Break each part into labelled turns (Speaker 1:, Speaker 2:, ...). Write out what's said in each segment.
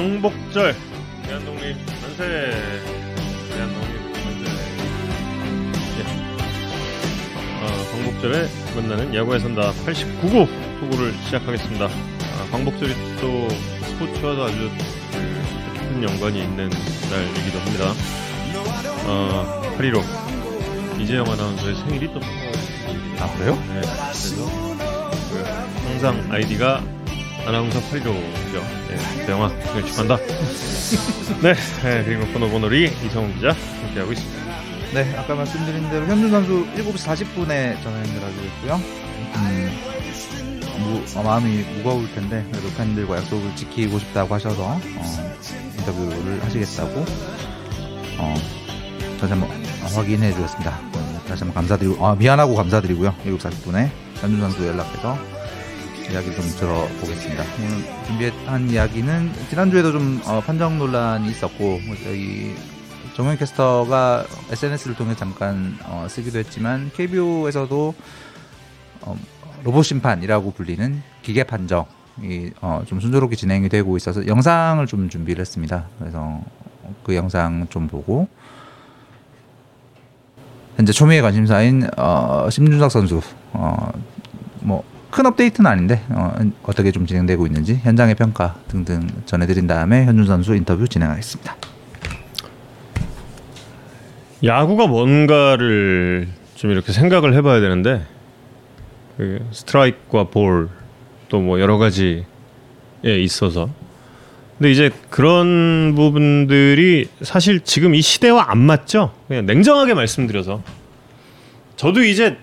Speaker 1: 광복절. 대한 독립 만세. 대한 독립 만세. 예. 어, 광복절에 만나는 야구에 산다 89구 토구를 시작하겠습니다. 아, 광복절이 또 스포츠와도 아주 그 깊은 연관이 있는 날이기도 합니다. 어, 8.15 이재영 아나운서의 생일이 또
Speaker 2: 아 그래요?
Speaker 1: 네, 그래서 그 항상 아이디가 아나운서 815죠. 네, 생일 축하한다. 네, 네, 그리고 번호번호리 이성훈 기자 함께하고 있습니다.
Speaker 2: 네, 아까 말씀드린 대로 현준 선수 7시 40분에 전화연결 하기로 했고요. 음, 무, 어, 마음이 무거울 텐데 그래도 팬들과 약속을 지키고 싶다고 하셔서 어, 인터뷰를 하시겠다고 어, 다시 한번 확인해 주셨습니다. 어, 다시 한번 감사드리고 아, 미안하고 감사드리고요. 7시 40분에 현준 선수 연락해서 이야기 좀 들어보겠습니다. 오늘 준비한 이야기는 지난주에도 좀 어, 판정 논란이 있었고 저희 정현 캐스터가 SNS를 통해 잠깐 어, 쓰기도 했지만 KBO에서도 어, 로봇 심판이라고 불리는 기계 판정이 어, 좀 순조롭게 진행이 되고 있어서 영상을 좀 준비를 했습니다. 그래서 그 영상 좀 보고 현재 초미의 관심사인 어, 심준석 선수 어, 뭐 큰 업데이트는 아닌데 어, 어떻게 좀 진행되고 있는지 현장의 평가 등등 전해드린 다음에 현준 선수 인터뷰 진행하겠습니다.
Speaker 1: 야구가 뭔가를 좀 이렇게 생각을 해봐야 되는데 그 스트라이크와 볼 또 뭐 여러 가지에 있어서 근데 이제 그런 부분들이 사실 지금 이 시대와 안 맞죠. 그냥 냉정하게 말씀드려서 저도 이제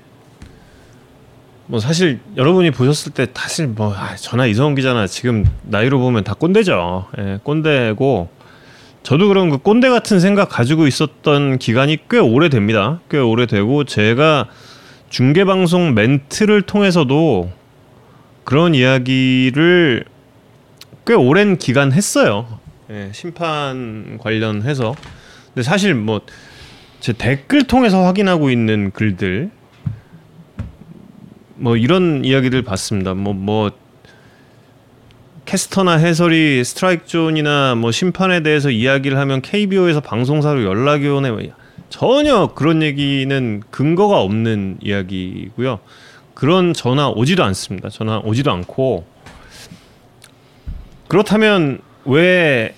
Speaker 1: 뭐 사실 여러분이 보셨을 때 사실 뭐 아, 전화 이성훈 기자나 지금 나이로 보면 다 꼰대죠. 예, 꼰대고 저도 그런 그 꼰대 같은 생각 가지고 있었던 기간이 꽤 오래됩니다. 꽤 오래되고 제가 중계 방송 멘트를 통해서도 그런 이야기를 꽤 오랜 기간 했어요. 예, 심판 관련해서. 근데 사실 뭐 제 댓글 통해서 확인하고 있는 글들 뭐 이런 이야기들 봤습니다. 뭐뭐 뭐 캐스터나 해설이 스트라이크 존이나 뭐 심판에 대해서 이야기를 하면 KBO에서 방송사로 연락이 오네. 뭐 전혀 그런 얘기는 근거가 없는 이야기고요. 그런 전화 오지도 않습니다. 전화 오지도 않고 그렇다면 왜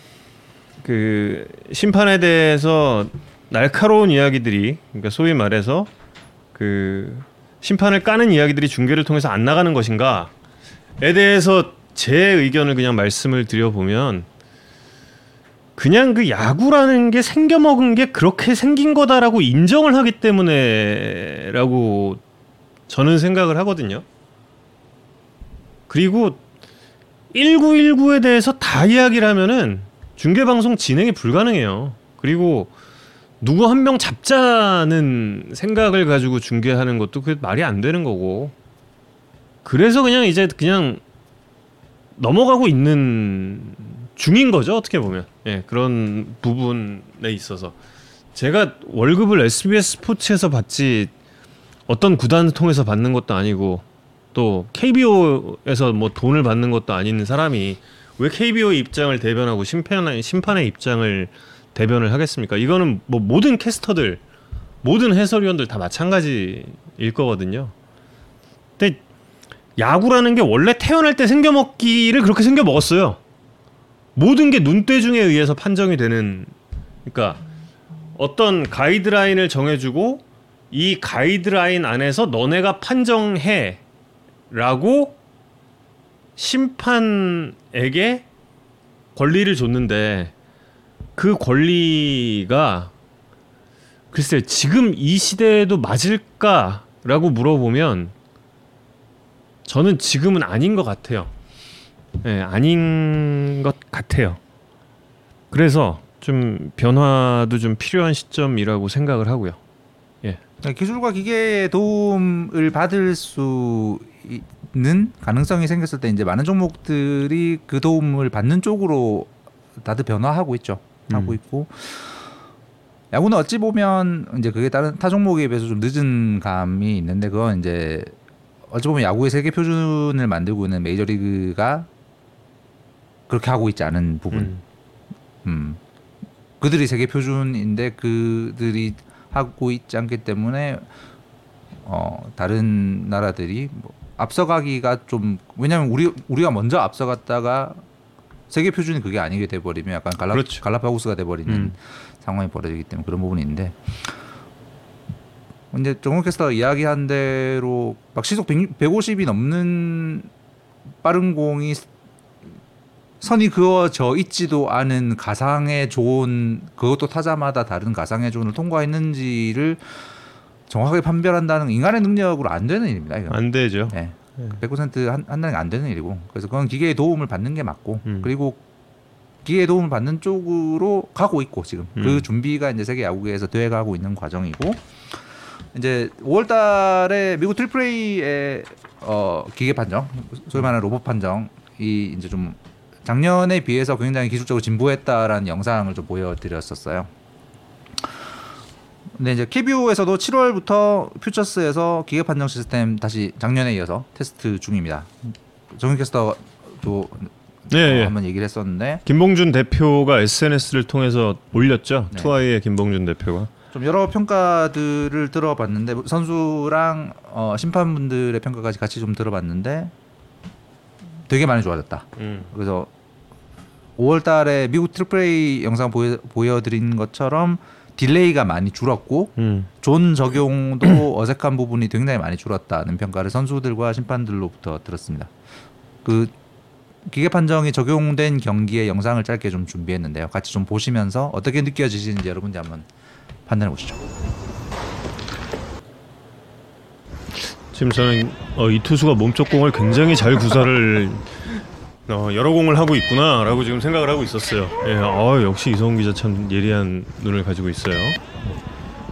Speaker 1: 그 심판에 대해서 날카로운 이야기들이 그러니까 소위 말해서 그 심판을 까는 이야기들이 중계를 통해서 안 나가는 것인가에 대해서 제 의견을 그냥 말씀을 드려보면 그냥 그 야구라는 게 생겨먹은 게 그렇게 생긴 거다라고 인정을 하기 때문에라고 저는 생각을 하거든요. 그리고 1919에 대해서 다 이야기를 하면은 중계방송 진행이 불가능해요. 그리고 누구 한 명 잡자는 생각을 가지고 중계하는 것도 그 말이 안 되는 거고. 그래서 그냥 이제 그냥 넘어가고 있는 중인 거죠 어떻게 보면 예 그런 부분에 있어서 제가 월급을 SBS 스포츠에서 받지 어떤 구단을 통해서 받는 것도 아니고 또 KBO에서 뭐 돈을 받는 것도 아닌 사람이 왜 KBO 입장을 대변하고 심판 심판의 입장을 대변을 하겠습니까? 이거는 뭐 모든 캐스터들 모든 해설위원들 다 마찬가지일 거거든요. 근데 야구라는 게 원래 태어날 때 생겨먹기를 그렇게 생겨먹었어요. 모든 게 눈대중에 의해서 판정이 되는 그러니까 어떤 가이드라인을 정해주고 이 가이드라인 안에서 너네가 판정해 라고 심판에게 권리를 줬는데 그 권리가 글쎄 지금 이 시대에도 맞을까라고 물어보면 저는 지금은 아닌 것 같아요. 예, 네, 아닌 것 같아요. 그래서 좀 변화도 좀 필요한 시점이라고 생각을 하고요. 예.
Speaker 2: 기술과 기계의 도움을 받을 수 있는 가능성이 생겼을 때 이제 많은 종목들이 그 도움을 받는 쪽으로 다들 변화하고 있죠. 하고 음. 있고 야구는 어찌 보면 이제 그게 다른 타 종목에 비해서 좀 늦은 감이 있는데 그건 이제 어찌 보면 야구의 세계 표준을 만들고 있는 메이저리그가 그렇게 하고 있지 않은 부분.
Speaker 1: 음.
Speaker 2: 음. 그들이 세계 표준인데 그들이 하고 있지 않기 때문에 어 다른 나라들이 뭐 앞서가기가 좀 왜냐면 우리 우리가 먼저 앞서갔다가 세계 표준이 그게 아니게 돼 버리면 약간 갈라,
Speaker 1: 그렇죠.
Speaker 2: 갈라파고스가 돼 버리는
Speaker 1: 음.
Speaker 2: 상황이 벌어지기 때문에 그런 부분이 있는데 근데 정원 캐스터가 이야기한 대로 막 시속 100, 150이 넘는 빠른 공이 선이 그어져 있지도 않은 가상의 존 그것도 타자마다 다른 가상의 존을 통과했는지를 정확하게 판별한다는 인간의 능력으로 안 되는 일입니다. 이거.
Speaker 1: 안 되죠.
Speaker 2: 네. 100% 한, 한다는 게 안 되는 일이고 그래서 그건 기계의 도움을 받는 게 맞고
Speaker 1: 음.
Speaker 2: 그리고 기계의 도움을 받는 쪽으로 가고 있고 지금
Speaker 1: 음.
Speaker 2: 그 준비가 이제 세계 야구계에서 돼가고 있는 과정이고 이제 5월달에 미국 트리플A의 어, 기계 판정 소위 말하는 로봇 판정이 이제 좀 작년에 비해서 굉장히 기술적으로 진보했다라는 영상을 좀 보여드렸었어요. 근데 이제 KBO에서도 7월부터 퓨처스에서 기계 판정 시스템 다시 작년에 이어서 테스트 중입니다. 정윤 캐스터도
Speaker 1: 네,
Speaker 2: 어,
Speaker 1: 예.
Speaker 2: 한번 얘기를 했었는데
Speaker 1: 김봉준 대표가 SNS를 통해서 올렸죠.
Speaker 2: 네.
Speaker 1: 투아이의 김봉준 대표가.
Speaker 2: 좀 여러 평가들을 들어봤는데 선수랑 어, 심판분들의 평가까지 같이 좀 들어봤는데 되게 많이 좋아졌다.
Speaker 1: 음.
Speaker 2: 그래서 5월달에 미국 트리플A 영상 보여, 보여드린 것처럼 딜레이가 많이 줄었고
Speaker 1: 음.
Speaker 2: 존 적용도 어색한 부분이 굉장히 많이 줄었다는 평가를 선수들과 심판들로부터 들었습니다. 그 기계 판정이 적용된 경기의 영상을 짧게 좀 준비했는데요. 같이 좀 보시면서 어떻게 느껴지시는지 여러분들 한번 판단해 보시죠.
Speaker 1: 지금 저는 어, 이 투수가 몸쪽 공을 굉장히 잘 구사를 어, 여러 공을 하고 있구나라고 지금 생각을 하고 있었어요. 예, 어, 역시 이성훈 기자 참 예리한 눈을 가지고 있어요.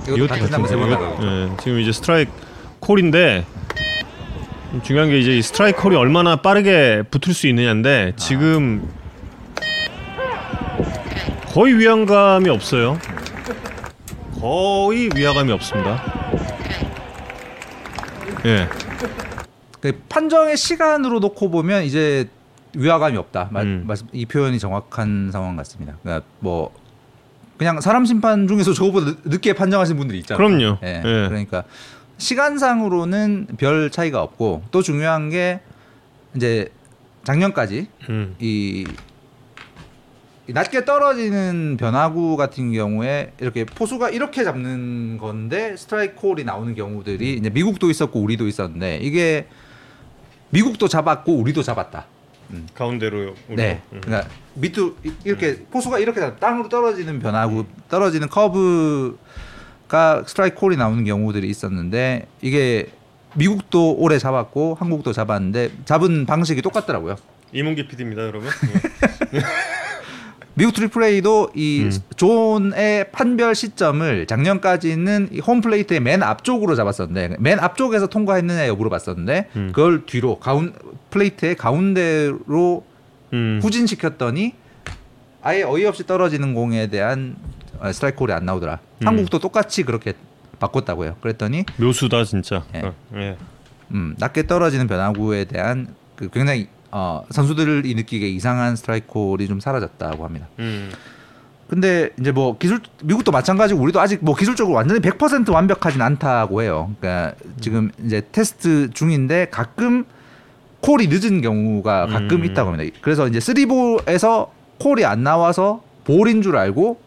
Speaker 2: 이것도 같은
Speaker 1: 이거-
Speaker 2: 나가고.
Speaker 1: 예, 지금 이제 스트라이크 콜인데 중요한 게 이제 이 스트라이크 콜이 얼마나 빠르게 붙을 수 있느냐인데 지금 거의 위안감이 없어요. 거의 위화감이 없습니다. 예.
Speaker 2: 그 판정의 시간으로 놓고 보면 이제 위화감이 없다. 말,
Speaker 1: 음.
Speaker 2: 말씀 이 표현이 정확한 상황 같습니다. 그러니까 뭐 그냥 사람 심판 중에서 저거보다 늦- 늦게 판정하신 분들이 있잖아요.
Speaker 1: 그럼요.
Speaker 2: 예.
Speaker 1: 예.
Speaker 2: 그러니까 시간상으로는 별 차이가 없고 또 중요한 게 이제 작년까지
Speaker 1: 음.
Speaker 2: 이, 이 낮게 떨어지는 변화구 같은 경우에 이렇게 포수가 이렇게 잡는 건데 스트라이크 콜이 나오는 경우들이 이제 미국도 있었고 우리도 있었는데 이게 미국도 잡았고 우리도 잡았다.
Speaker 1: 가운데로.
Speaker 2: 네.
Speaker 1: 음.
Speaker 2: 그러니까 밑으로 이- 이렇게 포수가 이렇게 잡- 땅으로 떨어지는 변화구 떨어지는 커브가 스트라이크 콜이 나오는 경우들이 있었는데 이게 미국도 오래 잡았고 한국도 잡았는데 잡은 방식이 똑같더라고요.
Speaker 1: 이문기 PD입니다, 여러분.
Speaker 2: 미국 Triple A도 이
Speaker 1: 음.
Speaker 2: 존의 판별 시점을 작년까지는 이 홈플레이트의 맨 앞쪽으로 잡았었는데 맨 앞쪽에서 통과했느냐 여부를 봤었는데
Speaker 1: 음.
Speaker 2: 그걸 뒤로 가운 플레이트의 가운데로
Speaker 1: 음.
Speaker 2: 후진시켰더니 아예 어이없이 떨어지는 공에 대한 어, 스트라이크 콜이 안 나오더라.
Speaker 1: 음.
Speaker 2: 한국도 똑같이 그렇게 바꿨다고요. 그랬더니
Speaker 1: 묘수다 진짜.
Speaker 2: 예.
Speaker 1: 어, 예.
Speaker 2: 음, 낮게 떨어지는 변화구에 대한 그 굉장히 어, 선수들이 느끼기에 이상한 스트라이크 콜이 좀 사라졌다고 합니다.
Speaker 1: 음.
Speaker 2: 근데 이제 뭐 기술 미국도 마찬가지고 우리도 아직 뭐 기술적으로 완전히 100% 완벽하진 않다고 해요. 그러니까 지금 이제 테스트 중인데 가끔 콜이 늦은 경우가 가끔
Speaker 1: 음.
Speaker 2: 있다고 합니다. 그래서 이제 3볼에서 콜이 안 나와서 볼인 줄 알고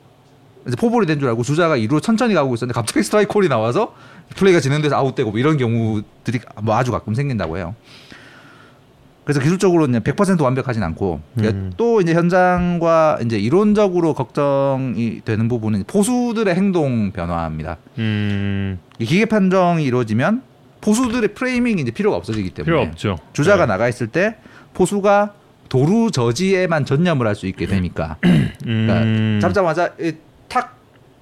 Speaker 2: 이제 포볼이 된 줄 알고 주자가 2루 천천히 가고 있었는데 갑자기 스트라이크 콜이 나와서 플레이가 진행돼서 아웃되고 뭐 이런 경우들이 뭐 아주 가끔 생긴다고 해요. 그래서 기술적으로는 100% 완벽하진 않고 그러니까
Speaker 1: 음.
Speaker 2: 또 이제 현장과 이제 이론적으로 걱정이 되는 부분은 포수들의 행동 변화입니다.
Speaker 1: 음.
Speaker 2: 이 기계 판정이 이루어지면 포수들의 framing이 이제 필요가 없어지기 때문에
Speaker 1: 필요 없죠.
Speaker 2: 주자가
Speaker 1: 네.
Speaker 2: 나가 있을 때 포수가 도루 저지에만 전념을 할 수 있게 되니까 그러니까
Speaker 1: 음.
Speaker 2: 잡자마자 탁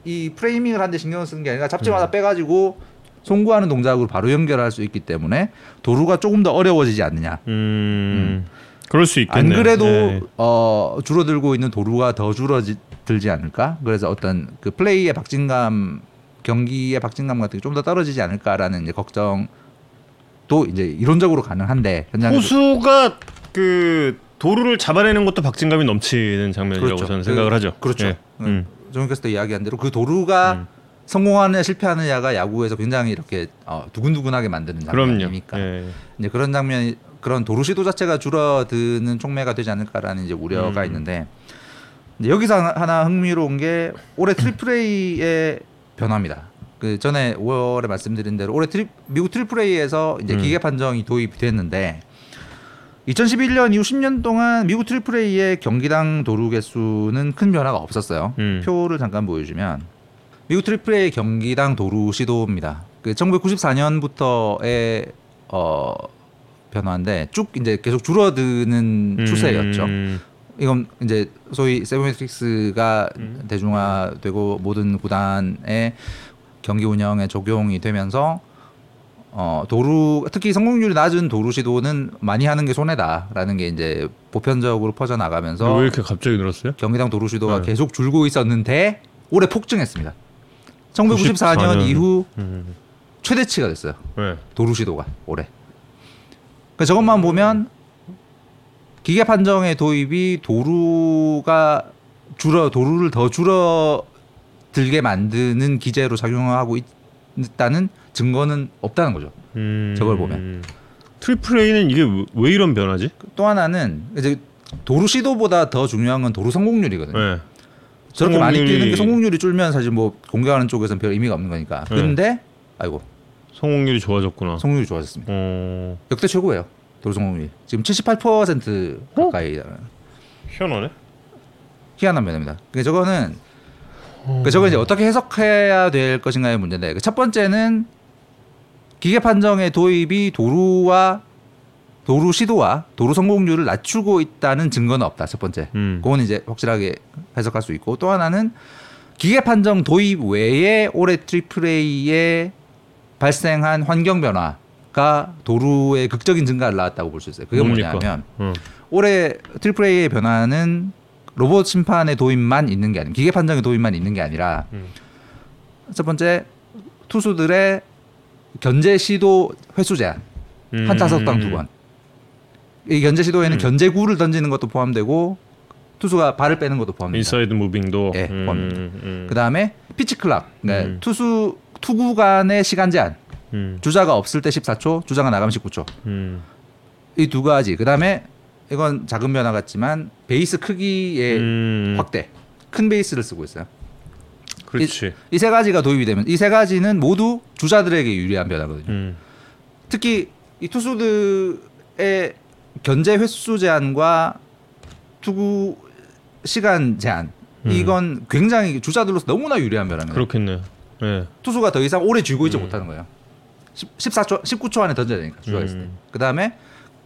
Speaker 2: 이 프레이밍을 하는데 신경을 쓰는 게 아니라
Speaker 1: 음.
Speaker 2: 잡자마자 빼가지고 송구하는 동작으로 바로 연결할 수 있기 때문에 도루가 조금 더 어려워지지 않느냐.
Speaker 1: 음. 그럴
Speaker 2: 수안
Speaker 1: 있겠네요.
Speaker 2: 그래도
Speaker 1: 네.
Speaker 2: 어, 줄어들고 있는 도루가 더 줄어들지 않을까? 그래서 어떤 그 플레이의 박진감, 경기의 박진감 같은 게 좀 더 떨어지지 않을까라는 이제 걱정도 이제 이론적으로 가능한데 현장에서
Speaker 1: 포수가 그 도루를 잡아내는 것도 박진감이 넘치는 장면이라고
Speaker 2: 그렇죠.
Speaker 1: 저는 생각을
Speaker 2: 그-
Speaker 1: 하죠.
Speaker 2: 그렇죠.
Speaker 1: 예. 음.
Speaker 2: 정께서도 이야기한 대로 그 도루가
Speaker 1: 음.
Speaker 2: 성공하느냐 실패하느냐가 야구에서 굉장히 이렇게 어, 두근두근하게 만드는. 장면이니까
Speaker 1: 예.
Speaker 2: 이제 그런 장면이 그런 도루 시도 자체가 줄어드는 촉매가 되지 않을까라는 이제 우려가
Speaker 1: 음.
Speaker 2: 있는데 이제 여기서 하나, 흥미로운 게 올해 Triple A의 변화입니다. 그 전에 5월에 말씀드린 대로 올해 트리, 미국 Triple A에서 이제
Speaker 1: 음.
Speaker 2: 기계 판정이 도입이 됐는데 2011년 이후 10년 동안 미국 Triple A의 경기당 도루 개수는 큰 변화가 없었어요.
Speaker 1: 음.
Speaker 2: 표를 잠깐 보여주면 미국 Triple A 경기당 도루 시도입니다. 그 1994년부터의 어 변화인데 쭉 이제 계속 줄어드는 추세였죠.
Speaker 1: 음.
Speaker 2: 이건 이제 소위 sabermetrics가
Speaker 1: 음.
Speaker 2: 대중화되고 모든 구단의 경기 운영에 적용이 되면서 어 도루 특히 성공률이 낮은 도루 시도는 많이 하는 게 손해다라는 게 이제 보편적으로 퍼져 나가면서
Speaker 1: 왜 이렇게 갑자기 늘었어요?
Speaker 2: 경기당 도루 시도가
Speaker 1: 네.
Speaker 2: 계속 줄고 있었는데 올해 폭증했습니다. 1994년
Speaker 1: 94년.
Speaker 2: 이후
Speaker 1: 음.
Speaker 2: 최대치가 됐어요.
Speaker 1: 네.
Speaker 2: 도루 시도가 올해. 그러니까 저것만 보면 기계 판정의 도입이 도루가 줄어 도루를 더 줄어들게 만드는 기제로 작용하고 있- 있다는 증거는 없다는 거죠.
Speaker 1: 음.
Speaker 2: 저걸 보면.
Speaker 1: 트리플 A는 이게 왜- 왜 이런 변화지?
Speaker 2: 또 하나는 이제 도루 시도보다 더 중요한 건 도루 성공률이거든요.
Speaker 1: 네.
Speaker 2: 저렇게 많이 뛰는 게 성공률이 줄면 사실 뭐 공격하는 쪽에서는 별 의미가 없는 거니까.
Speaker 1: 네.
Speaker 2: 근데 아이고
Speaker 1: 성공률이 좋아졌구나.
Speaker 2: 성공률이 좋아졌습니다.
Speaker 1: 어.
Speaker 2: 역대 최고예요. 도루 성공률이 지금 78% 가까이
Speaker 1: 희한하네.
Speaker 2: 희한한 면입니다. 그러니까 저거는 그러니까 저거 이제 어떻게 해석해야 될 것인가의 문제인데 그첫 번째는 기계 판정의 도입이 도루와 도루 시도와 도루 성공률을 낮추고 있다는 증거는 없다. 첫 번째.
Speaker 1: 음.
Speaker 2: 그건 이제 확실하게 해석할 수 있고 또 하나는 기계 판정 도입 외에 올해 Triple A에 발생한 환경 변화가 도루의 극적인 증가를 낳았다고 볼 수 있어요. 그게
Speaker 1: 뭡니까?
Speaker 2: 뭐냐면
Speaker 1: 어.
Speaker 2: 올해 Triple A의 변화는 로봇 심판의 도입만 있는 게 아니라 기계 판정의 도입만 있는 게 아니라
Speaker 1: 음.
Speaker 2: 첫 번째 투수들의 견제 시도 횟수 제한
Speaker 1: 음.
Speaker 2: 한 타석당 두 번. 이 견제 시도에는
Speaker 1: 음.
Speaker 2: 견제구를 던지는 것도 포함되고 투수가 발을 빼는 것도 포함됩니다.
Speaker 1: inside moving도.
Speaker 2: 예,
Speaker 1: 음,
Speaker 2: 포함입니다.
Speaker 1: 음.
Speaker 2: 그 다음에 pitch clock, 그러니까
Speaker 1: 음.
Speaker 2: 투수 투구 간의 시간 제한.
Speaker 1: 음.
Speaker 2: 주자가 없을 때 14초, 주자가 나가면 19초.
Speaker 1: 음.
Speaker 2: 이두 가지. 그 다음에 이건 작은 변화 같지만 베이스 크기의
Speaker 1: 음.
Speaker 2: 확대, 큰 베이스를 쓰고 있어요.
Speaker 1: 그렇지.
Speaker 2: 이세 가지가 도입이 되면 이 세 가지는 모두 주자들에게 유리한 변화거든요.
Speaker 1: 음.
Speaker 2: 특히 이 투수들의 견제 횟수 제한과 투구 시간 제한
Speaker 1: 음.
Speaker 2: 이건 굉장히 주자들로서 너무나 유리한 변화입니다.
Speaker 1: 그렇겠네요. 예.
Speaker 2: 투수가 더 이상 오래 쥐고 있지
Speaker 1: 음.
Speaker 2: 못하는 거예요. 10, 14초, 19초 안에 던져야 되니까 주자가 있을 때.
Speaker 1: 음.
Speaker 2: 그 다음에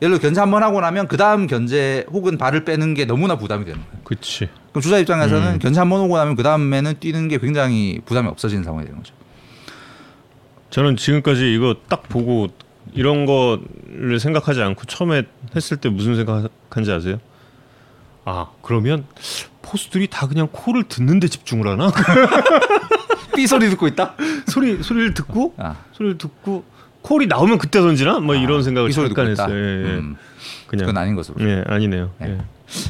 Speaker 2: 예를 들어 견제 한 번 하고 나면 그 다음 견제 혹은 발을 빼는 게 너무나 부담이 되는 거예요.
Speaker 1: 그렇지.
Speaker 2: 그럼 주자 입장에서는
Speaker 1: 음.
Speaker 2: 견제 한 번 오고 나면 그 다음에는 뛰는 게 굉장히 부담이 없어지는 상황이 되는 거죠.
Speaker 1: 저는 지금까지 이거 딱 보고 이런 거를 생각하지 않고 처음에 했을 때 무슨 생각한지 아세요? 아 그러면 포수들이 다 그냥 코를 듣는데 집중을 하나?
Speaker 2: 삐 소리 듣고 있다?
Speaker 1: 소리 소리를 듣고
Speaker 2: 아,
Speaker 1: 소리를 듣고 콜이 나오면 그때 던지나? 뭐 이런 생각을
Speaker 2: 삐 소리 듣고
Speaker 1: 잠깐
Speaker 2: 있다.
Speaker 1: 했어요. 예, 예.
Speaker 2: 음,
Speaker 1: 그냥
Speaker 2: 그건 아닌 것으로.
Speaker 1: 예 아니네요.
Speaker 2: 네.
Speaker 1: 예.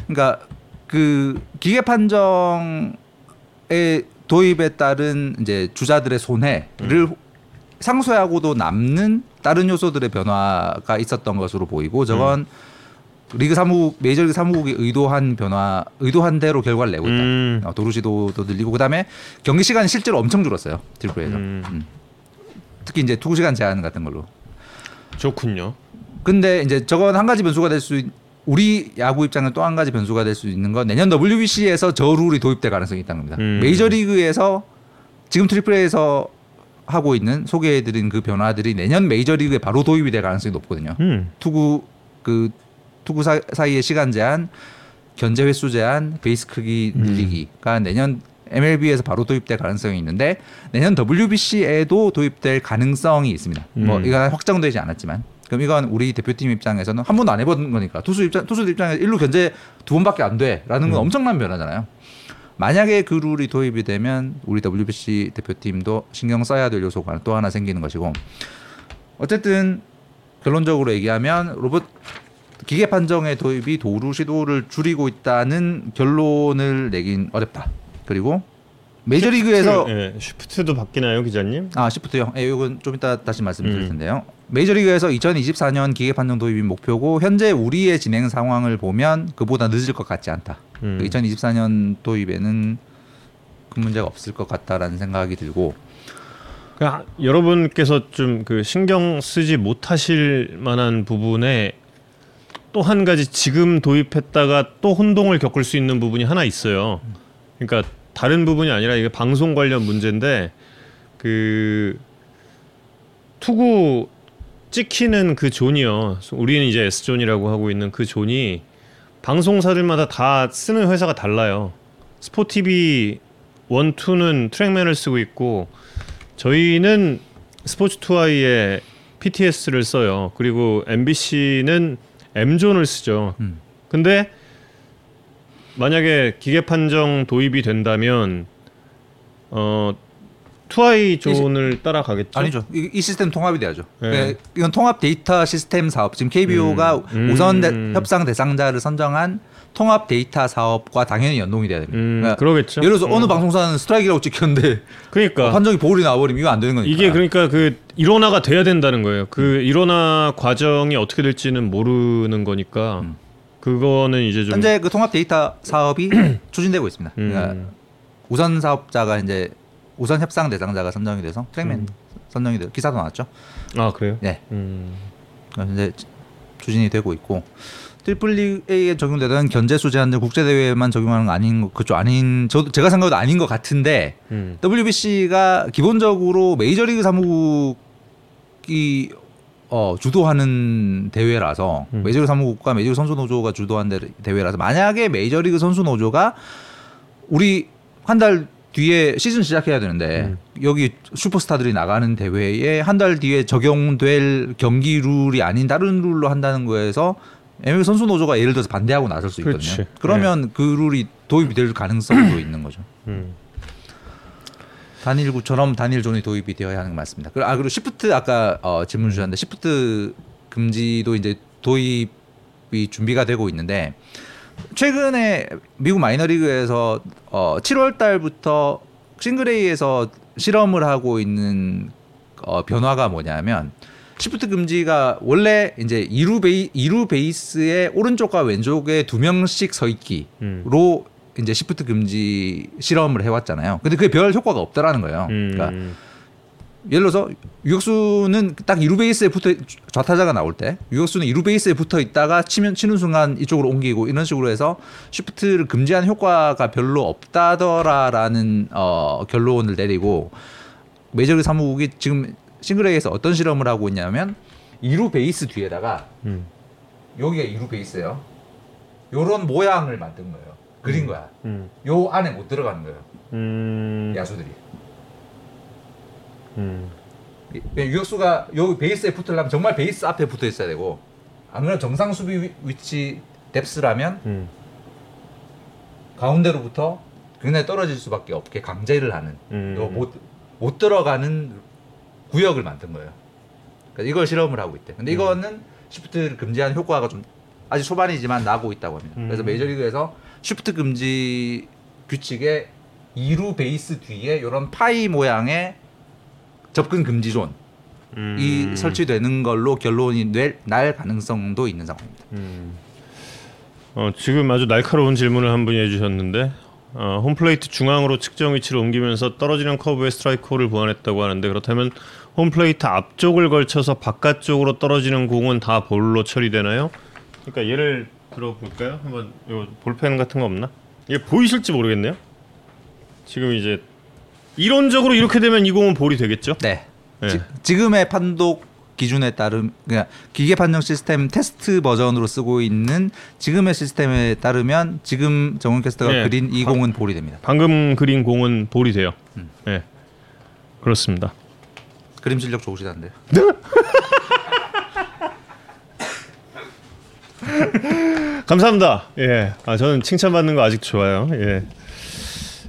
Speaker 2: 그러니까 그 기계 판정의 도입에 따른 이제 주자들의 손해를
Speaker 1: 음.
Speaker 2: 상쇄하고도 남는 다른 요소들의 변화가 있었던 것으로 보이고 저건 리그 사무국 메이저리그 사무국이 의도한 변화 의도한 대로 결과를 내고 있다.
Speaker 1: 음.
Speaker 2: 어, 도루 시도도 늘리고 그다음에 경기 시간이 실제로 엄청 줄었어요. 트리플에서
Speaker 1: 음.
Speaker 2: 음. 특히 이제 투구 시간 제한 같은 걸로.
Speaker 1: 좋군요.
Speaker 2: 근데 이제 저건 한 가지 변수가 될 수 우리 야구 입장은 또 한 가지 변수가 될 수 있는 건 내년 WBC에서 저 룰이 도입될 가능성이 있다는 겁니다.
Speaker 1: 음.
Speaker 2: 메이저리그에서 지금 트리플에서 하고 있는 소개해드린 그 변화들이 내년 메이저리그에 바로 도입이 될 가능성이 높거든요.
Speaker 1: 음.
Speaker 2: 투구 그 투구 사, 사이의 시간 제한, 견제 횟수 제한, 베이스 크기
Speaker 1: 음.
Speaker 2: 늘리기가 내년 MLB에서 바로 도입될 가능성이 있는데 내년 WBC에도 도입될 가능성이 있습니다. 뭐
Speaker 1: 음.
Speaker 2: 이건 확정되지 않았지만 그럼 이건 우리 대표팀 입장에서는 한 번도 안 해본 거니까 투수 입장 투수들 입장에서 일루 견제 두 번밖에 안 돼라는 건
Speaker 1: 음.
Speaker 2: 엄청난 변화잖아요. 만약에 그 룰이 도입이 되면 우리 WBC 대표팀도 신경 써야 될 요소가 또 하나 생기는 것이고 어쨌든 결론적으로 얘기하면 로봇 기계 판정의 도입이 도루 시도를 줄이고 있다는 결론을 내긴 어렵다. 그리고 메이저리그에서
Speaker 1: 슈프트, 예, 슈프트도 바뀌나요, 기자님?
Speaker 2: 아 시프트요. 예, 이건 좀 이따 다시 말씀드릴
Speaker 1: 음.
Speaker 2: 텐데요. 메이저리그에서 2024년 기계 판정 도입이 목표고 현재 우리의 진행 상황을 보면 그보다 늦을 것 같지 않다.
Speaker 1: 음.
Speaker 2: 2024년 도입에는 그 문제가 없을 것 같다라는 생각이 들고
Speaker 1: 그러니까 여러분께서 좀 그 신경 쓰지 못하실 만한 부분에 또 한 가지 지금 도입했다가 또 혼동을 겪을 수 있는 부분이 하나 있어요. 그러니까 다른 부분이 아니라 이게 방송 관련 문제인데 그 투구 찍히는 그 존이요. 우리는 이제 S 존이라고 하고 있는 그 존이 방송사들마다 다 쓰는 회사가 달라요. 스포티비 원투는 트랙맨을 쓰고 있고 저희는 스포츠 투아이의 PTS를 써요. 그리고 MBC는 M존을 쓰죠.
Speaker 2: 음.
Speaker 1: 근데 만약에 기계 판정 도입이 된다면 어 투아이 존을 따라가겠죠.
Speaker 2: 아니죠. 이, 이 시스템 통합이 돼야죠.
Speaker 1: 네.
Speaker 2: 네, 이건 통합 데이터 시스템 사업. 지금 KBO가
Speaker 1: 음. 음.
Speaker 2: 우선 대- 협상 대상자를 선정한 통합 데이터 사업과 당연히 연동이 돼야 됩니다.
Speaker 1: 음,
Speaker 2: 그러니까
Speaker 1: 그러겠죠.
Speaker 2: 예를 들어서
Speaker 1: 어.
Speaker 2: 어느 방송사는 스트라이크라고 찍혔는데
Speaker 1: 그러니까
Speaker 2: 판정이 볼이 나와버리면 이거 안 되는 거니까.
Speaker 1: 이게 그러니까 그 일원화가 돼야 된다는 거예요. 그 일원화 과정이 어떻게 될지는 모르는 거니까
Speaker 2: 음.
Speaker 1: 그거는 이제 좀
Speaker 2: 현재 그 통합 데이터 사업이 추진되고 있습니다. 그러니까
Speaker 1: 음,
Speaker 2: 우선 사업자가 이제 우선 협상 대상자가 선정이 돼서 트랙맨
Speaker 1: 음.
Speaker 2: 선정이 돼서 기사도 나왔죠.
Speaker 1: 아 그래요?
Speaker 2: 네.
Speaker 1: 음.
Speaker 2: 이제 추진이 되고 있고 Triple A에 적용되던 견제 수 제한제 국제 대회에만 적용하는 거 아닌 거 그쪽 아닌 저도 제가 생각해도 아닌 것 같은데
Speaker 1: 음.
Speaker 2: WBC가 기본적으로 메이저리그 사무국이 어, 주도하는 대회라서
Speaker 1: 음.
Speaker 2: 메이저리그 사무국과 메이저리그 선수 노조가 주도한 대, 대회라서 만약에 메이저리그 선수 노조가 우리 한 달 뒤에 시즌 시작해야 되는데
Speaker 1: 음.
Speaker 2: 여기 슈퍼스타들이 나가는 대회에 한 달 뒤에 적용될 경기 룰이 아닌 다른 룰로 한다는 거에서 MLB 선수 노조가 예를 들어서 반대하고 나설 수 있거든요.
Speaker 1: 그렇지.
Speaker 2: 그러면 그 룰이 도입이 될 가능성도 있는 거죠.
Speaker 1: 음.
Speaker 2: 단일구처럼 단일존이 도입이 되어야 하는 게 맞습니다. 그리고 아 그리고 시프트 아까 어, 질문 주셨는데 시프트 금지도 이제 도입이 준비가 되고 있는데 최근에 미국 마이너리그에서 어, 7월 달부터 Single A에서 실험을 하고 있는 어, 변화가 뭐냐면 시프트 금지가 원래 이제 이루 베이 이루 베이스의 오른쪽과 왼쪽에 두 명씩 서 있기
Speaker 1: 음.
Speaker 2: 로 이제 시프트 금지 실험을 해왔잖아요. 근데 그게 별 효과가 없다라는 거예요.
Speaker 1: 음.
Speaker 2: 그러니까 예를 들어서 유격수는 딱 이루 베이스에 붙어 좌타자가 나올 때 유격수는 이루 베이스에 붙어 있다가 치면 치는 순간 이쪽으로 옮기고 이런 식으로 해서 시프트를 금지하는 효과가 별로 없다더라라는 어, 결론을 내리고 메이저리그 사무국이 지금 싱글레이에서 어떤 실험을 하고 있냐면 이루 베이스 뒤에다가
Speaker 1: 음.
Speaker 2: 여기가 이루 베이스예요. 요런 모양을 만든 거예요. 그린 거야.
Speaker 1: 음.
Speaker 2: 요 안에 못 들어가는 거예요.
Speaker 1: 음.
Speaker 2: 야수들이.
Speaker 1: 음.
Speaker 2: 이- 유격수가 여기 베이스에 붙으려면 정말 베이스 앞에 붙어 있어야 되고 안 그러면 정상 수비 위- 위치 뎁스라면
Speaker 1: 음.
Speaker 2: 가운데로부터 굉장히 떨어질 수밖에 없게 강제를 하는
Speaker 1: 음.
Speaker 2: 요 못, 못 들어가는 구역을 만든 거예요. 그러니까 이걸 실험을 하고 있대.
Speaker 1: 음.
Speaker 2: 근데 이거는 시프트를 금지하는 효과가 좀 아직 초반이지만 나고 있다고 합니다. 그래서
Speaker 1: 음.
Speaker 2: 메이저리그에서 시프트 금지 규칙에 2루 베이스 뒤에 이런 파이 모양의 접근 금지 존이
Speaker 1: 음.
Speaker 2: 설치되는 걸로 결론이 낼, 날 가능성도 있는 상황입니다.
Speaker 1: 음. 어, 지금 아주 날카로운 질문을 한 분이 해주셨는데 어, 홈플레이트 중앙으로 측정 위치를 옮기면서 떨어지는 커브의 스트라이크홀을 보완했다고 하는데 그렇다면 홈플레이트 앞쪽을 걸쳐서 바깥쪽으로 떨어지는 공은 다 볼로 처리되나요? 그러니까 예를 들어 볼까요? 한번 요 볼펜 같은 거 없나? 이게 보이실지 모르겠네요. 지금 이제 이론적으로 이렇게 되면 이 공은 볼이 되겠죠?
Speaker 2: 네.
Speaker 1: 네.
Speaker 2: 지, 금의 판독 기준에 따름 그냥 기계 판정 시스템 테스트 버전으로 쓰고 있는 지금의 시스템에 따르면 지금 정훈 캐스터가
Speaker 1: 네.
Speaker 2: 그린 이
Speaker 1: 방-
Speaker 2: 공은 볼이 됩니다.
Speaker 1: 방금 그린 공은 볼이 돼요.
Speaker 2: 음.
Speaker 1: 네, 그렇습니다.
Speaker 2: 그림 실력 좋으시다는데요.
Speaker 1: 감사합니다. 예. 아, 저는 칭찬받는 거 아직 좋아요. 예.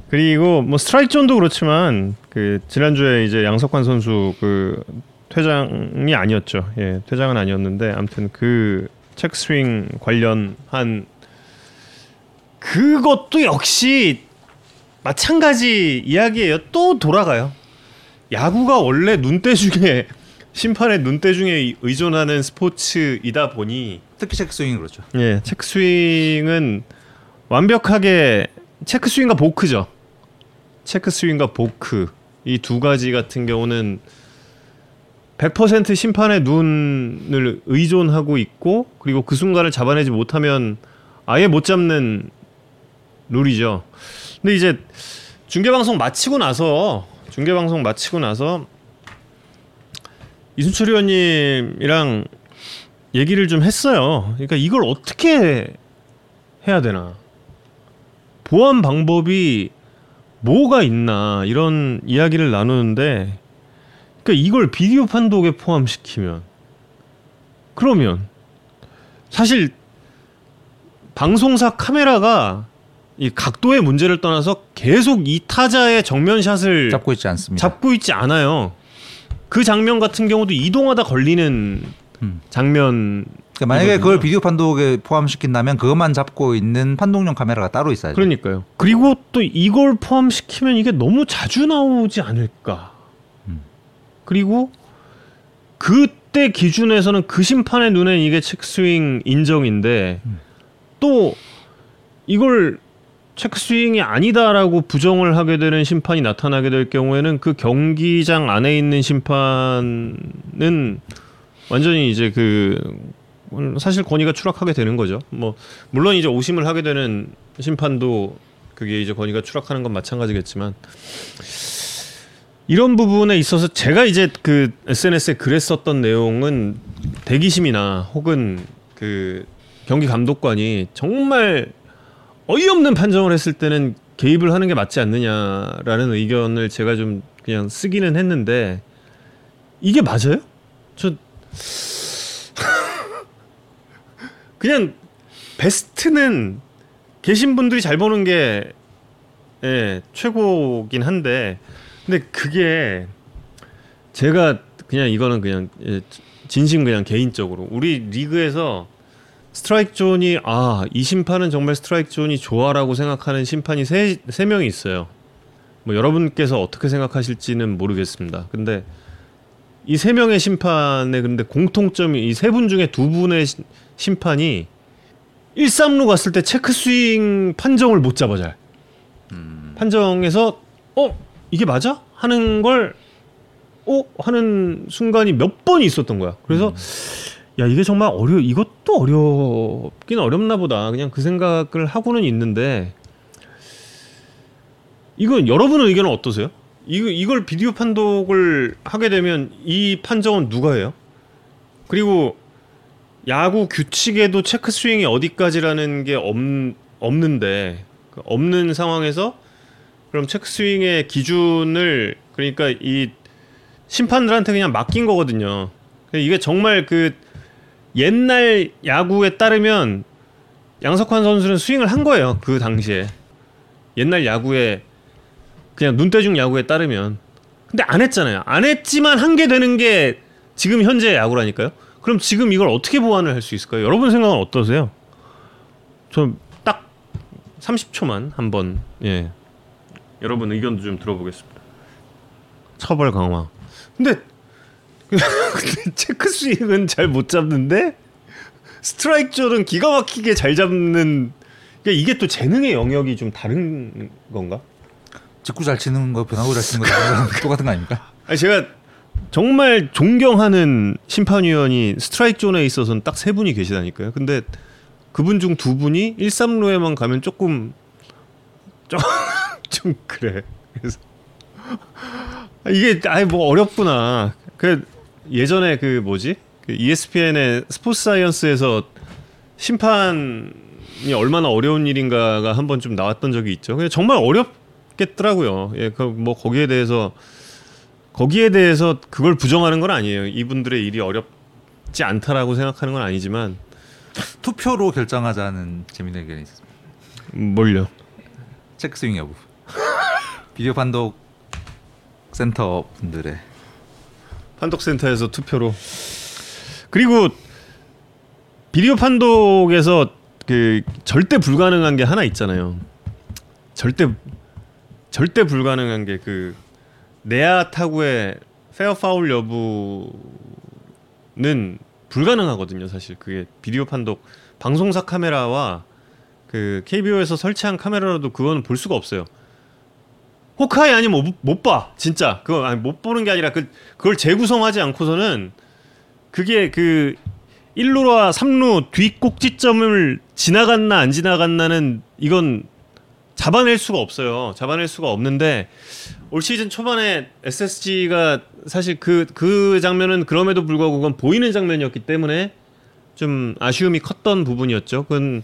Speaker 1: 그리고 뭐 스트라이크 존도 그렇지만 그 지난주에 이제 양석환 선수 그 퇴장이 아니었죠. 예. 퇴장은 아니었는데 아무튼 그 체크 스윙 관련한 그것도 역시 마찬가지 이야기예요. 또 돌아가요. 야구가 원래 눈대 중에 심판의 눈대중에 의존하는 스포츠이다 보니
Speaker 2: 특히 체크 스윙이 그렇죠.
Speaker 1: 예, 체크 스윙은 완벽하게 체크 스윙과 보크죠. 체크 스윙과 보크 이 두 가지 같은 경우는 100% 심판의 눈을 의존하고 있고 그리고 그 순간을 잡아내지 못하면 아예 못 잡는 룰이죠. 근데 이제 중계 방송 마치고 나서 중계 방송 마치고 나서 이순철 의원님이랑 얘기를 좀 했어요. 그러니까 이걸 어떻게 해야 되나? 보완 방법이 뭐가 있나 이런 이야기를 나누는데 그러니까 이걸 비디오 판독에 포함시키면 그러면 사실 방송사 카메라가 이 각도의 문제를 떠나서 계속 이 타자의 정면샷을
Speaker 2: 잡고 있지 않습니다.
Speaker 1: 잡고 있지 않아요. 그 장면 같은 경우도 이동하다 걸리는
Speaker 2: 음.
Speaker 1: 장면.
Speaker 2: 그러니까 만약에
Speaker 1: 이거든요.
Speaker 2: 그걸 비디오 판독에 포함시킨다면 그것만 잡고 있는 판독용 카메라가 따로 있어야죠.
Speaker 1: 그러니까요. 그리고 또 이걸 포함시키면 이게 너무 자주 나오지 않을까.
Speaker 2: 음.
Speaker 1: 그리고 그때 기준에서는 그 심판의 눈엔 이게 체크스윙 인정인데
Speaker 2: 음.
Speaker 1: 또 이걸 체크 스윙이 아니다라고 부정을 하게 되는 심판이 나타나게 될 경우에는 그 경기장 안에 있는 심판은 완전히 이제 그 사실 권위가 추락하게 되는 거죠. 뭐 물론 이제 오심을 하게 되는 심판도 그게 이제 권위가 추락하는 건 마찬가지겠지만 이런 부분에 있어서 제가 이제 그 SNS에 글에 썼던 내용은 대기심이나 혹은 그 경기 감독관이 정말 어이없는 판정을 했을 때는 개입을 하는 게 맞지 않느냐라는 의견을 제가 좀 그냥 쓰기는 했는데 이게 맞아요? 저 그냥 베스트는 계신 분들이 잘 보는 게 예, 최고긴 한데 근데 그게 제가 그냥 이거는 그냥 예, 진심 그냥 개인적으로 우리 리그에서 스트라이크 존이 아 이 심판은 정말 스트라이크 존이 좋아라고 생각하는 심판이 세, 세 명이 있어요. 뭐 여러분께서 어떻게 생각하실지는 모르겠습니다. 근데 이 세 명의 심판의 근데 공통점이 이 세 분 중에 두 분의 시- 심판이 1, 3루 갔을 때 체크 스윙 판정을 못 잡아 잘. 판정에서 어 이게 맞아? 하는 걸 어? 하는 순간이 몇 번이 있었던 거야. 그래서 야 이게 정말 어려 이것도 어렵긴 어렵나 보다. 그냥 그 생각을 하고는 있는데 이건 여러분의 의견은 어떠세요? 이거 이걸 비디오 판독을 하게 되면 이 판정은 누가 해요? 그리고 야구 규칙에도 체크 스윙이 어디까지라는 게 없, 없는데 그 없는 상황에서 그럼 체크 스윙의 기준을 그러니까 이 심판들한테 그냥 맡긴 거거든요. 이게 정말 그 옛날 야구에 따르면 양석환 선수는 스윙을 한 거예요. 그 당시에 옛날 야구에 그냥 눈대중 야구에 따르면 근데 안 했잖아요. 안 했지만 한 게 되는 게 지금 현재 야구라니까요. 그럼 지금 이걸 어떻게 보완을 할 수 있을까요? 여러분 생각은 어떠세요? 저딱 30초만 한번 예 여러분 의견도 좀 들어보겠습니다. 처벌 강화. 근데 체크 스윙은 잘 못 잡는데 스트라이크 존은 기가 막히게 잘 잡는 그러니까 이게 또 재능의 영역이 좀 다른 건가?
Speaker 2: 직구 잘 치는 거 변화구 잘 치는 거 똑같은 거 아닙니까?
Speaker 1: 아니 제가 정말 존경하는 심판위원이 스트라이크 존에 있어서는 딱 세 분이 계시다니까요. 근데 그분 중 두 분이 1, 3루에만 가면 조금 좀, 좀 그래. 그래서 아, 이게 아예 뭐 어렵구나. 그 예전에 그 뭐지? 그 ESPN의 스포츠 사이언스에서 심판이 얼마나 어려운 일인가가 한 번 좀 나왔던 적이 있죠. 근데 정말 어렵겠더라고요. 예, 그 뭐 거기에 대해서 거기에 대해서 그걸 부정하는 건 아니에요. 이분들의 일이 어렵지 않다라고 생각하는 건 아니지만
Speaker 2: 투표로 결정하자는 재밌는 의견이 있습니다.
Speaker 1: 음, 뭘요?
Speaker 2: 체크 스윙 여부. 비디오 판독 센터 분들의
Speaker 1: 판독센터에서 투표로 그리고 비디오 판독에서 그 절대 불가능한 게 하나 있잖아요. 절대 절대 불가능한 게 그 내야 타구의 페어 파울 여부는 불가능하거든요. 사실 그게 비디오 판독 방송사 카메라와 그 KBO에서 설치한 카메라로도 그거는 볼 수가 없어요. 호카이 아니면 못 봐. 진짜. 그거 아니 못 보는 게 아니라 그 그걸 재구성하지 않고서는 그게 그 1루와 3루 뒤 꼭지점을 지나갔나 안 지나갔나는 이건 잡아낼 수가 없어요. 잡아낼 수가 없는데 올 시즌 초반에 SSG가 사실 그, 그 장면은 그럼에도 불구하고 그건 보이는 장면이었기 때문에 좀 아쉬움이 컸던 부분이었죠. 그건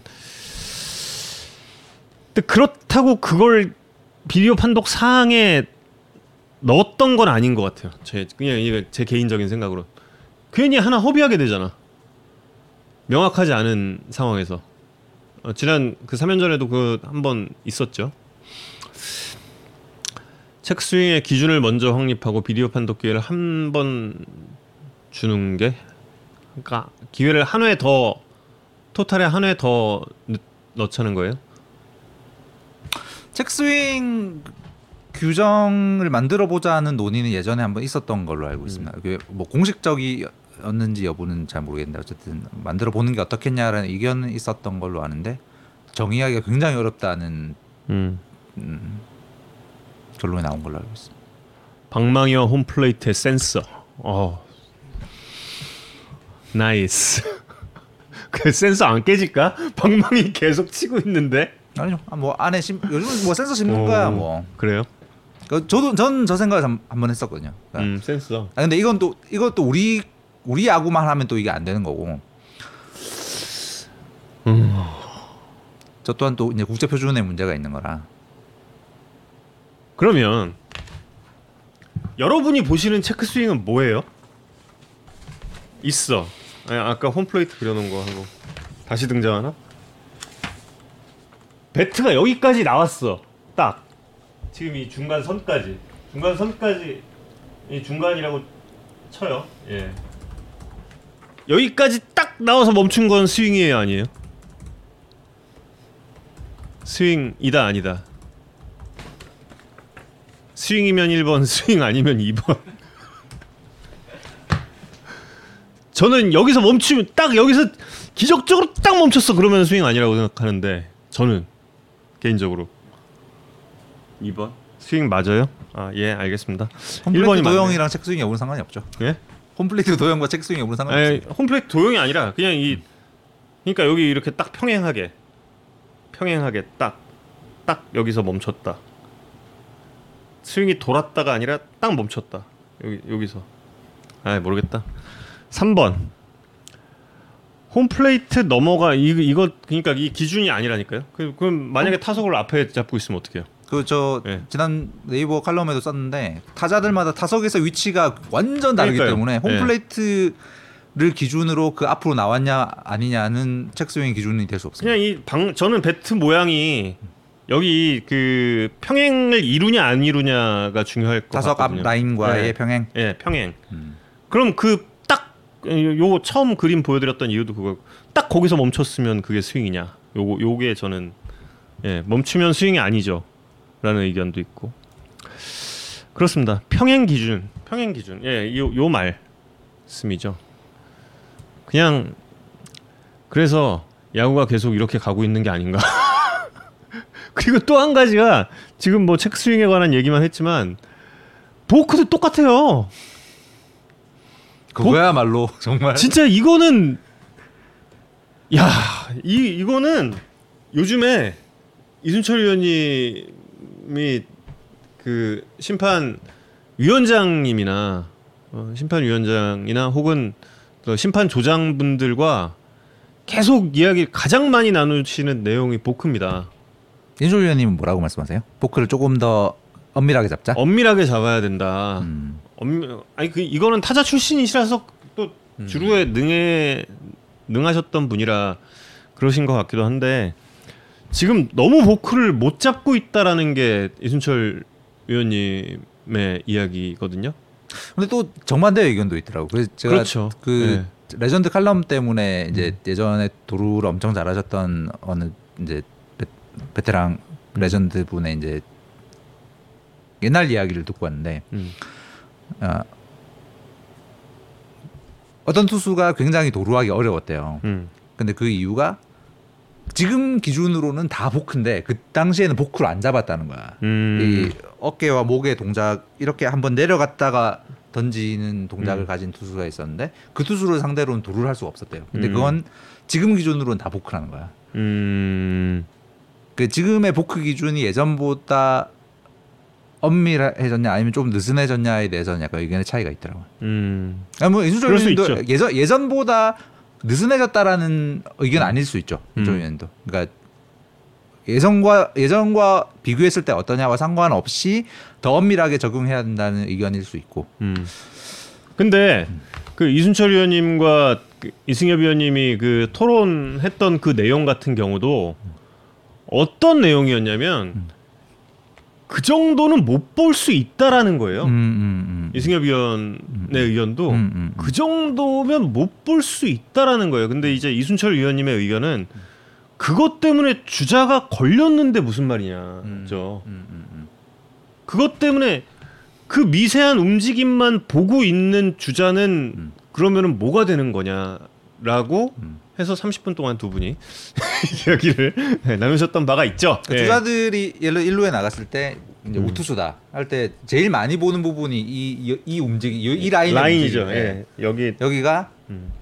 Speaker 1: 그렇다고 그걸 비디오 판독 사항에 넣었던 건 아닌 것 같아요. 제 그냥 이게 제 개인적인 생각으로 괜히 하나 허비하게 되잖아. 명확하지 않은 상황에서 어, 지난 그 3연전에도 그 한 번 있었죠. 책 스윙의 기준을 먼저 확립하고 비디오 판독 기회를 한 번 주는 게 그러니까 기회를 한 회 더 토탈에 한 회 더 넣자는 거예요.
Speaker 2: 책스윙 규정을 만들어 보자는 논의는 예전에 한번 있었던 걸로 알고 있습니다.
Speaker 1: 음.
Speaker 2: 그게 뭐 공식적이었는지 여부는 잘 모르겠는데 어쨌든 만들어 보는 게 어떻겠냐라는 의견은 있었던 걸로 아는데 정의하기가 굉장히 어렵다는
Speaker 1: 음.
Speaker 2: 음, 결론이 나온 걸로 알고 있습니다.
Speaker 1: 방망이와 홈플레이트의 센서. 어. 나이스. 그 센서 안 깨질까? 방망이 계속 치고 있는데.
Speaker 2: 아니요, 아, 뭐 안에 심, 요즘 뭐 센서 심는 거야
Speaker 1: 오,
Speaker 2: 뭐.
Speaker 1: 그래요?
Speaker 2: 그 저도 전 저 생각을 한 번 했었거든요. 그러니까
Speaker 1: 음, 센서.
Speaker 2: 아 근데 이건 또 이것도 우리 우리 야구만 하면 또 이게 안 되는 거고.
Speaker 1: 음.
Speaker 2: 저 또한 또 이제 국제 표준에 문제가 있는 거라.
Speaker 1: 그러면 여러분이 보시는 체크 스윙은 뭐예요? 있어. 아까 홈플레이트 그려놓은 거 하고 다시 등장하나? 배트가 여기까지 나왔어. 딱 지금 이 중간 선까지 중간 선까지 이 중간이라고 쳐요. 예. 여기까지 딱 나와서 멈춘 건 스윙이에요, 아니에요? 스윙이다 아니다. 스윙이면 1번, 스윙 아니면 2번. 저는 여기서 멈추면 딱 여기서 기적적으로 딱 멈췄어. 그러면 스윙 아니라고 생각하는데 저는 개인적으로 2번 스윙 맞아요? 아 예 알겠습니다.
Speaker 2: 홈플레이트
Speaker 1: 1번이
Speaker 2: 도형이랑 책 스윙 여부는 상관이 없죠.
Speaker 1: 예?
Speaker 2: 홈플레이트 도형과 책 스윙 여부는 상관이
Speaker 1: 아니,
Speaker 2: 없어요.
Speaker 1: 홈플레이트 도형이 아니라 그냥 이 그러니까 여기 이렇게 딱 평행하게 평행하게 딱딱 여기서 멈췄다. 스윙이 돌았다가 아니라 딱 멈췄다. 여기 여기서. 아 모르겠다. 3번. 홈플레이트 넘어가 이 이거 그러니까 이 기준이 아니라니까요. 그, 그럼 만약에 타석을 앞에 잡고 있으면 어떡해요?
Speaker 2: 그저
Speaker 1: 예.
Speaker 2: 지난 네이버 칼럼에도 썼는데 타자들마다 타석에서 위치가 완전 다르기
Speaker 1: 그러니까요.
Speaker 2: 때문에
Speaker 1: 예.
Speaker 2: 홈플레이트 를 기준으로 그 앞으로 나왔냐 아니냐는 책스윙 기준이 될 수 없습니다.
Speaker 1: 그냥 이 방 저는 배트 모양이 여기 그 평행을 이루냐 안 이루냐가 중요할 것
Speaker 2: 타석 앞
Speaker 1: 같거든요.
Speaker 2: 라인과의
Speaker 1: 네.
Speaker 2: 평행.
Speaker 1: 예, 평행.
Speaker 2: 음.
Speaker 1: 그럼 그딱 요 처음 그림 보여드렸던 이유도 그거. 딱 거기서 멈췄으면 그게 스윙이냐. 요거 요게 저는 예 멈추면 스윙이 아니죠라는 의견도 있고 그렇습니다. 평행 기준, 평행 기준. 예, 요요 말씀이죠. 그냥 그래서 야구가 계속 이렇게 가고 있는 게 아닌가. 그리고 또 한 가지가 지금 뭐 체크 스윙에 관한 얘기만 했지만 보크도 똑같아요.
Speaker 2: 그거야말로 정말
Speaker 1: 진짜 이거는 야, 이 이거는 요즘에 이순철 위원님이 그 심판 위원장님이나 어, 심판 위원장이나 혹은 그 심판 조장분들과 계속 이야기 가장 많이 나누시는 내용이 보크입니다.
Speaker 2: 인조 위원님은 뭐라고 말씀하세요? 포크를 조금 더 엄밀하게 잡자.
Speaker 1: 엄밀하게 잡아야 된다.
Speaker 2: 음.
Speaker 1: 엄 아니 그 이거는 타자 출신이시라서 또
Speaker 2: 음.
Speaker 1: 주루에 능해 능하셨던 분이라 그러신 것 같기도 한데 지금 너무 보크를 못 잡고 있다라는 게 이순철 위원님의 이야기거든요.
Speaker 2: 근데 또 정반대 의견도 있더라고. 그래서 제가
Speaker 1: 그렇죠.
Speaker 2: 그
Speaker 1: 네.
Speaker 2: 레전드 칼럼 때문에 이제 예전에 도루를 엄청 잘하셨던 어느 이제 베, 베테랑 레전드 분의 이제 옛날 이야기를 듣고 왔는데
Speaker 1: 음.
Speaker 2: 어, 어떤 투수가 굉장히 도루하기 어려웠대요.
Speaker 1: 음.
Speaker 2: 근데 그 이유가 지금 기준으로는 다 보크인데 그 당시에는 보크를 안 잡았다는 거야.
Speaker 1: 음.
Speaker 2: 이 어깨와 목의 동작 이렇게 한번 내려갔다가 던지는 동작을
Speaker 1: 음.
Speaker 2: 가진 투수가 있었는데 그 투수를 상대로는 도루를 할 수가 없었대요. 근데
Speaker 1: 음.
Speaker 2: 그건 지금 기준으로는 다 보크라는 거야.
Speaker 1: 음.
Speaker 2: 그 지금의 보크 기준이 예전보다 엄밀해졌냐 아니면 좀 느슨해졌냐에 대해서는 약간 의견의 차이가 있더라고요.
Speaker 1: 음.
Speaker 2: 아, 뭐
Speaker 1: 수.
Speaker 2: 의원도 예전 예전보다 느슨해졌다라는 의견 아닐 수 있죠.
Speaker 1: 음.
Speaker 2: 이순철 의원도. 그러니까 예전과 예전과 비교했을 때 어떠냐와 상관없이 더 엄밀하게 적용해야 된다는 의견일 수 있고.
Speaker 1: 음. 근데 그 이순철 의원님과 그 이승엽 의원님이 그 토론했던 그 내용 같은 경우도 어떤 내용이었냐면
Speaker 2: 음.
Speaker 1: 그 정도는 못 볼 수 있다라는 거예요.
Speaker 2: 음, 음, 음.
Speaker 1: 이승엽 의견도
Speaker 2: 음, 음, 음.
Speaker 1: 그 정도면 못 볼 수 있다라는 거예요. 근데 이제 이순철 의원님의 의견은 그것 때문에 주자가 걸렸는데 무슨 말이냐.
Speaker 2: 음.
Speaker 1: 죠
Speaker 2: 음.
Speaker 1: 그것 때문에 그 미세한 움직임만 보고 있는 주자는
Speaker 2: 음.
Speaker 1: 그러면은 뭐가 되는 거냐라고
Speaker 2: 음.
Speaker 1: 해서 30분 동안 두 분이 이야기를 네, 나누셨던 바가 있죠.
Speaker 2: 그
Speaker 1: 예.
Speaker 2: 주자들이 예를 일루에 나갔을 때 이제
Speaker 1: 음.
Speaker 2: 우투수다 할 때 제일 많이 보는 부분이 이 이, 이이 라인의
Speaker 1: 라인이죠. 예. 여기
Speaker 2: 여기가
Speaker 1: 음.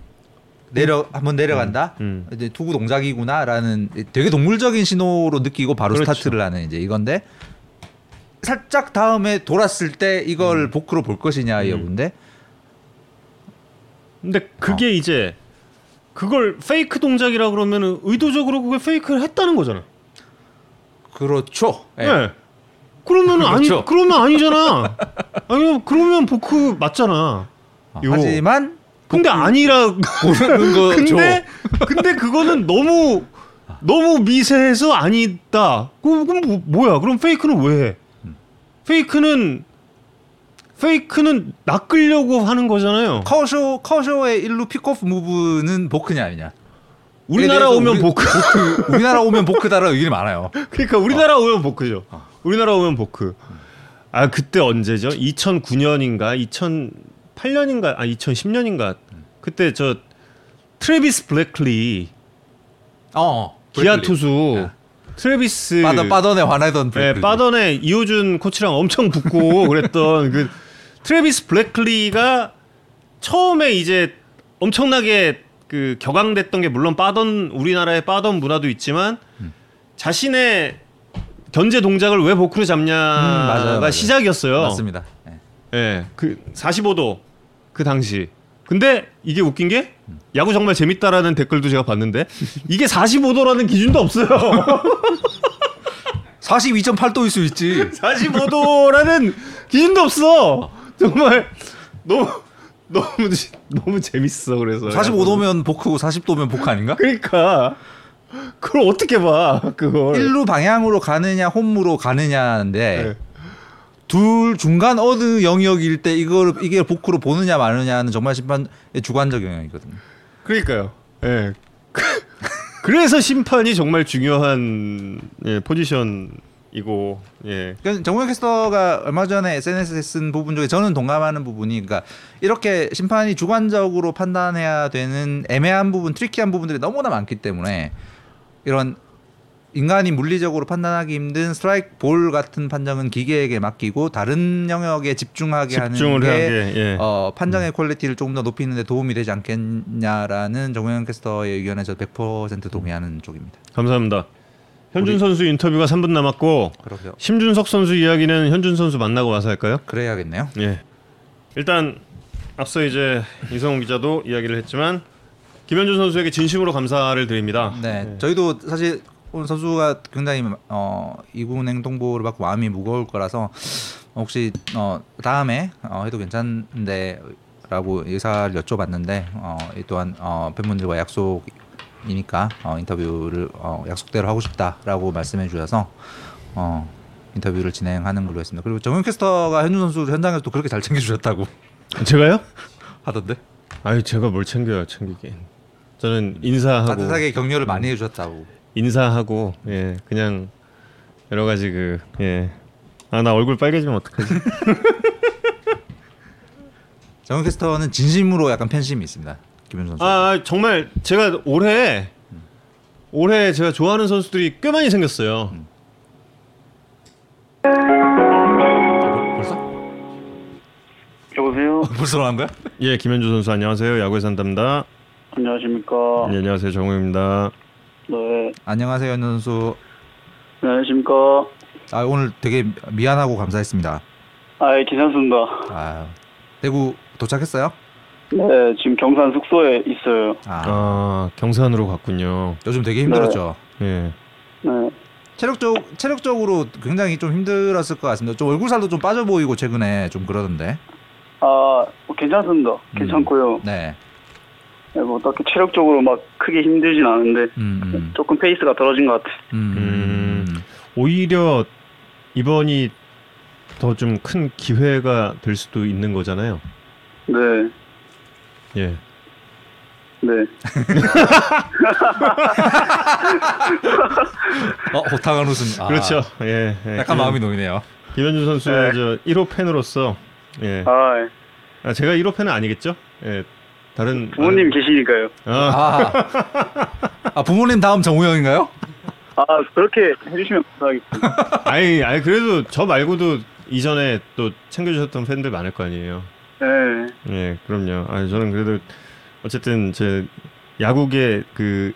Speaker 2: 내려 한번 내려간다.
Speaker 1: 음.
Speaker 2: 이제 투구 동작이구나라는 되게 동물적인 신호로 느끼고 바로
Speaker 1: 그렇죠.
Speaker 2: 스타트를 하는 이제 이건데 살짝 다음에 돌았을 때 이걸 보크로 볼 것이냐 이
Speaker 1: 음.
Speaker 2: 여부인데
Speaker 1: 근데 그게 이제 그걸 페이크 동작이라 그러면은 의도적으로 그걸 페이크를 했다는 거잖아.
Speaker 2: 그렇죠.
Speaker 1: 예.
Speaker 2: 예.
Speaker 1: 그러면은 아니
Speaker 2: 그렇죠.
Speaker 1: 그러면 아니잖아. 아니 그러면 보크 맞잖아.
Speaker 2: 어,
Speaker 1: 이거.
Speaker 2: 하지만
Speaker 1: 근데 아니라
Speaker 2: 모르는 거죠.
Speaker 1: 근데 근데 그거는 너무 너무 미세해서 아니다. 그럼, 그럼 뭐, 뭐야? 그럼 페이크는 왜 해?
Speaker 2: 음.
Speaker 1: 페이크는 페이크는 낚으려고 하는 거잖아요.
Speaker 2: 커쇼 커쇼의 일루 픽오프 무브는 보크냐 아니냐.
Speaker 1: 우리나라 오면
Speaker 2: 우리-
Speaker 1: 보크.
Speaker 2: 우리나라 오면 보크다라는 의견이 많아요.
Speaker 1: 그러니까 우리나라 오면 보크죠.
Speaker 2: 어.
Speaker 1: 우리나라 오면 보크. 아 그때 언제죠? 2009년인가 2008년인가 아 2010년인가 그때 저 트래비스 블랙리
Speaker 2: 어.
Speaker 1: 기아
Speaker 2: 브레이클리.
Speaker 1: 투수
Speaker 2: 야.
Speaker 1: 트래비스
Speaker 2: 빠던 빠던에 화내던
Speaker 1: 예,
Speaker 2: 브레이클리.
Speaker 1: 빠던에 이호준 코치랑 엄청 붙고 그랬던 그 트래비스 블랙리가 처음에 이제 엄청나게 그 격앙됐던 게 물론 빠던 우리나라의 빠던 문화도 있지만
Speaker 2: 음.
Speaker 1: 자신의 견제 동작을 왜 보크로 잡냐가
Speaker 2: 음.
Speaker 1: 시작이었어요.
Speaker 2: 맞습니다. 예.
Speaker 1: 예, 그 45도 그 당시. 근데 이게 웃긴 게 야구 정말 재밌다라는 댓글도 제가 봤는데 이게 45도라는 기준도 없어요.
Speaker 2: 42.8도일 수 있지.
Speaker 1: 45도라는 기준도 없어. 정말 너무 너무 지- 너무 재밌어 그래서.
Speaker 2: 45도면 보크고 40도면 보크 아닌가?
Speaker 1: 그러니까 그걸 어떻게 봐 그걸.
Speaker 2: 일루 방향으로 가느냐 홈으로 가느냐인데
Speaker 1: 네.
Speaker 2: 둘 중간 어느 영역일 때 이걸 이게 보크로 보느냐 마느냐는 정말 심판의 주관적 영역이거든요.
Speaker 1: 그러니까요. 예. 그래서 심판이 정말 중요한 예, 포지션 이고 예.
Speaker 2: 그러니까 정우영 캐스터가 얼마 전에 SNS에 쓴 부분 중에 저는 동감하는 부분이 그러니까 이렇게 심판이 주관적으로 판단해야 되는 애매한 부분, tricky한 부분들이 너무나 많기 때문에 이런 인간이 물리적으로 판단하기 힘든 스트라이크 볼 같은 판정은 기계에게 맡기고 다른 영역에 집중하게 하는 게
Speaker 1: 예.
Speaker 2: 어, 판정의 퀄리티를 조금 더 높이는 데 도움이 되지 않겠냐라는 정우영 캐스터의 의견에 저100% 동의하는 쪽입니다.
Speaker 1: 감사합니다. 현준
Speaker 2: 우리-
Speaker 1: 선수 인터뷰가 3분 남았고
Speaker 2: 그러게요.
Speaker 1: 심준석 선수 이야기는 현준 선수 만나고 와서 할까요?
Speaker 2: 그래야겠네요.
Speaker 1: 예. 일단 앞서 이제 이성훈 기자도 이야기를 했지만 김현준 선수에게 진심으로 감사를 드립니다.
Speaker 2: 네, 저희도 사실 오늘 선수가 굉장히 어, 이군 행동보를 받고 마음이 무거울 거라서 혹시 어, 다음에 어, 해도 괜찮은데라고 의사를 여쭤봤는데 어, 이 또한 어, 팬분들과 약속 이니까 어, 인터뷰를 어, 약속대로 하고 싶다라고 말씀해 주셔서 어, 인터뷰를 진행하는 걸로 했습니다. 그리고 정현 캐스터가 현준 선수 현장에서 또 그렇게 잘 챙겨주셨다고
Speaker 1: 제가요?
Speaker 2: 하던데.
Speaker 1: 아유 제가 뭘 챙겨요 챙기긴. 저는 인사하고
Speaker 2: 따뜻하게 격려를 많이 해주셨다고.
Speaker 1: 인사하고 예 그냥 여러 가지 그 예. 아 나 얼굴 빨개지면 어떡하지?
Speaker 2: 정현 캐스터는 진심으로 약간 팬심이 있습니다. 김현 선수.
Speaker 1: 아, 아 정말 제가 올해 올해 제가 좋아하는 선수들이 꽤 많이 생겼어요.
Speaker 2: 벌써?
Speaker 3: 여보세요.
Speaker 2: 벌써 나온 거야?
Speaker 1: 예, 김현주 선수 안녕하세요. 야구의 산답니다.
Speaker 3: 안녕하십니까.
Speaker 1: 예, 안녕하세요. 정우입니다.
Speaker 3: 네.
Speaker 2: 안녕하세요, 현 선수.
Speaker 3: 네, 안녕하십니까.
Speaker 2: 아 오늘 되게 미안하고 감사했습니다.
Speaker 3: 아, 예, 괜찮습니다.
Speaker 2: 아 대구 도착했어요?
Speaker 3: 네, 지금 경산 숙소에 있어요.
Speaker 2: 아,
Speaker 1: 아, 경산으로 갔군요.
Speaker 2: 요즘 되게 힘들었죠.
Speaker 1: 예.
Speaker 3: 네.
Speaker 2: 체력적 체력적으로 굉장히 좀 힘들었을 것 같습니다. 좀 얼굴 살도 좀 빠져 보이고 최근에 좀 그러던데.
Speaker 3: 아, 뭐 괜찮습니다.
Speaker 2: 음.
Speaker 3: 괜찮고요.
Speaker 2: 네.
Speaker 3: 네, 뭐 딱히 체력적으로 막 크게 힘들진 않은데
Speaker 2: 음, 음,
Speaker 3: 조금 페이스가 떨어진 것 같아.
Speaker 2: 음, 음.
Speaker 1: 오히려 이번이 더 좀 큰 기회가 될 수도 있는 거잖아요.
Speaker 3: 네.
Speaker 1: 예.
Speaker 3: 네.
Speaker 2: 어 호탕한 웃음. 아,
Speaker 1: 그렇죠. 예. 예.
Speaker 2: 약간 마음이 놓이네요.
Speaker 1: 김현주 선수의
Speaker 3: 네.
Speaker 1: 저 1호 팬으로서 예.
Speaker 3: 아, 예.
Speaker 1: 아, 제가 1호 팬은 아니겠죠? 예. 다른
Speaker 3: 부모님 계시니까요.
Speaker 1: 아,
Speaker 2: 아, 아 부모님 다음 정우영인가요?
Speaker 3: 아, 그렇게 해주시면 감사하겠습니다.
Speaker 1: 아이, 아이 그래도 저 말고도 이전에 또 챙겨주셨던 팬들 많을 거 아니에요.
Speaker 3: 네.
Speaker 1: 예, 그럼요. 아, 저는 그래도 어쨌든 제 야구계 그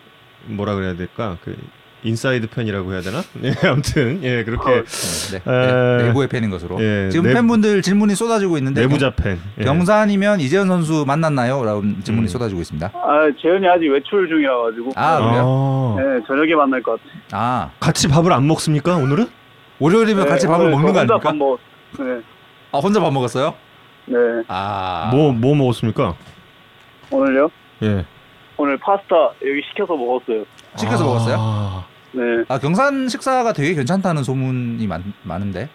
Speaker 1: 뭐라 그래야 될까? 그 인사이드 팬이라고 해야 되나? 예, 아무튼 예, 그렇게
Speaker 3: 어,
Speaker 2: 네,
Speaker 1: 에,
Speaker 2: 네, 내부의 팬인 것으로.
Speaker 1: 예,
Speaker 2: 지금
Speaker 1: 내-
Speaker 2: 팬분들 질문이 쏟아지고 있는데
Speaker 1: 내부자 팬. 예.
Speaker 2: 경산이면 이재현 선수 만났나요? 라는 질문이
Speaker 1: 음.
Speaker 2: 쏟아지고 있습니다.
Speaker 3: 아, 재현이 아직 외출 중이라 가지고.
Speaker 2: 아, 그래요?
Speaker 1: 아,
Speaker 3: 네, 저녁에 만날 것 같아요.
Speaker 2: 아
Speaker 1: 같이 밥을 안 먹습니까 오늘은?
Speaker 2: 월요일이면
Speaker 3: 네,
Speaker 2: 같이 밥을 먹는 거 아닙니까?
Speaker 3: 밥 먹... 네.
Speaker 2: 아 혼자 밥 먹었어요?
Speaker 3: 네.
Speaker 2: 아
Speaker 1: 뭐 뭐 먹었습니까?
Speaker 3: 오늘요?
Speaker 1: 예.
Speaker 3: 오늘 파스타 여기 시켜서 먹었어요.
Speaker 2: 시켜서
Speaker 1: 아,
Speaker 2: 먹었어요?
Speaker 3: 네.
Speaker 2: 아 경산 식사가 되게 괜찮다는 소문이 많, 많은데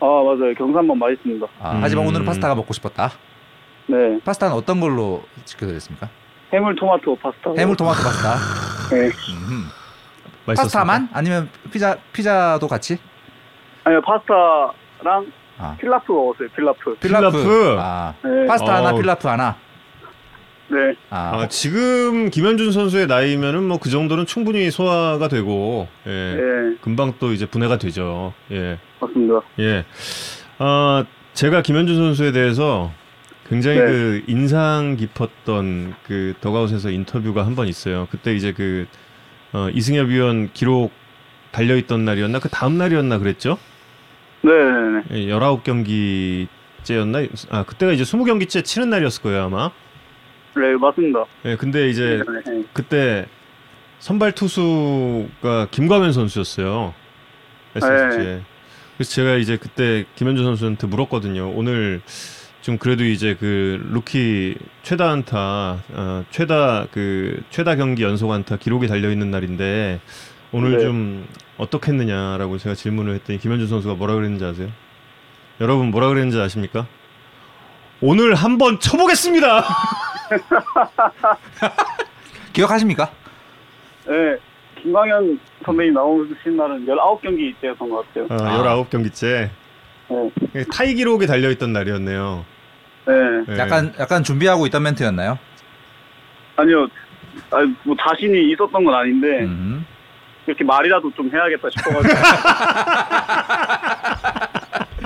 Speaker 3: 아 맞아요. 경산밥 맛있습니다.
Speaker 2: 아,
Speaker 1: 음.
Speaker 2: 하지만 오늘은 파스타가 먹고 싶었다.
Speaker 3: 네.
Speaker 2: 파스타는 어떤 걸로 시켜드렸습니까?
Speaker 3: 해물 토마토 파스타.
Speaker 2: 해물 토마토 파스타.
Speaker 3: 네.
Speaker 1: 맛있었습니까?
Speaker 2: 파스타만? 아니면 피자 피자도 같이?
Speaker 3: 아니요 파스타랑
Speaker 2: 아.
Speaker 3: 필라프 먹었어요. 필라프.
Speaker 1: 필라프.
Speaker 2: 아
Speaker 3: 네.
Speaker 2: 파스타 하나,
Speaker 1: 어우.
Speaker 2: 필라프 하나.
Speaker 3: 네.
Speaker 2: 아,
Speaker 1: 아, 지금 김현준 선수의 나이면은 뭐 그 정도는 충분히 소화가 되고 예.
Speaker 3: 네.
Speaker 1: 금방 또 이제 분해가 되죠. 예.
Speaker 3: 맞습니다.
Speaker 1: 예. 아, 제가 김현준 선수에 대해서 굉장히
Speaker 3: 네.
Speaker 1: 그 인상 깊었던 그 더가웃에서 인터뷰가 한 번 있어요. 그때 이제 그 어, 이승엽 위원 기록 달려 있던 날이었나? 그 다음 날이었나 그랬죠? 예, 19경기째였나? 아, 그때가 이제 20경기째 치는 날이었을 거예요, 아마.
Speaker 3: 네 맞습니다.
Speaker 1: 예, 근데 이제
Speaker 3: 네. 네.
Speaker 1: 그때 선발 투수가 김광현 선수였어요. SSG에. 그래서 제가 이제 그때 김현준 선수한테 물었거든요. 오늘 좀 그래도 이제 그 루키 최다 안타, 어, 최다 그 최다 경기 연속 안타 기록이 달려 있는 날인데 오늘
Speaker 3: 네.
Speaker 1: 좀 어떻겠느냐라고 제가 질문을 했더니 김현준 선수가 뭐라 그랬는지 아세요? 여러분 뭐라 그랬는지 아십니까? 오늘 한번 쳐보겠습니다.
Speaker 2: 기억하십니까?
Speaker 3: 네. 김광현 선배님 나오신 날은 19경기 때였던 것 같아요.
Speaker 1: 어,
Speaker 2: 아.
Speaker 1: 19경기째
Speaker 3: 네.
Speaker 1: 타이 기록이 달려 있던 날이었네요.
Speaker 3: 네.
Speaker 1: 예.
Speaker 2: 약간 약간 준비하고 있던 멘트였나요?
Speaker 3: 아니요. 아니, 뭐 자신이 있었던 건 아닌데
Speaker 2: 음.
Speaker 3: 이렇게 말이라도 좀 해야겠다 싶어가지고.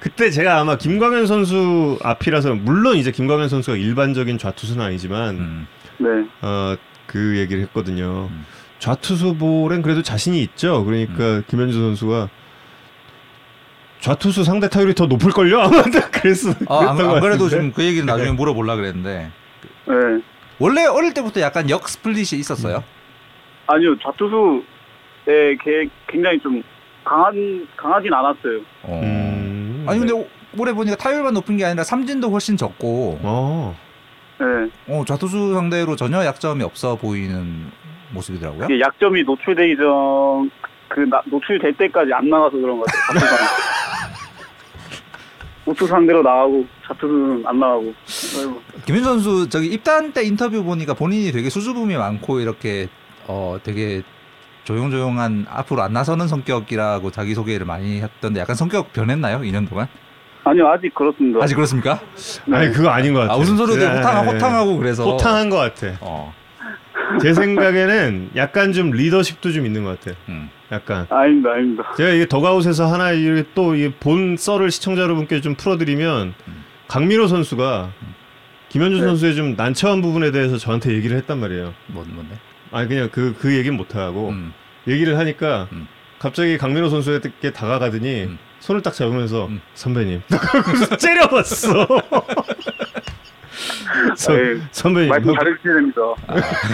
Speaker 1: 그때 제가 아마 김광현 선수 앞이라서 물론 이제 김광현 선수가 일반적인 좌투수는 아니지만
Speaker 2: 음.
Speaker 3: 네.
Speaker 1: 어, 그 얘기를 했거든요.
Speaker 2: 음.
Speaker 1: 좌투수 볼엔 그래도 자신이 있죠. 그러니까 김현주 선수가 좌투수 상대 타율이 더 높을 걸요. 아마 그랬어.
Speaker 2: 아, 안,
Speaker 1: 안것
Speaker 2: 그래도. 좀 그 얘기를 나중에 물어보려 그랬는데
Speaker 3: 네.
Speaker 2: 원래 어릴 때부터 약간 역 스플릿이 있었어요.
Speaker 3: 아니요. 좌투수에 게- 굉장히 좀 강한 강하진 않았어요.
Speaker 2: 어.
Speaker 1: 음,
Speaker 2: 아니 근데
Speaker 1: 네.
Speaker 2: 오- 올해 보니까 타율만 높은 게 아니라 삼진도 훨씬 적고
Speaker 1: 어.
Speaker 3: 네.
Speaker 2: 어, 좌투수 상대로 전혀 약점이 없어 보이는 모습이더라고요.
Speaker 3: 이게 약점이 노출되기 전, 그, 나, 노출될 때까지 안 나가서 그런 것 같아요. 우투 상대로 나가고 자투는 안 나가고.
Speaker 2: 김윤 선수 저기 입단 때 인터뷰 보니까 본인이 되게 수줍음이 많고 이렇게 어 되게 조용조용한 앞으로 안 나서는 성격이라고 자기 소개를 많이 했던데 약간 성격 변했나요? 2년 동안?
Speaker 3: 아니요 아직 그렇습니다.
Speaker 2: 아직 그렇습니까?
Speaker 3: 네.
Speaker 1: 아니 그거 아닌 것 같아.
Speaker 2: 아 웃음소리도
Speaker 1: 예,
Speaker 2: 호탕,
Speaker 1: 예.
Speaker 2: 호탕하고 그래서
Speaker 1: 호탕한 것 같아.
Speaker 2: 어.
Speaker 1: 제 생각에는 약간 좀 리더십도 좀 있는 것 같아.
Speaker 2: 음.
Speaker 1: 약간
Speaker 3: 아닙니다 아닙니다.
Speaker 1: 제가 이게 덕아웃에서 하나 이렇게 또본 썰을 시청자 여러분께 좀 풀어드리면
Speaker 2: 음.
Speaker 1: 강민호 선수가 김현준
Speaker 3: 네.
Speaker 1: 선수의 좀 난처한 부분에 대해서 저한테 얘기를 했단 말이에요.
Speaker 2: 뭔 뭔데?
Speaker 1: 아니 그냥 그그 얘기는 못 하고
Speaker 2: 음.
Speaker 1: 얘기를 하니까
Speaker 2: 음.
Speaker 1: 갑자기 강민호 선수에게 다가가더니
Speaker 2: 음.
Speaker 1: 손을 딱 잡으면서
Speaker 2: 음.
Speaker 1: 선배님 째려봤어. 선-
Speaker 3: 네.
Speaker 1: 선배님
Speaker 3: 말씀 잘해주셔야 됩니다.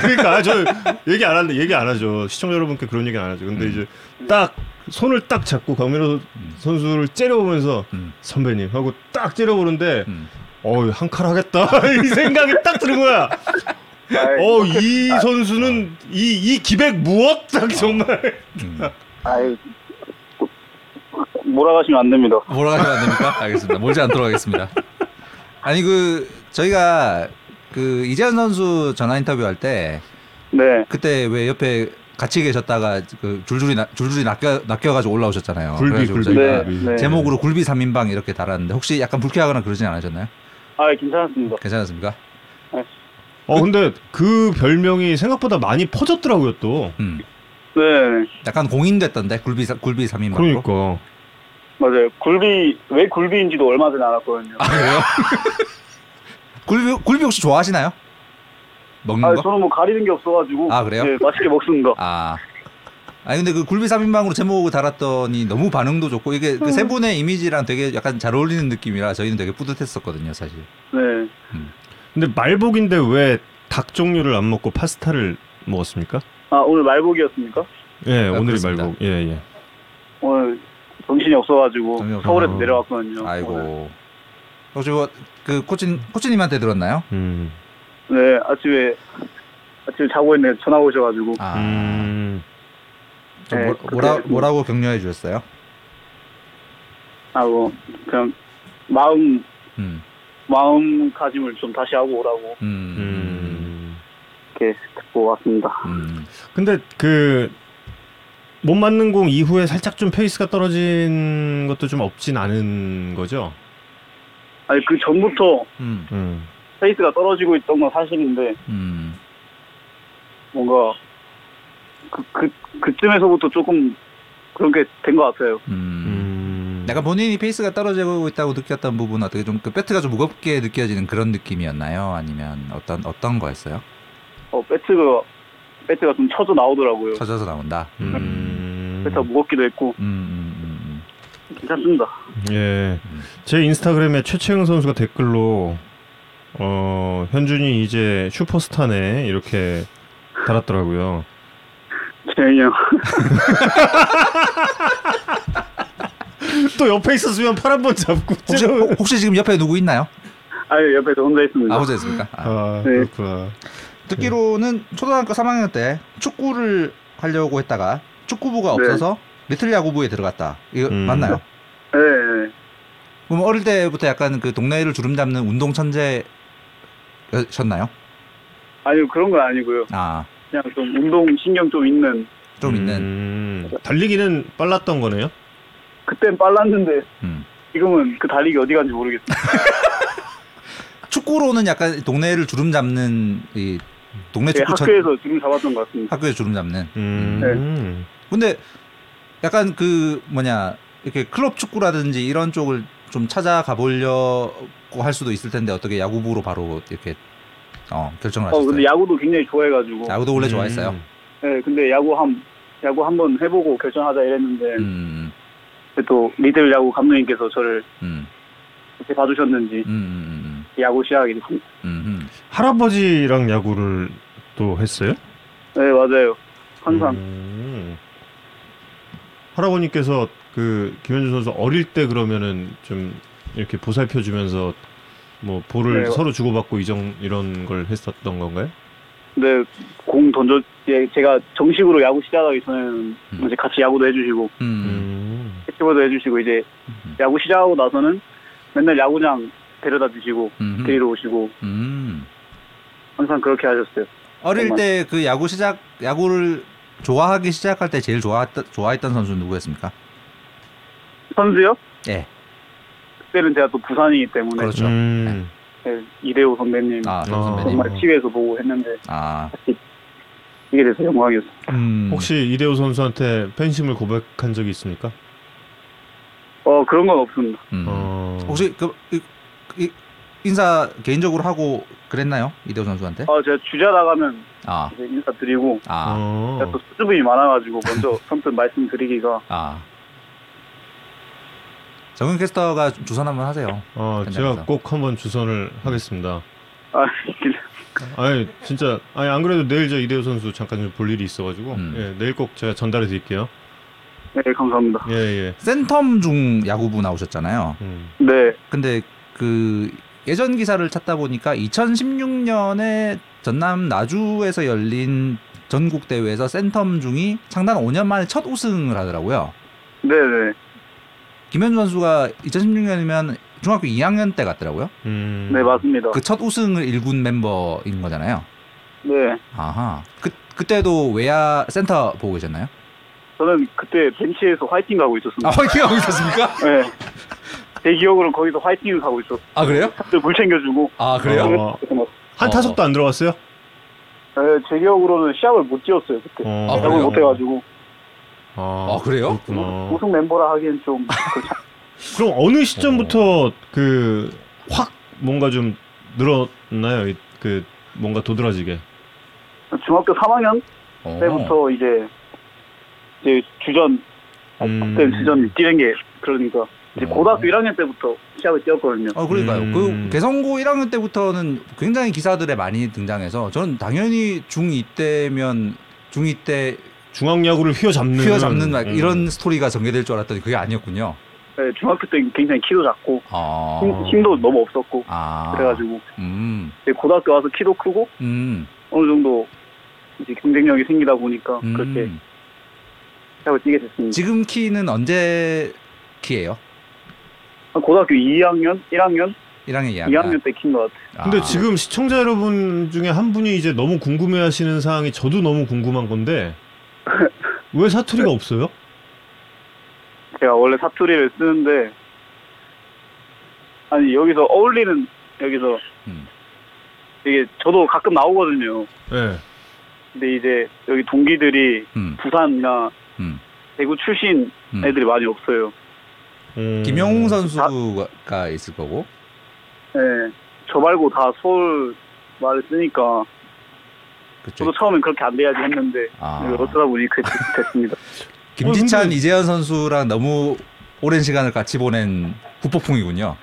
Speaker 1: 그러니까 아, 저 얘기 안 하는데 얘기 안 하죠. 시청자 여러분께 그런 얘기 안 하죠. 근데
Speaker 2: 음.
Speaker 1: 이제 딱 손을 딱 잡고 강민호
Speaker 2: 음.
Speaker 1: 선수를 째려보면서
Speaker 2: 음.
Speaker 1: 선배님 하고 딱 째려보는데
Speaker 2: 음.
Speaker 1: 어우 한칼 하겠다 이 생각이 딱 드는 거야. 어이 선수는 이이 기백 무엇 딱 정말.
Speaker 2: 음.
Speaker 3: 아이, 몰아가시면 안 됩니다.
Speaker 2: 하시면 안 됩니까? 알겠습니다. 몰지 않도록 하겠습니다. 아니 그 저희가 그 이재현 선수 전화 인터뷰 할 때
Speaker 3: 네.
Speaker 2: 그때 왜 옆에 같이 계셨다가 그 줄줄이 나, 줄줄이 낚여 낚여가지고 올라오셨잖아요.
Speaker 1: 굴비, 굴비.
Speaker 3: 네, 네.
Speaker 2: 제목으로 굴비 3인방 이렇게 달았는데 혹시 약간 불쾌하거나 그러진 않으셨나요?
Speaker 3: 아 괜찮았습니다.
Speaker 2: 괜찮았습니까?
Speaker 1: 어 근데 그 별명이 생각보다 많이 퍼졌더라고요 또.
Speaker 2: 음.
Speaker 3: 네.
Speaker 2: 약간 공인됐던데 굴비 사- 굴비 3인방으로.
Speaker 1: 그러니까.
Speaker 3: 맞아요. 굴비 왜 굴비인지도 얼마 전에 알았거든요.
Speaker 2: 아 그래요? 굴비 굴비 혹시 좋아하시나요? 먹는
Speaker 3: 아
Speaker 2: 거?
Speaker 3: 저는 뭐 가리는 게 없어가지고
Speaker 2: 아, 그래요?
Speaker 3: 네, 맛있게 먹습니다.
Speaker 2: 아. 아니 근데 그 굴비 3인방으로 제목을 달았더니 너무 반응도 좋고 이게 그 세 분의 이미지랑 되게 약간 잘 어울리는 느낌이라 저희는 되게 뿌듯했었거든요, 사실.
Speaker 3: 네.
Speaker 1: 근데 말복인데 왜 닭 종류를 안 먹고 파스타를 먹었습니까?
Speaker 3: 아 오늘 말복이었습니까?
Speaker 1: 예,
Speaker 2: 아,
Speaker 1: 오늘이
Speaker 2: 그렇습니다.
Speaker 1: 말복. 예, 예.
Speaker 3: 오늘 정신이 없어가지고
Speaker 2: 정신이 없-
Speaker 3: 서울에서
Speaker 1: 어.
Speaker 3: 내려왔거든요.
Speaker 2: 아이고. 혹시 뭐그 코치 코치님한테 들었나요?
Speaker 1: 음.
Speaker 3: 네 아침에 아침에 자고 있는데 전화 오셔가지고
Speaker 2: 아.
Speaker 1: 음.
Speaker 2: 좀
Speaker 3: 네,
Speaker 2: 뭐, 뭐라
Speaker 3: 그때-
Speaker 2: 뭐라고 격려해 주셨어요?
Speaker 3: 하고 그냥 마음
Speaker 2: 음.
Speaker 3: 마음가짐을 좀 다시 하고 오라고
Speaker 2: 음.
Speaker 1: 음.
Speaker 3: 이렇게 듣고 왔습니다.
Speaker 2: 음.
Speaker 1: 근데 그 몸 맞는 공 이후에 살짝 좀 페이스가 떨어진 것도 좀 없진 않은 거죠.
Speaker 3: 아니 그 전부터
Speaker 2: 음.
Speaker 1: 음.
Speaker 3: 페이스가 떨어지고 있던 건 사실인데
Speaker 2: 음.
Speaker 3: 뭔가 그, 그 그쯤에서부터 조금 그런 게 된 것 같아요.
Speaker 2: 음.
Speaker 1: 음.
Speaker 2: 약간 본인이 페이스가 떨어지고 있다고 느꼈던 부분은 어떻게 좀 그 배트가 좀 무겁게 느껴지는 그런 느낌이었나요? 아니면 어떤 어떤 거였어요?
Speaker 3: 어 배트가 배트가 좀 쳐져 나오더라고요.
Speaker 2: 쳐져서 나온다.
Speaker 1: 음.
Speaker 3: 배트가 무겁기도 했고
Speaker 2: 음, 음, 음, 음.
Speaker 3: 괜찮습니다.
Speaker 1: 예.
Speaker 2: 음.
Speaker 1: 제 인스타그램에 최채흥 선수가 댓글로 어, 현준이 이제 슈퍼스타네 이렇게 달았더라고요.
Speaker 3: 형.
Speaker 1: 또 옆에 있었으면 팔 한 번 잡고
Speaker 2: 혹시
Speaker 1: 찌르-
Speaker 2: 혹시 지금 옆에 누구 있나요?
Speaker 3: 아니 옆에서 혼자 있습니다.
Speaker 2: 아 혼자 있습니까? 아.
Speaker 1: 아,
Speaker 3: 네.
Speaker 1: 그렇구나.
Speaker 2: 듣기로는 초등학교 3학년 때 축구를 하려고 했다가 축구부가
Speaker 3: 네.
Speaker 2: 없어서 리틀 야구부에 들어갔다. 이거
Speaker 1: 음.
Speaker 2: 맞나요?
Speaker 3: 네, 네.
Speaker 2: 그럼 어릴 때부터 약간 그 동네를 주름 잡는 운동 천재셨나요?
Speaker 3: 아니요 그런 건 아니고요.
Speaker 2: 아,
Speaker 3: 그냥 좀 운동 신경 좀 있는.
Speaker 2: 좀 있는.
Speaker 1: 음, 달리기는 빨랐던 거네요.
Speaker 3: 그땐 빨랐는데
Speaker 2: 음.
Speaker 3: 지금은 그 달리기 어디 간지 모르겠어요.
Speaker 2: 축구로는 약간 동네를 주름 잡는 이 동네
Speaker 3: 제
Speaker 2: 축구 천
Speaker 3: 네, 학교에서 지금 잡았던 것 같습니다.
Speaker 2: 학교에 주름 잡는.
Speaker 1: 음.
Speaker 2: 근데 약간 그 뭐냐 이렇게 클럽 축구라든지 이런 쪽을 좀 찾아가 보려고 할 수도 있을 텐데 어떻게 야구부로 바로 이렇게 어 결정을
Speaker 3: 어
Speaker 2: 하셨어요?
Speaker 3: 근데 야구도 굉장히 좋아해가지고.
Speaker 2: 야구도 원래
Speaker 1: 음.
Speaker 2: 좋아했어요.
Speaker 3: 네, 근데 야구 한 야구 한번 해보고 결정하자 이랬는데
Speaker 2: 음,
Speaker 3: 또 리틀 야구 감독님께서 저를
Speaker 2: 음,
Speaker 3: 이렇게 봐주셨는지
Speaker 2: 음, 음,
Speaker 3: 야구 시작하게 됐습니다.
Speaker 2: 음, 음.
Speaker 1: 할아버지랑 야구를 또 했어요?
Speaker 3: 네 맞아요. 항상
Speaker 1: 음. 할아버님께서 그 김현준 선수 어릴 때 그러면은 좀 이렇게 보살펴 주면서 뭐 볼을
Speaker 3: 네.
Speaker 1: 서로 주고받고 이정 이런 걸 했었던 건가요?
Speaker 3: 근데 공 던져 예, 제가 정식으로 야구 시작하기 전에는
Speaker 2: 음.
Speaker 3: 이제 같이 야구도 해주시고
Speaker 2: 음,
Speaker 1: 음.
Speaker 3: 캐치볼도 해주시고 이제
Speaker 2: 음.
Speaker 3: 야구 시작하고 나서는 맨날 야구장 데려다 주시고
Speaker 2: 음.
Speaker 3: 데리러 오시고
Speaker 2: 음.
Speaker 3: 항상 그렇게 하셨어요.
Speaker 2: 어릴. 때 그 야구 시작 야구를 좋아하기 시작할 때 제일 좋아했던 좋아했던 선수 는 누구였습니까?
Speaker 3: 선수요?
Speaker 2: 예.
Speaker 3: 그때는 제가 또 부산이기 때문에
Speaker 2: 그렇죠.
Speaker 1: 음.
Speaker 3: 네, 이대호 선배님
Speaker 2: 아,
Speaker 1: 어.
Speaker 2: 선배님.
Speaker 3: 정말 TV에서 보고 했는데
Speaker 2: 아.
Speaker 3: 이게 돼서 영광이었어요.
Speaker 2: 음.
Speaker 1: 혹시 이대호 선수한테 팬심을 고백한 적이 있습니까?
Speaker 3: 어 그런 건 없습니다.
Speaker 2: 음.
Speaker 1: 어.
Speaker 2: 혹시 그 이, 이, 인사 개인적으로 하고 그랬나요? 이대호 선수한테?
Speaker 3: 어 제가 주자 나가면
Speaker 2: 아.
Speaker 3: 이제 인사 드리고
Speaker 2: 아.
Speaker 1: 어.
Speaker 3: 제가 또 수줍음이 많아가지고 먼저 선뜻 말씀드리기가
Speaker 2: 아. 정은 캐스터가 주선 한번 하세요.
Speaker 1: 어. 제가 꼭 한번 주선을 하겠습니다.
Speaker 3: 아
Speaker 1: 아니 진짜 아니 안 그래도 내일 저 이대호 선수 잠깐 좀 볼 일이 있어가지고
Speaker 2: 음.
Speaker 1: 예, 내일 꼭 제가 전달해 드릴게요.
Speaker 3: 네 감사합니다.
Speaker 1: 예 예.
Speaker 2: 센텀 중 야구부 나오셨잖아요.
Speaker 1: 음.
Speaker 3: 네
Speaker 2: 근데 그 예전 기사를 찾다 보니까 2016년에 전남 나주에서 열린 전국 대회에서 센텀 중이 창단 5년 만에 첫 우승을 하더라고요.
Speaker 3: 네 네
Speaker 2: 김현주 선수가 2016년이면 중학교 2학년 때 같더라고요.
Speaker 1: 음.
Speaker 3: 네 맞습니다.
Speaker 2: 그 첫 우승을 일군 멤버인 거잖아요.
Speaker 3: 네
Speaker 2: 아하. 그 그때도 외야 센터 보고 계셨나요?
Speaker 3: 저는 그때 벤치에서 화이팅 가고 있었습니다.
Speaker 2: 아 화이팅 하고 있었습니까?
Speaker 3: 네. 제 기억으로는 거기서 화이팅을 가고 있었어요.
Speaker 2: 아 그래요?
Speaker 3: 물 챙겨주고.
Speaker 2: 아 그래요?
Speaker 1: 어. 한
Speaker 2: 어.
Speaker 1: 타석도 안 들어갔어요?
Speaker 3: 네, 제 기억으로는 시합을 못 뛰었어요 그때.
Speaker 1: 어.
Speaker 2: 아, 그래요?
Speaker 3: 못 해가지고
Speaker 1: 아,
Speaker 2: 아, 그래요?
Speaker 1: 그렇구나.
Speaker 3: 우승 멤버라 하기엔 좀
Speaker 1: 그럼 어느 시점부터 그확 뭔가 좀 늘었나요? 이- 그 뭔가 도드라지게.
Speaker 3: 않- 중학교 3학년
Speaker 2: 어.
Speaker 3: 때부터 이제 이제 주전
Speaker 1: 음.
Speaker 3: 그때 주전 뛰는 게 그러니까 이제
Speaker 2: 어.
Speaker 3: 고등학교 1학년 때부터 시합을 뛰었거든요.
Speaker 2: 어 그러니까요.
Speaker 1: 음.
Speaker 2: 그 개성고 1학년 때부터는 굉장히 기사들에 많이 등장해서 저는 당연히 중2 때면 중2 때
Speaker 1: 중앙 야구를 휘어잡는
Speaker 2: 휘어잡는 막
Speaker 1: 음.
Speaker 2: 이런 스토리가 전개될 줄 알았더니 그게 아니었군요.
Speaker 3: 네, 중학교 때 굉장히 키도 작고
Speaker 2: 아.
Speaker 3: 힘, 힘도 너무 없었고
Speaker 2: 아.
Speaker 3: 그래가지고
Speaker 2: 음.
Speaker 3: 이제 고등학교 와서 키도 크고
Speaker 2: 음.
Speaker 3: 어느 정도 이제 경쟁력이 생기다 보니까
Speaker 2: 음.
Speaker 3: 그렇게 시합을 뛰게 됐습니다.
Speaker 2: 지금 키는 언제 키예요?
Speaker 3: 한 고등학교 2학년, 1학년,
Speaker 2: 1학년 2학년.
Speaker 3: 2학년 때 킨 것 같아요.
Speaker 1: 근데 지금 시청자 여러분 중에 한 분이 이제 너무 궁금해하시는 사항이 저도 너무 궁금한 건데 왜 사투리가 없어요?
Speaker 3: 제가 원래 사투리를 쓰는데 아니 여기서 어울리는 여기서
Speaker 2: 음.
Speaker 3: 이게 저도 가끔 나오거든요.
Speaker 1: 예.
Speaker 3: 근데 이제 여기 동기들이
Speaker 2: 음.
Speaker 3: 부산이나
Speaker 2: 음.
Speaker 3: 대구 출신
Speaker 2: 음.
Speaker 3: 애들이 많이 없어요.
Speaker 1: 음.
Speaker 2: 김영웅 선수가 있을 거고.
Speaker 3: 네, 저 말고 다 서울 말을 쓰니까
Speaker 2: 그쵸.
Speaker 3: 저도 처음엔 그렇게 안 돼야지 했는데
Speaker 2: 아.
Speaker 3: 어쩌다 보니 그렇게 됐습니다.
Speaker 2: 김지찬,
Speaker 1: 어, 근데-
Speaker 2: 이재현 선수랑 너무 오랜 시간을 같이 보낸 후폭풍이군요.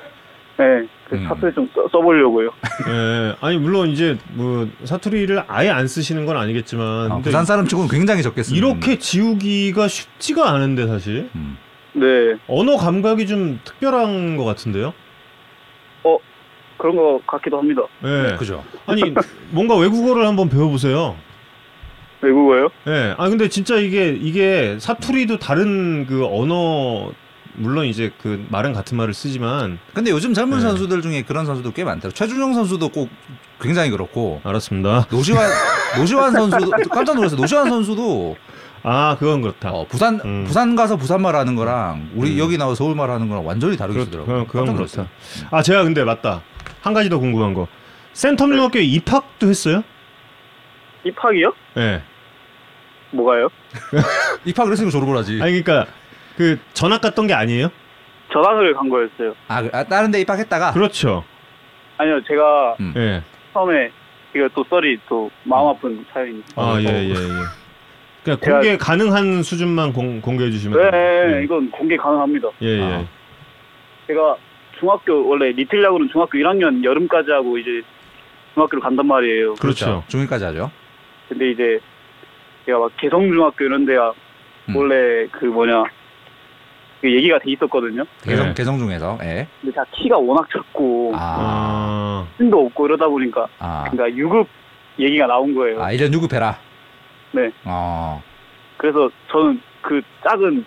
Speaker 3: 네, 그
Speaker 2: 음.
Speaker 3: 사투리 좀 써, 써보려고요.
Speaker 1: 예. 아니 물론 이제 뭐 사투리를 아예 안 쓰시는 건 아니겠지만
Speaker 2: 아, 부산 사람 치고는 굉장히 적게 쓰는.
Speaker 1: 이렇게 지우기가 쉽지가 않은데 사실
Speaker 2: 음.
Speaker 3: 네,
Speaker 1: 언어 감각이 좀 특별한 것 같은데요.
Speaker 3: 그런 것 같기도 합니다.
Speaker 1: 예.
Speaker 2: 그죠.
Speaker 1: 아니 뭔가 외국어를 한번 배워보세요.
Speaker 3: 외국어요?
Speaker 1: 예. 아 근데 진짜 이게 이게 사투리도 다른 그 언어 물론 이제 그 말은 같은 말을 쓰지만
Speaker 2: 근데 요즘 젊은
Speaker 1: 네.
Speaker 2: 선수들 중에 그런 선수도 꽤 많더라고요. 최준용 선수도 꼭 굉장히 그렇고
Speaker 1: 알았습니다.
Speaker 2: 노시환 노시환 선수도 깜짝 놀랐어요. 노시환 선수도
Speaker 1: 아 그건 그렇다.
Speaker 2: 어, 부산
Speaker 1: 음.
Speaker 2: 부산 가서 부산 말 하는 거랑 우리
Speaker 1: 음.
Speaker 2: 여기 나와서 서울말 하는 거랑 완전히 다르게
Speaker 1: 그렇-
Speaker 2: 쓰더라고요.
Speaker 1: 그건- 그건 그렇다. 아 제가 근데 맞다. 한 가지 더 궁금한 거. 센텀 중학교에 입학도 했어요?
Speaker 3: 입학이요?
Speaker 1: 예.
Speaker 3: 뭐가요?
Speaker 2: 입학을 했으니까 졸업을 하지.
Speaker 1: 아니 그러니까 그 전학 갔던 게 아니에요?
Speaker 3: 전학을 간 거였어요.
Speaker 2: 아, 그- 아, 다른 데 입학했다가
Speaker 1: 그렇죠.
Speaker 3: 아니요, 제가
Speaker 2: 음.
Speaker 1: 예.
Speaker 3: 처음에 이거 또 썰이 또 마음 아픈 사연입니다.
Speaker 1: 아, 예, 예, 예. 그냥
Speaker 3: 제가-
Speaker 1: 공개 가능한 수준만 공, 공개해 주시면
Speaker 3: 네,
Speaker 1: 됩니다.
Speaker 3: 이건 공개 가능합니다.
Speaker 1: 예, 예.
Speaker 2: 아.
Speaker 3: 제가 중학교 원래 리틀 야구는 중학교 1학년 여름까지 하고 이제 중학교를 간단 말이에요.
Speaker 1: 그렇죠.
Speaker 2: 중일까지 하죠.
Speaker 3: 근데 이제 제가 막 개성중학교 이런 데가
Speaker 2: 음.
Speaker 3: 원래 그 뭐냐 그 얘기가 돼 있었거든요.
Speaker 2: 개성
Speaker 1: 네.
Speaker 2: 개성 중에서 예.
Speaker 3: 근데 제가 키가 워낙 작고
Speaker 2: 아.
Speaker 1: 아.
Speaker 3: 힘도 없고 이러다 보니까
Speaker 2: 아.
Speaker 3: 그러니까 유급 얘기가 나온 거예요.
Speaker 2: 아, 1년 유급해라.
Speaker 3: 네.
Speaker 2: 어.
Speaker 3: 그래서 저는 그 작은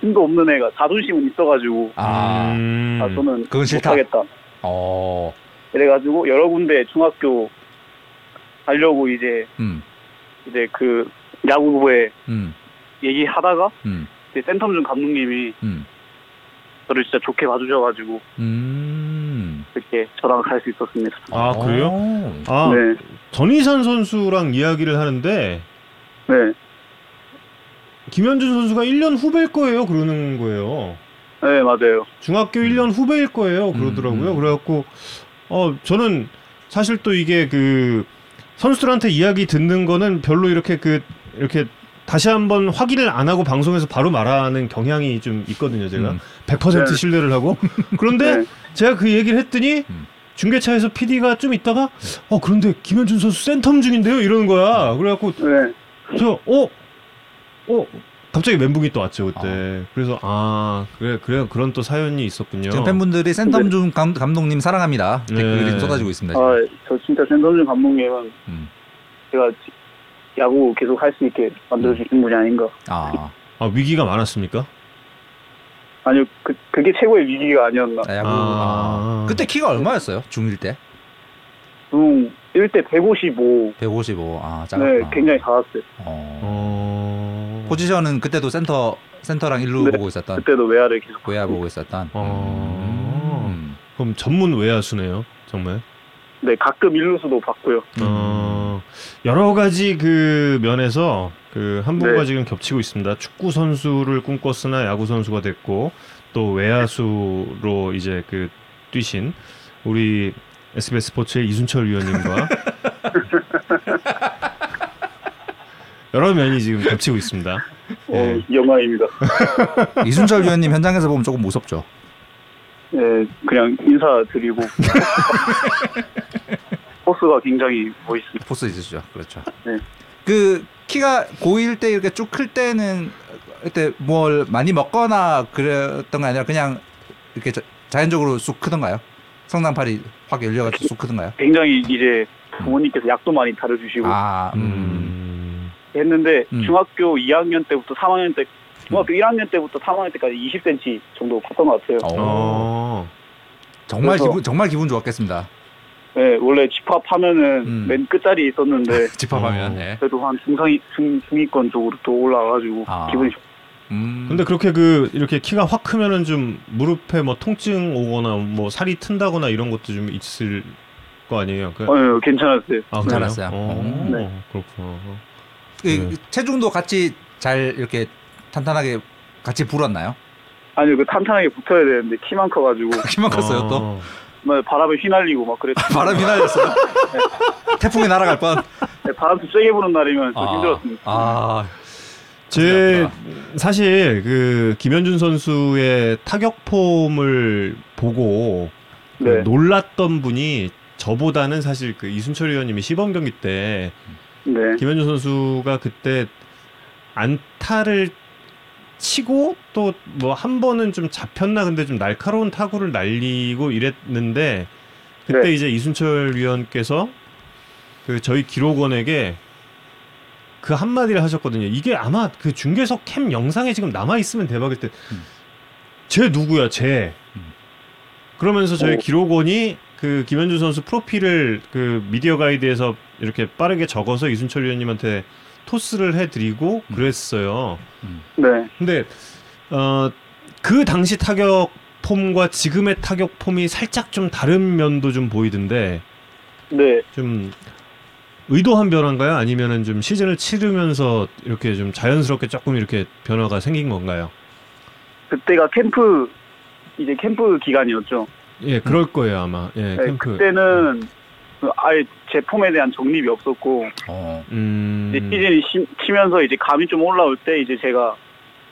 Speaker 3: 힘도 없는 애가 자존심은 있어가지고
Speaker 2: 아,
Speaker 1: 음.
Speaker 3: 아 저는
Speaker 2: 그건 싫다.
Speaker 3: 못하겠다.
Speaker 2: 어,
Speaker 3: 그래가지고 여러 군데 중학교 가려고 이제
Speaker 2: 음,
Speaker 3: 이제 그 야구부에
Speaker 2: 음,
Speaker 3: 얘기하다가
Speaker 2: 음,
Speaker 3: 이제 센텀준 감독님이
Speaker 2: 음,
Speaker 3: 저를 진짜 좋게 봐주셔가지고
Speaker 2: 음.
Speaker 3: 이렇게 저랑 갈 수 있었습니다.
Speaker 1: 아 그래요?
Speaker 2: 어.
Speaker 1: 아
Speaker 3: 네,
Speaker 1: 전희산 선수랑 이야기를 하는데
Speaker 3: 네,
Speaker 1: 김현준 선수가 1년 후배일 거예요. 그러는 거예요.
Speaker 3: 네 맞아요.
Speaker 1: 중학교 1년 후배일 거예요. 그러더라고요.
Speaker 2: 음.
Speaker 1: 그래갖고 어 저는 사실 또 이게 그 선수들한테 이야기 듣는 거는 별로 이렇게 그 이렇게 다시 한번 확인을 안 하고 방송에서 바로 말하는 경향이 좀 있거든요. 제가
Speaker 2: 음.
Speaker 1: 100%
Speaker 3: 네.
Speaker 1: 신뢰를 하고 그런데
Speaker 3: 네.
Speaker 1: 제가 그 얘기를 했더니
Speaker 2: 음.
Speaker 1: 중계차에서 PD가 좀 있다가 어 그런데 김현준 선수 센텀 중인데요 이러는 거야. 그래갖고
Speaker 3: 네,
Speaker 1: 저 어? 어? 갑자기 멘붕이 또 왔죠 그때.
Speaker 2: 아.
Speaker 1: 그래서 아 그래 그래 그런 또 사연이 있었군요.
Speaker 2: 지금 팬분들이 센텀준 감, 감독님 사랑합니다.
Speaker 1: 네.
Speaker 2: 댓글이 쏟아지고 있습니다. 지금.
Speaker 3: 아저 진짜 센텀준 감독님은
Speaker 2: 음.
Speaker 3: 제가 야구 계속 할 수 있게 만들어 주신 분이 아닌가.
Speaker 2: 아,
Speaker 1: 아 위기가 많았습니까?
Speaker 3: 아니요, 그 그게 최고의 위기가 아니었나.
Speaker 2: 야구.
Speaker 1: 아.
Speaker 2: 아. 그때 키가 얼마였어요? 중1 때?
Speaker 3: 중 1대 155.
Speaker 2: 155. 아,
Speaker 3: 네,
Speaker 2: 작았구나.
Speaker 3: 굉장히 작았어요.
Speaker 2: 어.
Speaker 1: 어.
Speaker 2: 포지션은 그때도 센터 센터랑 일루
Speaker 3: 네,
Speaker 2: 보고 있었던
Speaker 3: 그때도 외야를 계속.
Speaker 2: 외야 보고 있었던.
Speaker 1: 어.
Speaker 2: 음.
Speaker 1: 그럼 전문 외야수네요, 정말.
Speaker 3: 네, 가끔 일루수도 받고요.
Speaker 1: 어. 여러 가지 그 면에서 그 한 분과
Speaker 3: 네.
Speaker 1: 지금 겹치고 있습니다. 축구 선수를 꿈꿨으나 야구 선수가 됐고 또 외야수로 이제 그 뛰신 우리 SBS 스포츠의 이순철 위원님과 여러 면이 지금 겹치고 있습니다.
Speaker 3: 어,
Speaker 1: 네.
Speaker 3: 영광입니다.
Speaker 2: 이순철 위원님 현장에서 보면 조금 무섭죠.
Speaker 3: 네, 그냥 인사드리고. 포스가 굉장히 멋있습니다.
Speaker 2: 포스 있으시죠. 그렇죠.
Speaker 3: 네.
Speaker 2: 그 키가 고1 때 이렇게 쭉 클 때는 그때 뭘 많이 먹거나 그랬던 게 아니라 그냥 이렇게 자, 자연적으로 쑥 크던가요? 성장팔이 확 열려가지고 쑥 크던가요?
Speaker 3: 굉장히 이제 부모님께서 약도 많이 다려주시고
Speaker 2: 아, 음.
Speaker 1: 음.
Speaker 3: 했는데
Speaker 2: 음.
Speaker 3: 중학교 2학년 때부터 3학년 때 중학교 1학년 때부터 3학년 때까지 20cm 정도 컸던 것 같아요.
Speaker 2: 어.
Speaker 1: 어.
Speaker 2: 정말
Speaker 3: 그래서-
Speaker 2: 기분 정말 기분 좋았겠습니다.
Speaker 3: 네, 원래 집합하면은
Speaker 2: 음.
Speaker 3: 맨 끝자리에 있었는데
Speaker 2: 집합하면.
Speaker 1: 어.
Speaker 2: 네.
Speaker 3: 그래도 한 중상위 중, 중위권 쪽으로 또 올라와가지고
Speaker 2: 아.
Speaker 3: 기분이 좋.
Speaker 2: 음.
Speaker 1: 근데 그렇게 그 이렇게 키가 확 크면은 좀 무릎에 뭐 통증 오거나 뭐 살이 튼다거나 이런 것도 좀 있을 거 아니에요? 그,
Speaker 3: 어, 네, 괜찮았어요.
Speaker 1: 아,
Speaker 2: 괜찮았어요.
Speaker 1: 그래요? 어,
Speaker 3: 네.
Speaker 1: 그렇구나.
Speaker 2: 그
Speaker 1: 네.
Speaker 2: 체중도 같이 잘 이렇게 탄탄하게 같이 불었나요?
Speaker 3: 아니요, 그 탄탄하게 붙어야 되는데 키만 커가지고
Speaker 2: 키만 컸어요 또.
Speaker 1: 어.
Speaker 3: 막 바람에 휘날리고 막 그랬어요.
Speaker 2: 바람 휘날렸어요. 태풍이 날아갈 뻔.
Speaker 3: 네, 바람도 세게 부는 날이면 좀 힘들었습니다.
Speaker 2: 아,
Speaker 1: 제 사실 그 김현준 선수의 타격 폼을 보고 그
Speaker 3: 네,
Speaker 1: 놀랐던 분이 저보다는 사실 그 이순철 의원님이 시범 경기 때
Speaker 3: 네,
Speaker 1: 김현준 선수가 그때 안타를 치고 또 뭐 한 번은 좀 잡혔나 근데 좀 날카로운 타구를 날리고 이랬는데 그때
Speaker 3: 네.
Speaker 1: 이제 이순철 위원께서 그 저희 기록원에게 그 한마디를 하셨거든요. 이게 아마 그 중계석 캠 영상에 지금 남아 있으면 대박일 때.
Speaker 2: 음.
Speaker 1: 쟤 누구야, 쟤.
Speaker 2: 음.
Speaker 1: 그러면서 저희
Speaker 3: 오.
Speaker 1: 기록원이 그 김현준 선수 프로필을 그 미디어 가이드에서 이렇게 빠르게 적어서 이순철 위원님한테 토스를 해드리고
Speaker 2: 음.
Speaker 1: 그랬어요.
Speaker 3: 네.
Speaker 1: 근데 어 그 당시 타격 폼과 지금의 타격 폼이 살짝 좀 다른 면도 좀 보이던데
Speaker 3: 네.
Speaker 1: 좀 의도한 변화인가요? 아니면은 좀 시즌을 치르면서 이렇게 좀 자연스럽게 조금 이렇게 변화가 생긴 건가요?
Speaker 3: 그때가 캠프 이제 캠프 기간이었죠.
Speaker 1: 예, 그럴 거예요 아마. 예,
Speaker 3: 네,
Speaker 1: 캠프.
Speaker 3: 그때는 그 아예 제 폼에 대한 정립이 없었고
Speaker 2: 어.
Speaker 1: 음,
Speaker 3: 이제 시즌이 시- 치면서 이제 감이 좀 올라올 때 이제 제가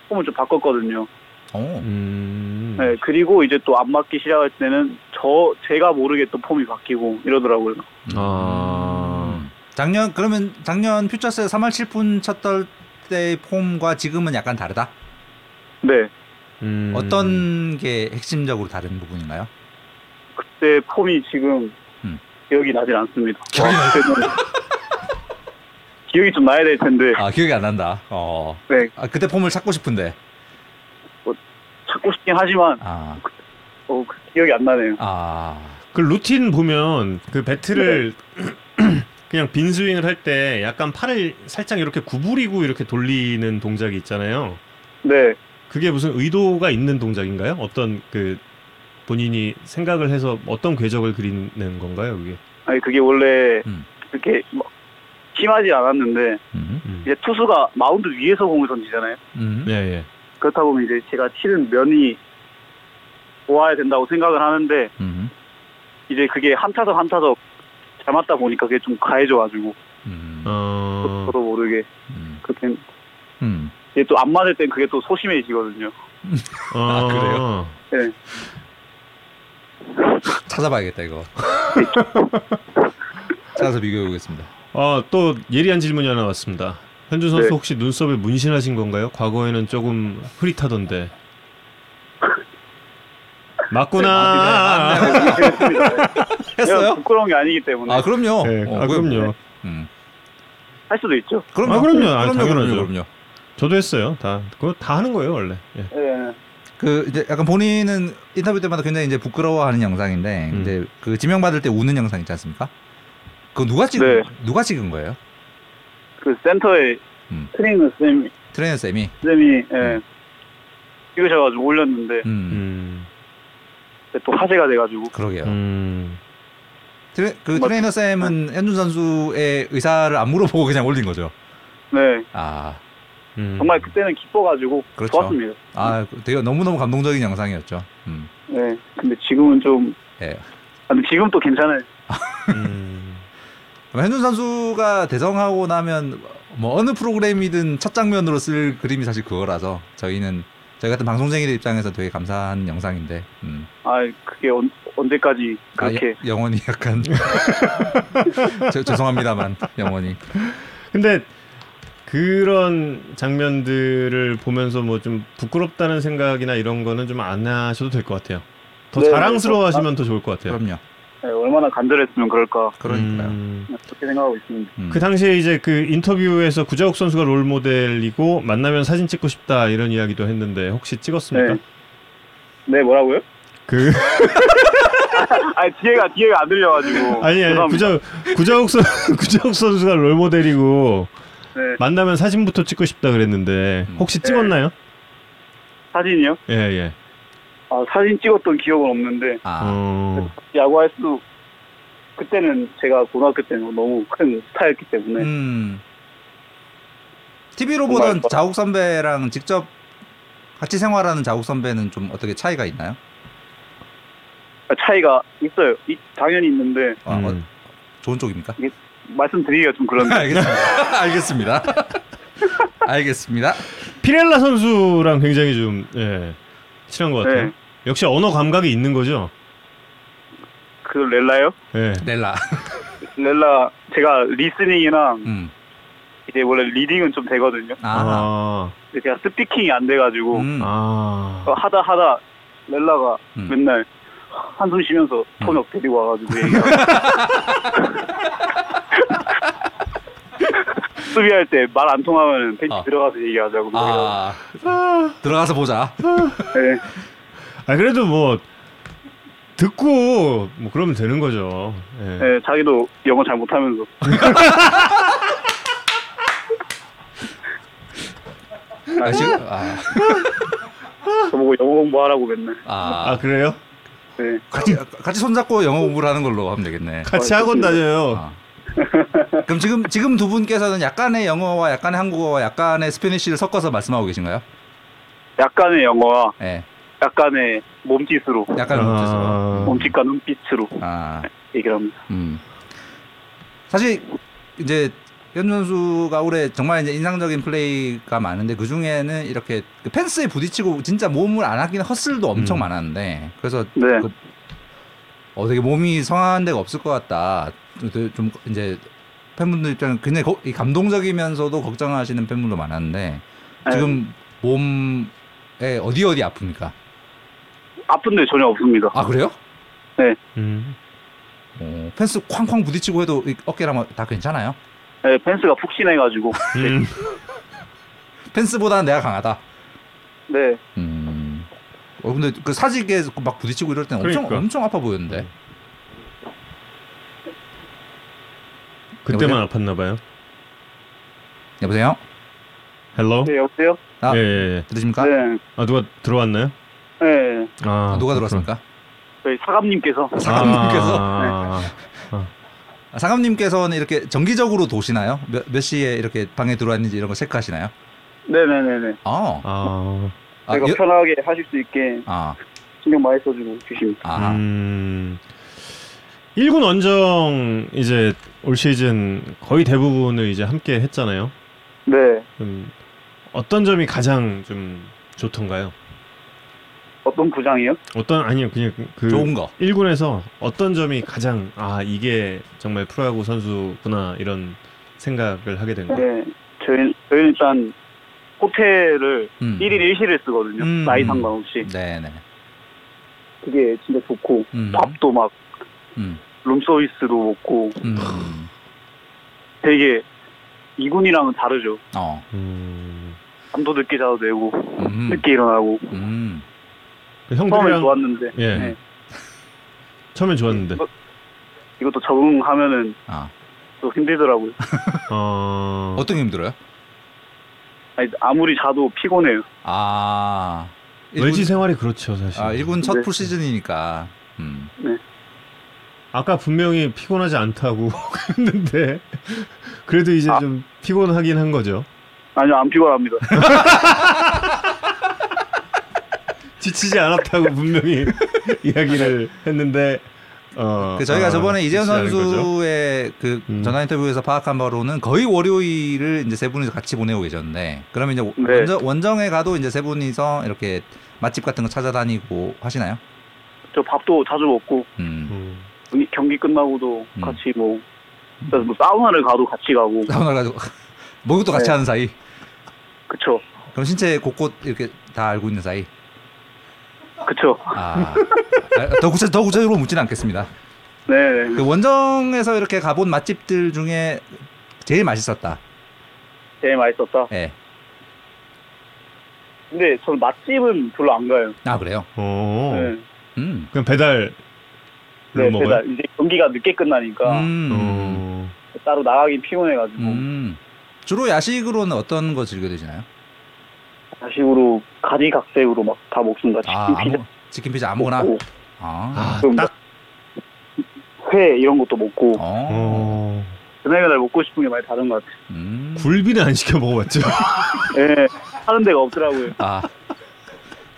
Speaker 3: 폼을 좀 바꿨거든요.
Speaker 2: 어.
Speaker 1: 음,
Speaker 3: 네, 그리고 이제 또 안 맞기 시작할 때는 저 제가 모르게 또 폼이 바뀌고 이러더라고요.
Speaker 1: 아.
Speaker 2: 음. 작년 그러면 작년 퓨처스 3할 7푼 쳤던 때의 폼과 지금은 약간 다르다.
Speaker 3: 네,
Speaker 1: 음.
Speaker 2: 어떤 게 핵심적으로 다른 부분인가요?
Speaker 3: 그때 폼이 지금
Speaker 2: 음.
Speaker 3: 기억이 나질 않습니다.
Speaker 2: 기억이 나-
Speaker 3: 그때는 기억이 좀 나야 될 텐데.
Speaker 2: 아 기억이 안 난다. 어.
Speaker 3: 네,
Speaker 2: 아, 그때 폼을 찾고 싶은데.
Speaker 3: 찾고 싶긴 하지만
Speaker 2: 아,
Speaker 3: 어, 그 기억이 안 나네요.
Speaker 2: 아,
Speaker 1: 그 루틴 보면 그 배트를 그냥 빈 스윙을 할 때 약간 팔을 살짝 이렇게 구부리고 이렇게 돌리는 동작이 있잖아요.
Speaker 3: 네,
Speaker 1: 그게 무슨 의도가 있는 동작인가요? 어떤 그 본인이 생각을 해서 어떤 궤적을 그리는 건가요, 그게?
Speaker 3: 아니 그게 원래
Speaker 2: 음.
Speaker 3: 그렇게 뭐 심하지 않았는데
Speaker 2: 음,
Speaker 1: 음.
Speaker 3: 이제 투수가 마운드 위에서 공을 던지잖아요.
Speaker 2: 음,
Speaker 1: 예, 예.
Speaker 3: 그렇다 보면 이제 제가 치는 면이 좋아야 된다고 생각을 하는데
Speaker 2: 음,
Speaker 3: 이제 그게 한 타석 한 타석 잘 맞다 보니까 그게 좀 가해져가지고
Speaker 2: 음,
Speaker 1: 어,
Speaker 3: 저도 모르게
Speaker 2: 음,
Speaker 3: 그렇게
Speaker 2: 음.
Speaker 3: 이제 또 안 맞을 땐 그게 또 소심해지거든요.
Speaker 1: 아,
Speaker 2: 그래요?
Speaker 3: 네.
Speaker 2: 찾아봐야겠다 이거. 찾아서 비교해 보겠습니다.
Speaker 1: 아, 또 예리한 질문이 하나 왔습니다. 현준 선수
Speaker 3: 네.
Speaker 1: 혹시 눈썹에 문신하신 건가요? 과거에는 조금 흐릿하던데. 맞구나.
Speaker 2: 했어요?
Speaker 3: 부끄러운 게 아니기 때문에
Speaker 2: 아 그럼요.
Speaker 1: 네,
Speaker 2: 어,
Speaker 1: 아,
Speaker 2: 그럼-
Speaker 1: 그럼요.
Speaker 2: 음.
Speaker 3: 할 수도 있죠.
Speaker 2: 그럼요.
Speaker 1: 아, 그럼요. 아,
Speaker 2: 그럼요.
Speaker 1: 당연하죠.
Speaker 2: 그럼요. 그럼요.
Speaker 1: 저도 했어요. 다 그거 다 하는 거예요, 원래. 예.
Speaker 3: 예.
Speaker 2: 그 이제 약간 본인은 인터뷰 때마다 굉장히 이제 부끄러워하는 영상인데
Speaker 1: 음.
Speaker 2: 이제 그 지명 받을 때 우는 영상 있지 않습니까? 그거 누가 찍은
Speaker 3: 네.
Speaker 2: 누가 찍은 거예요?
Speaker 3: 그 센터에
Speaker 2: 음.
Speaker 3: 트레이너 쌤
Speaker 2: 트레이너 쌤이.
Speaker 3: 쌤이 예.
Speaker 2: 음.
Speaker 3: 찍으셔가지고 올렸는데
Speaker 2: 음.
Speaker 1: 음.
Speaker 3: 또 화제가 돼가지고
Speaker 2: 그러게요.
Speaker 1: 음.
Speaker 2: 트레, 그
Speaker 3: 뭐-
Speaker 2: 트레이너 쌤은 현준 선수의 의사를 안 물어보고 그냥 올린 거죠.
Speaker 3: 네
Speaker 2: 아,
Speaker 1: 음.
Speaker 3: 정말 그때는 기뻐가지고
Speaker 2: 그렇죠.
Speaker 3: 좋았습니다.
Speaker 2: 아 되게 너무 너무 감동적인 영상이었죠. 음.
Speaker 3: 네 근데 지금은 좀
Speaker 2: 예.
Speaker 3: 아, 근데 지금 또 괜찮아요.
Speaker 1: 음.
Speaker 2: 현준 선수가 대성하고 나면 뭐 어느 프로그램이든 첫 장면으로 쓸 그림이 사실 그거라서 저희는 저희 같은 방송쟁이들 입장에서 되게 감사한 영상인데. 음.
Speaker 3: 아 그게 언, 언제까지
Speaker 2: 아,
Speaker 3: 그렇게
Speaker 2: 여- 영원히 약간 저- 죄송합니다만 영원히.
Speaker 1: 근데 그런 장면들을 보면서 뭐 좀 부끄럽다는 생각이나 이런 거는 좀 안 하셔도 될 것 같아요. 더
Speaker 3: 네,
Speaker 1: 자랑스러워하시면 더 좋을 것 같아요.
Speaker 2: 그럼요.
Speaker 3: 네, 얼마나 간절했으면 그럴까
Speaker 2: 그러니까요.
Speaker 1: 음.
Speaker 3: 그렇게 생각하고 있습니다.
Speaker 2: 음.
Speaker 1: 그 당시에 이제 그 인터뷰에서 구자욱 선수가 롤 모델이고 만나면 사진 찍고 싶다 이런 이야기도 했는데 혹시 찍었습니까?
Speaker 3: 네. 네 뭐라고요?
Speaker 1: 그
Speaker 3: 아니 뒤에가 뒤에가 안 들려가지고
Speaker 1: 아니 아니
Speaker 3: 죄송합니다.
Speaker 1: 구자 구자욱 선 구자욱 선수가 롤 모델이고
Speaker 3: 네,
Speaker 1: 만나면 사진부터 찍고 싶다 그랬는데
Speaker 2: 음.
Speaker 1: 혹시
Speaker 3: 네.
Speaker 1: 찍었나요?
Speaker 3: 사진이요?
Speaker 1: 예 예.
Speaker 3: 아 사진 찍었던 기억은 없는데
Speaker 2: 아,
Speaker 1: 어.
Speaker 3: 야구할 수도 그때는 제가 고등학교 때는 너무 큰 스타였기 때문에
Speaker 2: 음. TV로 보던 자욱 선배랑 직접 같이 생활하는 자욱 선배는 좀 어떻게 차이가 있나요?
Speaker 3: 차이가 있어요. 이- 당연히 있는데
Speaker 2: 아, 어,
Speaker 1: 음.
Speaker 2: 좋은 쪽입니까?
Speaker 3: 말씀드리기가 좀 그런데
Speaker 2: 알겠습니다. 알겠습니다. 알겠습니다.
Speaker 1: 피렐라 선수랑 굉장히 좀 예, 친한 것 같아요.
Speaker 3: 네.
Speaker 1: 역시 언어 감각이 있는 거죠.
Speaker 3: 피렐라요?
Speaker 1: 예.
Speaker 2: 피렐라.
Speaker 3: 피렐라 제가 listening이랑
Speaker 2: 음.
Speaker 3: 이제 원래 reading은 좀 되거든요.
Speaker 2: 아.
Speaker 1: 아.
Speaker 3: 근데 제가 speaking이 안 돼가지고
Speaker 2: 음.
Speaker 1: 아.
Speaker 3: 어, 하다 하다 피렐라가
Speaker 2: 음.
Speaker 3: 맨날 한숨 쉬면서 통역 데리고 와가지고 얘기하고 수비할 때 말 안 통하면 벤치
Speaker 2: 아.
Speaker 3: 들어가서 얘기하자고
Speaker 2: 아. 들어가서 보자.
Speaker 3: 네.
Speaker 1: 아 그래도 뭐 듣고 뭐 그러면 되는 거죠. 예.
Speaker 3: 네, 자기도 영어 잘 못하면서
Speaker 2: 아, 지금 아.
Speaker 3: 저보고 영어 공부하라고 맨날
Speaker 2: 아.
Speaker 1: 아 그래요?
Speaker 3: 네.
Speaker 2: 같이 같이 손잡고 영어 공부를 하는 걸로 하면 되겠네.
Speaker 1: 같이
Speaker 3: 아,
Speaker 1: 학원
Speaker 3: 좋습니다.
Speaker 1: 다녀요.
Speaker 2: 아. 그럼 지금 지금 두 분께서는 약간의 영어와 약간의 한국어와 약간의 스페니쉬를 섞어서 말씀하고 계신가요?
Speaker 3: 약간의 영어와
Speaker 2: 네.
Speaker 3: 약간의 몸짓으로
Speaker 2: 약간의 못해서.
Speaker 1: 아.
Speaker 3: 몸짓과 눈빛으로
Speaker 2: 아.
Speaker 3: 얘기를 합니다.
Speaker 2: 음. 사실 이제 현 선수가 올해 정말 이제 인상적인 플레이가 많은데 그 중에는 이렇게 그 펜스에 부딪히고 진짜 몸을 안 하기는 헛슬도 엄청
Speaker 1: 음.
Speaker 2: 많았는데 그래서
Speaker 3: 네.
Speaker 2: 그, 어 되게 몸이 성한 데가 없을 것 같다. 좀, 좀 이제 팬분들 입장에 굉장히 거- 감동적이면서도 걱정하시는 팬분도 많았는데
Speaker 3: 네.
Speaker 2: 지금 몸에 어디 어디 아픕니까?
Speaker 3: 아픈 데 전혀 없습니다.
Speaker 2: 아 그래요?
Speaker 1: 음.
Speaker 2: 어, 펜스 쾅쾅 부딪히고 해도 이 어깨랑 다 괜찮아요?
Speaker 3: 네, 펜스가 푹신해가지고
Speaker 1: 음.
Speaker 2: 펜스보다는 내가 강하다.
Speaker 3: 네
Speaker 2: 음. 어, 근데 그 사직에 막 부딪히고 이럴 때는 엄청
Speaker 1: 그러니까.
Speaker 2: 엄청 아파 보였는데.
Speaker 1: 그때만 아팠나 봐요.
Speaker 2: 여보세요?
Speaker 1: hello.
Speaker 3: 네, 여보세요?
Speaker 2: 아,
Speaker 1: 예, 예, 예.
Speaker 2: 들으십니까?
Speaker 3: 네.
Speaker 1: 아 누가 들어왔나요?
Speaker 3: 네.
Speaker 1: 아
Speaker 2: 누가
Speaker 1: 그렇구나.
Speaker 2: 들어왔습니까?
Speaker 3: 저희 사감님께서.
Speaker 2: 사감님께서
Speaker 1: 아,
Speaker 2: 아, 사감님께서는 이렇게 정기적으로 도시나요? 몇, 몇 시에 이렇게 방에 들어왔는지 이런 거 체크하시나요?
Speaker 3: 네네네네.
Speaker 2: 아,
Speaker 1: 아,
Speaker 2: 아,
Speaker 3: 저희가
Speaker 2: 여-
Speaker 3: 편하게 하실 수 있게
Speaker 2: 아,
Speaker 3: 신경 많이 써주고 계십니다.
Speaker 2: 아,
Speaker 1: 음. 1군 원정 이제 올 시즌 거의 대부분을 이제 함께 했잖아요.
Speaker 3: 네.
Speaker 1: 좀 어떤 점이 가장 좀 좋던가요?
Speaker 3: 어떤 부장이요?
Speaker 1: 어떤 아니요 그냥 그
Speaker 2: 좋은 거.
Speaker 1: 1군에서 어떤 점이 가장 아 이게 정말 프로야구 선수구나 이런 생각을 하게 된 거예요.
Speaker 3: 네. 저희, 저희는 일단 호텔을
Speaker 2: 음.
Speaker 3: 1일 1실을 쓰거든요.
Speaker 2: 음.
Speaker 3: 나이 상관없이.
Speaker 2: 네네.
Speaker 3: 그게 진짜 좋고,
Speaker 2: 음.
Speaker 3: 밥도 막
Speaker 2: 음.
Speaker 3: 룸서비스도 먹고
Speaker 2: 음.
Speaker 3: 되게 2군이랑은 다르죠.
Speaker 2: 어.
Speaker 1: 음,
Speaker 3: 잠도 늦게 자도 되고,
Speaker 2: 음.
Speaker 3: 늦게 일어나고.
Speaker 2: 음.
Speaker 1: 그
Speaker 3: 처음엔
Speaker 1: 형들이랑
Speaker 3: 좋았는데,
Speaker 1: 예
Speaker 3: 네.
Speaker 1: 처음엔 좋았는데
Speaker 3: 이거- 이것도 적응하면은
Speaker 2: 아.
Speaker 3: 또 힘들더라고요.
Speaker 1: 어,
Speaker 2: 어떤 게 힘들어요?
Speaker 3: 아니, 아무리 자도 피곤해요.
Speaker 2: 아.
Speaker 1: 외지 생활이 그렇죠 사실.
Speaker 2: 아, 1군 첫
Speaker 3: 네.
Speaker 2: 풀 시즌이니까. 음.
Speaker 1: 아까 분명히 피곤하지 않다고 했는데 그래도 이제
Speaker 3: 아.
Speaker 1: 좀 피곤하긴 한 거죠.
Speaker 3: 아니요, 안 피곤합니다.
Speaker 1: 지치지 않았다고 분명히 이야기를 했는데 어,
Speaker 2: 그 저희가
Speaker 1: 아,
Speaker 2: 저번에 이재현. 선수의 그
Speaker 1: 음.
Speaker 2: 전화 인터뷰에서 파악한 바로는 거의 월요일을 이제 세 분이서 같이 보내고 계셨는데 그러면 이제
Speaker 3: 네.
Speaker 2: 원정, 원정에 가도 이제 세 분이서 이렇게 맛집 같은 거 찾아다니고 하시나요?
Speaker 3: 저 밥도 자주 먹고,
Speaker 2: 음.
Speaker 1: 음.
Speaker 3: 경기- 경기 끝나고도
Speaker 2: 음.
Speaker 3: 같이 뭐, 그래서 뭐 사우나를 가도 같이 가고,
Speaker 2: 사우나 가지고 목욕도 같이
Speaker 3: 네.
Speaker 2: 하는 사이.
Speaker 3: 그쵸.
Speaker 2: 그럼 신체 곳곳 이렇게 다 알고 있는 사이.
Speaker 3: 그쵸.
Speaker 2: 아. 아, 더 구체 더 구체적으로 묻지는 않겠습니다.
Speaker 3: 네.
Speaker 2: 그 원정에서 이렇게 가본 맛집들 중에 제일 맛있었다.
Speaker 3: 제일 맛있었다.
Speaker 2: 예.
Speaker 3: 근데 저는 맛집은 별로 안 가요.
Speaker 2: 아 그래요?
Speaker 1: 어,
Speaker 3: 네.
Speaker 2: 음.
Speaker 1: 그냥 배달
Speaker 3: 네,
Speaker 1: 먹어요?
Speaker 3: 배달. 이제 경기가 늦게 끝나니까
Speaker 2: 음.
Speaker 1: 어,
Speaker 3: 따로 나가긴 피곤해가지고
Speaker 2: 음. 주로 야식으로는 어떤 거 즐겨 드시나요?
Speaker 3: 다식으로 가지각색으로 막 다 먹습니다. 치킨
Speaker 2: 아,
Speaker 3: 피자
Speaker 2: 아무, 치킨 피자 아무거나.
Speaker 3: 먹고
Speaker 2: 아.
Speaker 1: 아, 딱
Speaker 3: 회 이런 것도 먹고
Speaker 2: 어.
Speaker 1: 어,
Speaker 3: 그날 그날 먹고 싶은 게 많이 다른 것 같아요.
Speaker 2: 음.
Speaker 1: 굴비는 안 시켜 먹어봤죠.
Speaker 3: 네, 하는 데가 없더라고요.
Speaker 2: 아.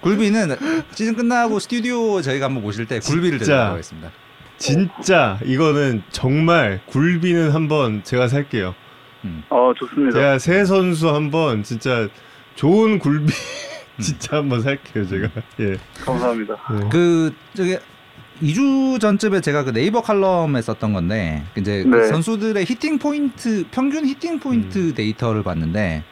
Speaker 2: 굴비는 시즌 끝나고 스튜디오 저희가 한번 모실 때 굴비를. 드리도록 하겠습니다.
Speaker 1: 진짜 이거는 정말 굴비는 한번 제가 살게요.
Speaker 3: 어 좋습니다.
Speaker 1: 제가 새 선수 한번 진짜 좋은 굴비 진짜 한번 살게요 제가. 예.
Speaker 3: 감사합니다.
Speaker 1: 예.
Speaker 2: 그 저기 2주 전쯤에 제가 그 네이버 칼럼에 썼던 건데 이제 그
Speaker 3: 네.
Speaker 2: 선수들의 hitting point 평균 hitting point
Speaker 1: 음.
Speaker 2: 데이터를 봤는데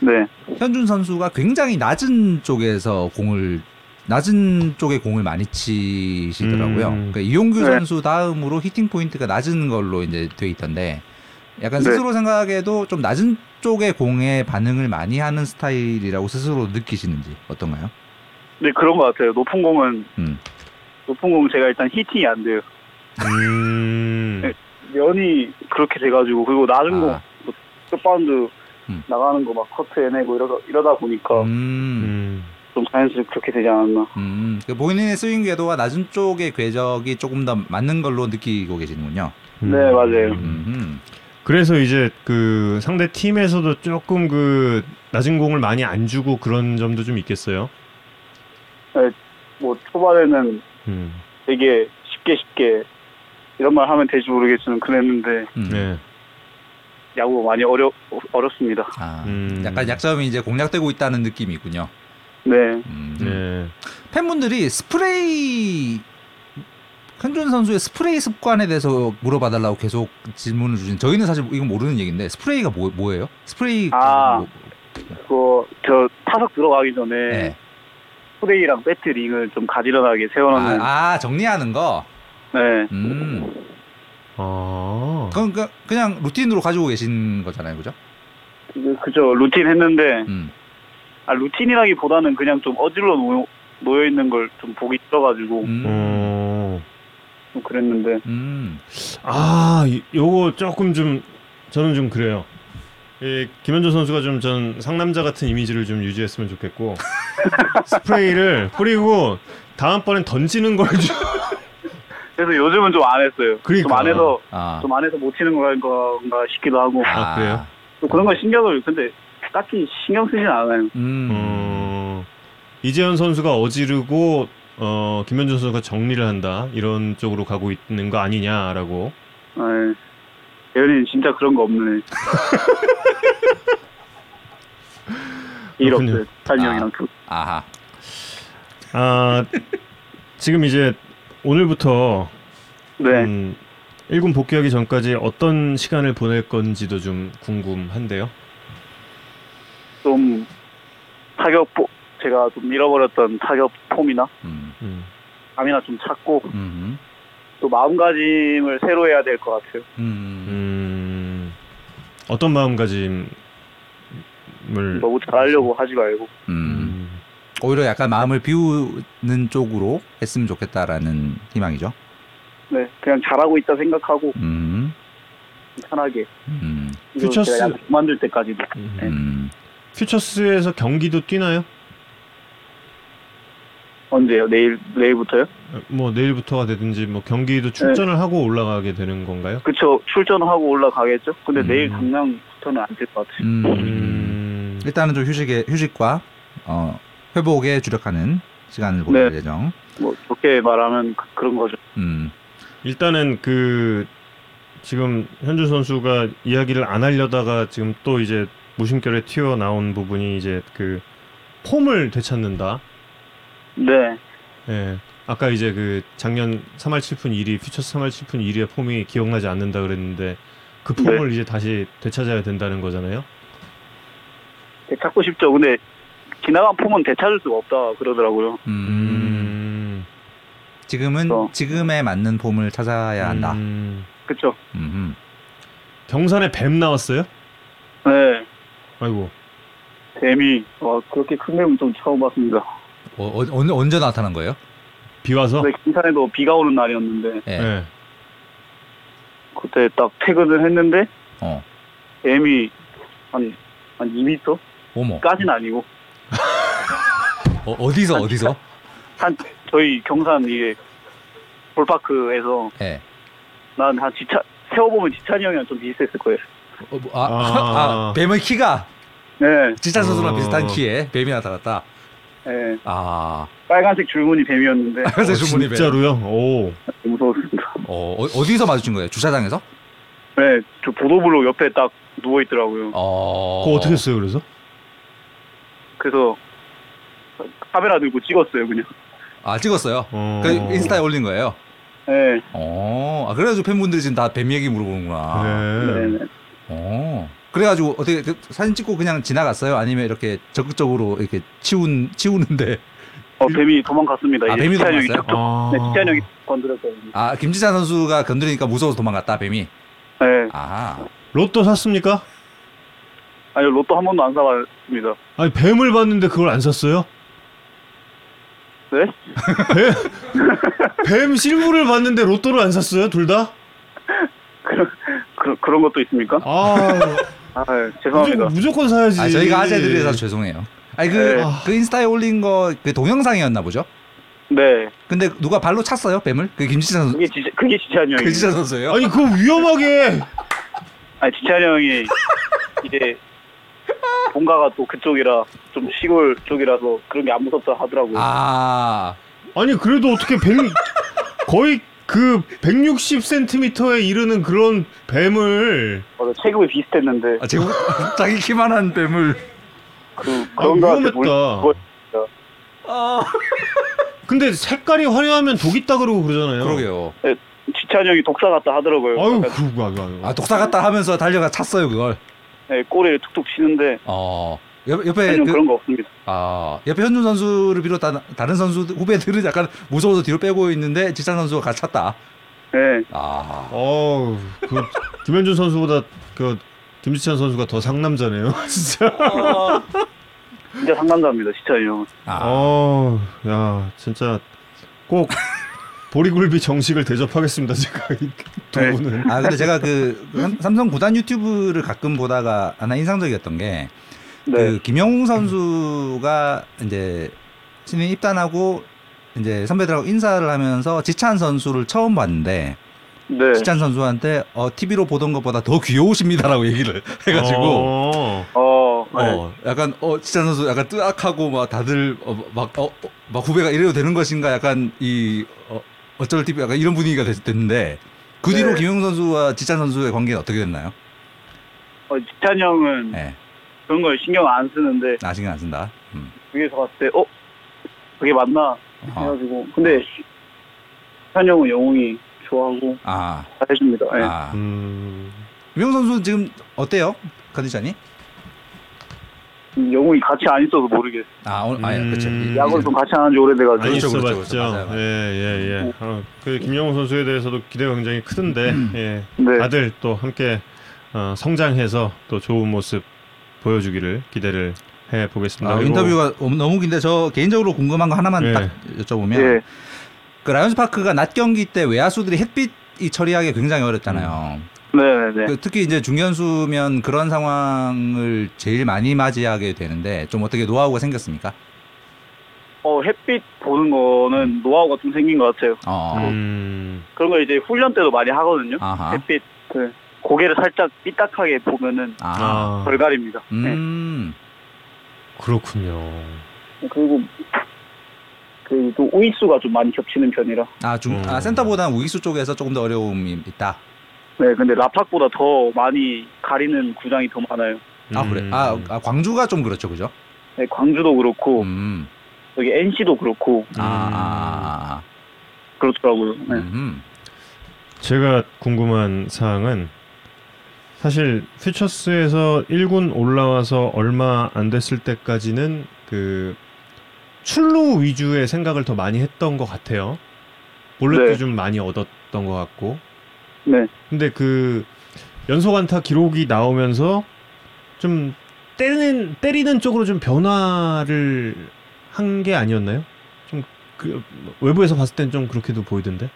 Speaker 3: 네,
Speaker 2: 현준 선수가 굉장히 낮은 쪽에서 공을 낮은 쪽에 공을 많이 치시더라고요.
Speaker 1: 음.
Speaker 2: 그러니까 이용규
Speaker 3: 네.
Speaker 2: 선수 다음으로 hitting point가 낮은 걸로 이제 돼 있던데 약간
Speaker 3: 네.
Speaker 2: 스스로 생각해도 좀 낮은 쪽의 공에 반응을 많이 하는 스타일이라고 스스로 느끼시는지 어떤가요?
Speaker 3: 네 그런 것 같아요. 높은 공은
Speaker 2: 음.
Speaker 3: 높은 공 제가 일단 히팅이 안 돼요.
Speaker 1: 음.
Speaker 3: 네. 면이 그렇게 돼가지고 그리고 낮은
Speaker 2: 아.
Speaker 3: 공, 뭐 끝바운드
Speaker 2: 음.
Speaker 3: 나가는 거 막 커트 해내고 이러다 이러다 보니까
Speaker 2: 음.
Speaker 1: 음.
Speaker 3: 좀 자연스럽게 그렇게 되지 않았나.
Speaker 2: 음, 그 본인의 스윙 궤도와 낮은 쪽의 궤적이 조금 더 맞는 걸로 느끼고 계시는군요.
Speaker 1: 음.
Speaker 3: 네, 맞아요.
Speaker 2: 음,
Speaker 1: 그래서 이제 그 상대 팀에서도 조금 그 낮은 공을 많이 안 주고 그런 점도 좀 있겠어요.
Speaker 3: 뭐 초반에는
Speaker 1: 음.
Speaker 3: 되게 쉽게 쉽게 이런 말 하면 될지 모르겠지만 그랬는데
Speaker 2: 음.
Speaker 1: 네.
Speaker 3: 야구가 많이 어려 어렵습니다.
Speaker 2: 아,
Speaker 1: 음.
Speaker 2: 약간 약점이 이제 공략되고 있다는 느낌이 있군요.
Speaker 3: 네,
Speaker 2: 음.
Speaker 1: 네.
Speaker 2: 팬분들이 스프레이 현준 선수의 스프레이 습관에 대해서 물어봐달라고 계속 질문을 주신. 저희는 사실 이건 모르는 얘기인데 스프레이가 뭐, 뭐예요? 스프레이
Speaker 3: 아.
Speaker 2: 뭐,
Speaker 3: 그거 저 타석 들어가기 전에
Speaker 2: 네.
Speaker 3: 스프레이랑 배트 ring을 좀 가지런하게 세워놓는.
Speaker 2: 아, 아, 정리하는 거.
Speaker 3: 네,
Speaker 2: 음.
Speaker 1: 아.
Speaker 2: 그건 그- 그냥 routine으로 가지고 계신 거잖아요, 그죠?
Speaker 3: 그- 그죠 루틴 했는데
Speaker 2: 음.
Speaker 3: 아 routine이라기보다는 그냥 좀 어질러 놓 놓여 있는 걸 좀 보기 싫어가지고
Speaker 2: 음.
Speaker 1: 어.
Speaker 3: 좀 그랬는데
Speaker 2: 음.
Speaker 1: 아, 이- 요거 조금 좀 저는 좀 그래요. 이 김현조 선수가 좀 전 상남자 같은 이미지를 좀 유지했으면 좋겠고 스프레이를 뿌리고 다음번엔 던지는 걸 좀.
Speaker 3: 그래서 요즘은 좀 안 했어요.
Speaker 1: 그러니까.
Speaker 3: 좀안 해서
Speaker 2: 아.
Speaker 3: 좀안 해서 못 치는 건가 싶기도 하고
Speaker 1: 아, 그래요?
Speaker 3: 또 그런 걸 신경을 근데 딱히 신경 쓰진 않아요.
Speaker 2: 음.
Speaker 1: 어, 이재현 선수가 어지르고 어, 김현준 선수가 정리를 한다 이런 쪽으로 가고 있는 거 아니냐라고.
Speaker 3: 네. 예은이는 진짜 그런 거 없네. 일. 없어요. 탄이
Speaker 2: 아.
Speaker 3: 형이랑 그.
Speaker 2: 아하.
Speaker 1: 아 지금 이제 오늘부터
Speaker 3: 네.
Speaker 1: 음, 1군 복귀하기 전까지 어떤 시간을 보낼 건지도 좀 궁금한데요.
Speaker 3: 좀 타격 포 제가 좀 잃어버렸던 타격 폼이나
Speaker 2: 음.
Speaker 1: 음.
Speaker 3: 감이나 좀 찾고
Speaker 2: 음.
Speaker 3: 또 마음가짐을 새로 해야 될 것 같아요.
Speaker 2: 음.
Speaker 1: 음, 어떤 마음가짐을
Speaker 3: 너무 잘하려고 하지 말고
Speaker 2: 음.
Speaker 1: 음,
Speaker 2: 오히려 약간 마음을 비우는 쪽으로 했으면 좋겠다라는 희망이죠.
Speaker 3: 네 그냥 잘하고 있다 생각하고
Speaker 2: 음.
Speaker 3: 편하게
Speaker 2: 음.
Speaker 1: 퓨처스-
Speaker 3: 그만둘 때까지도
Speaker 1: 음.
Speaker 2: 음.
Speaker 1: 퓨처스에서 경기도 뛰나요?
Speaker 3: 언제요? 내일 내일부터요?
Speaker 1: 뭐 내일부터가 되든지 뭐 경기도 출전을 하고 올라가게 되는 건가요?
Speaker 3: 그쵸 출전하고 올라가겠죠. 근데
Speaker 1: 음.
Speaker 3: 내일 당장부터는 안 될 것 같아요.
Speaker 2: 음.
Speaker 1: 음,
Speaker 2: 일단은 좀 휴식에 휴식과 어, 회복에 주력하는 시간을 보낼
Speaker 3: 네.
Speaker 2: 예정.
Speaker 3: 뭐 좋게 말하면 그, 그런 거죠.
Speaker 2: 음.
Speaker 1: 일단은 그 지금 현준 선수가 이야기를 안 하려다가 지금 또 이제 무심결에 튀어 나온 부분이 이제 그 폼을 되찾는다.
Speaker 3: 네.
Speaker 1: 예. 아까 이제 그 작년 3할 7푼 1위 퓨처스 3할 7푼 1위의 폼이 기억나지 않는다 그랬는데 그 폼을 이제 다시 되찾아야 된다는 거잖아요.
Speaker 3: 되찾고 싶죠. 근데 지나간 폼은 되찾을 수가 없다 그러더라고요.
Speaker 2: 음.
Speaker 1: 음.
Speaker 2: 지금은
Speaker 3: 어.
Speaker 2: 지금에 맞는 폼을 찾아야 한다.
Speaker 1: 음.
Speaker 2: 음.
Speaker 1: 경산에 뱀 나왔어요?
Speaker 3: 네.
Speaker 1: 아이고.
Speaker 3: 뱀이 와 그렇게 큰 뱀은 좀 처음 봤습니다.
Speaker 2: 어, 어, 언제 언제 나타난 거예요?
Speaker 1: 비 와서?
Speaker 3: 근데 김산에도 비가 오는 날이었는데
Speaker 2: 예.
Speaker 1: 예.
Speaker 3: 그때 딱 퇴근을 했는데
Speaker 2: 어.
Speaker 3: 뱀이 한한 2m까지는
Speaker 2: 어머.
Speaker 3: 아니고
Speaker 2: 어, 어디서 어디서?
Speaker 3: 한 저희 경산 이게 볼파크에서
Speaker 2: 예.
Speaker 3: 난한 지차 세워보면 지찬이 형이랑 좀 비슷했을 거예요.
Speaker 2: 어, 뭐, 아,
Speaker 1: 아.
Speaker 2: 아, 뱀의 키가
Speaker 3: 네.
Speaker 2: 지찬 선수랑
Speaker 1: 어.
Speaker 2: 비슷한 키에 뱀이 나타났다.
Speaker 3: 네.
Speaker 2: 아.
Speaker 3: 빨간색 줄무늬 뱀이었는데
Speaker 2: 그래서
Speaker 1: 어,
Speaker 2: 주문이 뱀.
Speaker 1: 진짜로요? 오.
Speaker 3: 무서웠습니다.
Speaker 2: 어, 어, 어디서 마주친 거예요? 주차장에서?
Speaker 3: 네. 저 보도블록 옆에 딱 누워 있더라고요.
Speaker 2: 어.
Speaker 1: 그거 어떻게 했어요, 그래서?
Speaker 3: 그래서 카메라 들고 찍었어요, 그냥.
Speaker 2: 아, 찍었어요.
Speaker 1: 어.
Speaker 2: 그 인스타에 올린 거예요.
Speaker 3: 네.
Speaker 2: 어. 아, 그래가지고 팬분들이 지금 다 뱀 얘기 물어보는구나.
Speaker 1: 그래.
Speaker 3: 네. 네.
Speaker 2: 어. 그래가지고 어떻게 그 사진 찍고 그냥 지나갔어요? 아니면 이렇게 적극적으로 이렇게 치운 치우는데?
Speaker 3: 어, 뱀이 도망갔습니다.
Speaker 2: 아, 뱀이 도망갔어요?
Speaker 1: 아.
Speaker 3: 네, 지찬이 형이 건드렸거든요.
Speaker 2: 아 김지찬 선수가 건드리니까 무서워서 도망갔다 뱀이.
Speaker 3: 네.
Speaker 2: 아.
Speaker 1: 로또 샀습니까?
Speaker 3: 아니, 로또 한 번도 안 사봤습니다.
Speaker 1: 아니 뱀을 봤는데 그걸 안 샀어요?
Speaker 3: 네?
Speaker 1: 뱀 실물을 봤는데 로또를 안 샀어요? 둘 다?
Speaker 3: 그런, 그런, 그런 것도 있습니까?
Speaker 1: 아,
Speaker 3: 아, 네, 죄송합니다.
Speaker 1: 무조건, 무조건 사야지.
Speaker 2: 아 저희가 아재들이라서 죄송해요. 아니 그,
Speaker 3: 네.
Speaker 2: 그 인스타에 올린 거 그 동영상이었나 보죠?
Speaker 3: 네.
Speaker 2: 근데 누가 발로 찼어요 뱀을? 그 김지찬 선수.
Speaker 3: 그게 지, 그게 지찬이 형이에요.
Speaker 2: 그 지찬 선수예요?
Speaker 1: 아니 그거 위험하게.
Speaker 3: 아니, 지찬이 형이 이제 본가가 또 그쪽이라 좀 시골 쪽이라서 그런 게 안 무섭다 하더라고요.
Speaker 2: 아.
Speaker 1: 아니 그래도 어떻게 100 거의 그 160cm에 이르는 그런 뱀을
Speaker 3: 맞아, 체급이 비슷했는데
Speaker 2: 아 제가 자기 키만한 뱀을.
Speaker 3: 그
Speaker 1: 아,
Speaker 3: 그런 거한테
Speaker 1: 위험했다.
Speaker 3: 뭘
Speaker 2: 아.
Speaker 1: 근데 색깔이 화려하면 독 있다 그러고 그러잖아요.
Speaker 2: 그러게요.
Speaker 3: 지찬이 형이 독사 같다 하더라고요.
Speaker 1: 아유
Speaker 3: 약간,
Speaker 1: 그거 아유, 아유.
Speaker 2: 아 독사 같다 하면서 달려가 찼어요 그걸.
Speaker 3: 네, 꼬리를 툭툭 치는데
Speaker 2: 어. 옆, 옆에 그,
Speaker 3: 그런 거 없습니다.
Speaker 2: 아 옆에 현준 선수를 비롯한 다른 선수 후배들은 약간 무서워서 뒤로 빼고 있는데 지찬 선수가 같이 찼다.
Speaker 3: 네.
Speaker 2: 아.
Speaker 1: 어우 그 김현준 선수보다 그 김지찬 선수가 더 상남자네요. 진짜.
Speaker 3: 진짜 상남자입니다, 지찬이 형은.
Speaker 2: 아,
Speaker 1: 어, 야, 진짜 꼭 보리굴비 정식을 대접하겠습니다. 제가 이두
Speaker 3: 네.
Speaker 1: 분은.
Speaker 2: 아 근데 제가 그 삼- 삼성 구단 유튜브를 가끔 보다가 하나 인상적이었던 게
Speaker 3: 네.
Speaker 2: 그 김영웅 선수가 이제 신인 입단하고 이제 선배들하고 인사를 하면서 지찬 선수를 처음 봤는데
Speaker 3: 네.
Speaker 2: 지찬 선수한테 어, TV로 보던 것보다 더 귀여우십니다라고 얘기를 해가지고
Speaker 1: 어,
Speaker 3: 어, 네.
Speaker 2: 어, 약간 어 지찬 선수 약간 뜨악하고 막 다들 어, 막, 어, 어, 막 후배가 이래도 되는 것인가 약간 이 어, 어쩔 TV 약간 이런 분위기가 됐, 됐는데 그 뒤로
Speaker 3: 네.
Speaker 2: 김영웅 선수와 지찬 선수의 관계는 어떻게 됐나요?
Speaker 3: 어, 지찬이 형은
Speaker 2: 네,
Speaker 3: 그런 걸 신경 안 쓰는데
Speaker 2: 아 신경 안 쓴다. 음.
Speaker 3: 위에서 봤을 때 어? 그게 맞나?
Speaker 2: 어.
Speaker 3: 해가지고 근데 지찬이 형은 영웅이 좋아하고
Speaker 2: 아,
Speaker 3: 잘해줍니다. 예.
Speaker 2: 아.
Speaker 1: 음,
Speaker 2: 김영웅 선수 지금 어때요? 컨디션이?
Speaker 3: 음, 영웅이 같이 안 있어서 모르겠어.
Speaker 2: 아, 오늘 아, 예,
Speaker 1: 음.
Speaker 2: 그렇죠. 이-
Speaker 3: 야구를 좀 같이 안 한 지 오래돼가지고.
Speaker 1: 안
Speaker 2: 그렇죠. 그렇죠, 그렇죠. 맞아요, 맞아요.
Speaker 1: 예, 예, 예. 어, 그 김영호 선수에 대해서도 기대가 굉장히 크던데, 예.
Speaker 3: 네.
Speaker 1: 다들 또 함께 어, 성장해서 또 좋은 모습 보여주기를 기대를 해 보겠습니다.
Speaker 2: 아, 인터뷰가 너무 긴데 저 개인적으로 궁금한 거 하나만
Speaker 1: 예.
Speaker 2: 딱 여쭤보면
Speaker 3: 예.
Speaker 2: 그 라이온스 파크가 낮 경기 때 외야수들이 햇빛 이 처리하기 굉장히 어렵잖아요.
Speaker 3: 네 네네.
Speaker 2: 그 특히 이제 중견수면 그런 상황을 제일 많이 맞이하게 되는데 좀 어떻게 노하우가 생겼습니까?
Speaker 3: 어, 햇빛 보는 거는 노하우가 좀 생긴 것 같아요.
Speaker 2: 어,
Speaker 1: 음,
Speaker 3: 그런 거 이제 훈련 때도 많이 하거든요.
Speaker 2: 아하,
Speaker 3: 햇빛, 그, 고개를 살짝 삐딱하게 보면은
Speaker 2: 아,
Speaker 1: 아,
Speaker 3: 벌가립니다. 네.
Speaker 2: 음,
Speaker 1: 그렇군요.
Speaker 3: 그리고 그또 우익수가 좀 많이 겹치는 편이라.
Speaker 2: 아, 중, 아
Speaker 1: 음.
Speaker 2: 센터보다는 우익수 쪽에서 조금 더 어려움이 있다.
Speaker 3: 네, 근데 라팍보다 더 많이 가리는 구장이 더 많아요.
Speaker 2: 아
Speaker 1: 음.
Speaker 2: 그래, 아, 아, 광주가 좀 그렇죠, 그죠?
Speaker 3: 네, 광주도 그렇고
Speaker 2: 음,
Speaker 3: 여기 NC도 그렇고
Speaker 2: 아, 아, 아,
Speaker 3: 그렇더라고요.
Speaker 2: 아.
Speaker 3: 네.
Speaker 2: 음,
Speaker 1: 제가 궁금한 사항은 사실 퓨처스에서 1군 올라와서 얼마 안 됐을 때까지는 그 출루 위주의 생각을 더 많이 했던 것 같아요. 볼넷도
Speaker 3: 네.
Speaker 1: 좀 많이 얻었던 것 같고.
Speaker 3: 네.
Speaker 1: 근데 그 연속 안타 기록이 나오면서 좀 때리는 때리는 쪽으로 좀 변화를 한 게 아니었나요? 좀 그 외부에서 봤을 땐 좀 그렇게도 보이던데.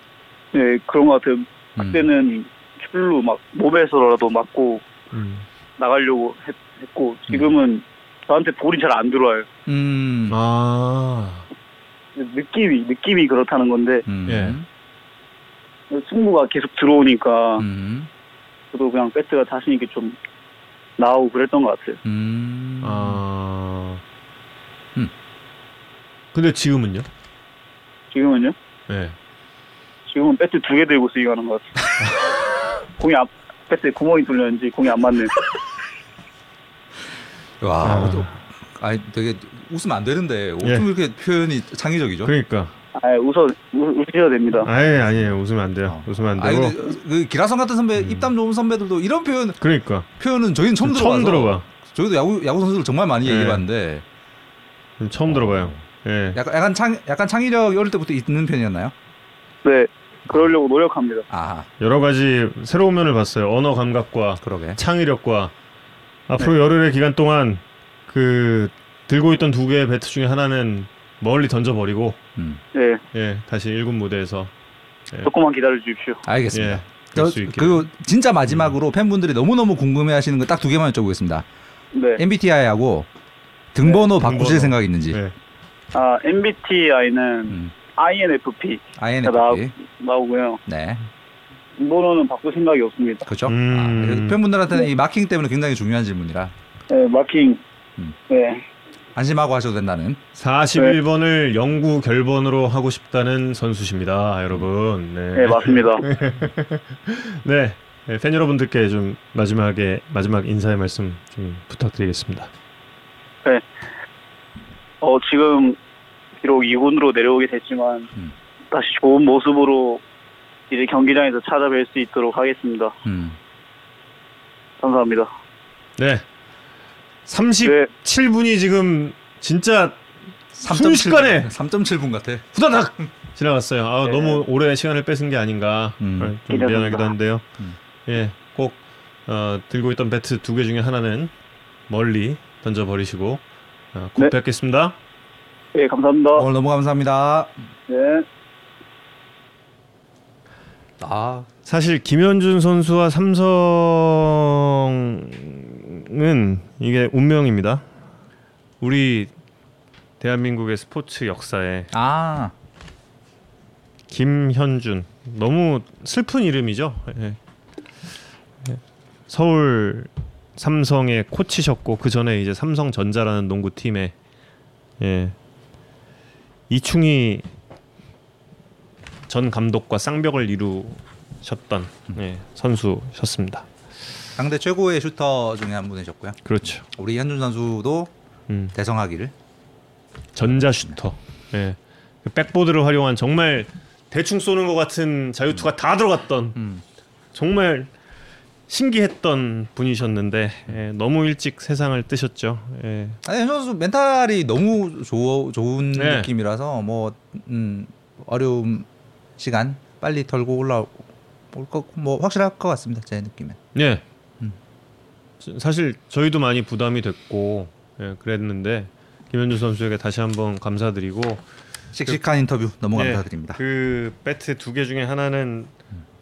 Speaker 3: 네, 그런 것 같아요.
Speaker 2: 음.
Speaker 3: 그때는 출루 막 몸에서라도 맞고
Speaker 1: 음.
Speaker 3: 나가려고 했, 고 지금은 저한테 볼이 잘 안 들어와요.
Speaker 2: 음,
Speaker 1: 아.
Speaker 3: 느낌이 느낌이 그렇다는 건데
Speaker 2: 음,
Speaker 1: 예.
Speaker 3: 승부가 계속 들어오니까
Speaker 2: 음,
Speaker 3: 저도 그냥 배트가 자신 있게 좀 나오고 그랬던 것 같아요.
Speaker 2: 음,
Speaker 1: 아.
Speaker 2: 음.
Speaker 1: 근데 지금은요?
Speaker 3: 지금은요?
Speaker 1: 네.
Speaker 2: 음.
Speaker 3: 지금은 배트 두 개 들고 쓰기 하는 것 같아요. 공이 앞 배트에 구멍이 뚫렸는지 공이 안 맞네요.
Speaker 2: 와,
Speaker 1: 아.
Speaker 2: 어, 아니 되게 웃으면 안 되는데 어쩜
Speaker 1: 예.
Speaker 2: 이렇게 표현이 창의적이죠?
Speaker 1: 그러니까.
Speaker 3: 아, 웃어 우- 웃으셔도 됩니다.
Speaker 1: 아예 아니에요. 웃으면 안 돼요.
Speaker 2: 어.
Speaker 1: 웃으면 안
Speaker 2: 아니,
Speaker 1: 되고.
Speaker 2: 근데 그 기라성 같은 선배,
Speaker 1: 음.
Speaker 2: 입담 좋은 선배들도 이런 표현
Speaker 1: 그러니까.
Speaker 2: 표현은 저희는 처음 들어봐서
Speaker 1: 처음 들어봐.
Speaker 2: 저희도 야구 야구 선수들 정말 많이
Speaker 1: 네.
Speaker 2: 얘기해봤는데
Speaker 1: 처음 들어봐요. 예.
Speaker 2: 약간 약간 창 약간 창의력 어릴 때부터 있는 편이었나요?
Speaker 3: 네, 그러려고 노력합니다.
Speaker 2: 아
Speaker 1: 여러 가지 새로운 면을 봤어요. 언어 감각과
Speaker 2: 그러게.
Speaker 1: 창의력과 앞으로
Speaker 2: 네.
Speaker 1: 열흘의 기간 동안 그 들고 있던 두 개의 배트 중에 하나는 멀리 던져버리고
Speaker 2: 음,
Speaker 3: 네,
Speaker 1: 예 다시 1군 무대에서
Speaker 3: 조금만 기다려 주십시오.
Speaker 2: 알겠습니다.
Speaker 1: 예,
Speaker 2: 저,
Speaker 1: 있게.
Speaker 2: 그리고 진짜 마지막으로 팬분들이 너무 너무 궁금해하시는 거 딱 두 개만 여쭤보겠습니다.
Speaker 3: 네,
Speaker 2: MBTI하고 등번호
Speaker 1: 네,
Speaker 2: 바꾸실
Speaker 1: 등번호.
Speaker 2: 생각 있는지.
Speaker 1: 예.
Speaker 3: 아 MBTI는
Speaker 2: 음,
Speaker 3: INFP
Speaker 2: INFP.
Speaker 3: 나오고요.
Speaker 2: 네,
Speaker 3: 번호는 바꿀 생각이 없습니다.
Speaker 2: 그렇죠.
Speaker 1: 음.
Speaker 2: 아, 팬분들한테는 이 마킹 때문에 굉장히 중요한 질문이라
Speaker 3: 네, 마킹.
Speaker 2: 음.
Speaker 3: 네,
Speaker 2: 안심하고 하셔도 된다는.
Speaker 1: 41번을 영구 결번으로 하고 싶다는 선수십니다, 여러분. 네,
Speaker 3: 네 맞습니다.
Speaker 1: 네, 네, 팬 여러분들께 좀 마지막에 마지막 인사의 말씀 좀 부탁드리겠습니다.
Speaker 3: 어 지금 비록 2군으로 내려오게 됐지만
Speaker 2: 음.
Speaker 3: 다시 좋은 모습으로 이제 경기장에서 찾아뵐 수 있도록 하겠습니다.
Speaker 2: 음.
Speaker 3: 감사합니다.
Speaker 1: 네,
Speaker 3: 네,
Speaker 1: 37분이 지금 진짜 순식간에
Speaker 2: 3.7분 같아.
Speaker 1: 후다닥 지나갔어요. 아,
Speaker 3: 네.
Speaker 1: 너무 오래 시간을 뺏은 게 아닌가
Speaker 2: 음.
Speaker 1: 좀. 미안하기도 한데요.
Speaker 2: 음.
Speaker 1: 예, 꼭 어, 들고 있던 배트 두 개 중에 하나는 멀리 던져 버리시고 어, 곧
Speaker 3: 네.
Speaker 1: 뵙겠습니다.
Speaker 3: 예, 감사합니다.
Speaker 2: 오늘 너무 감사합니다.
Speaker 3: 네.
Speaker 2: 아,
Speaker 1: 사실 김현준 선수와 삼성은 이게 운명입니다. 우리 대한민국의 스포츠 역사에
Speaker 2: 아,
Speaker 1: 김현준 너무 슬픈 이름이죠. 예. 예. 서울 삼성의 코치셨고 그 전에 이제 삼성전자라는 농구 팀에 예. 이충희 전 감독과 쌍벽을 이루셨던 예, 선수셨습니다.
Speaker 2: 당대 최고의 슈터 중에 한 분이셨고요.
Speaker 1: 그렇죠.
Speaker 2: 우리 현준 선수도
Speaker 1: 음.
Speaker 2: 대성하기를.
Speaker 1: 전자 슈터. 예. 그 백보드를 활용한 정말 대충 쏘는 것 같은 자유투가 다 들어갔던
Speaker 2: 음.
Speaker 1: 정말 신기했던 분이셨는데 예, 너무 일찍 세상을 뜨셨죠. 예.
Speaker 2: 아니 현준 선수 멘탈이 너무 좋 좋은
Speaker 1: 네.
Speaker 2: 느낌이라서 뭐 음, 어려움 시간 빨리 털고 올라올 것뭐 확실할 것 같습니다. 제 느낌엔.
Speaker 1: 예.
Speaker 2: 음.
Speaker 1: 사실 저희도 많이 부담이 됐고 예, 그랬는데 김현준 선수에게 다시 한번 감사드리고
Speaker 2: 씩씩한 인터뷰 너무
Speaker 1: 예,
Speaker 2: 감사드립니다.
Speaker 1: 그 배트 두 개 중에 하나는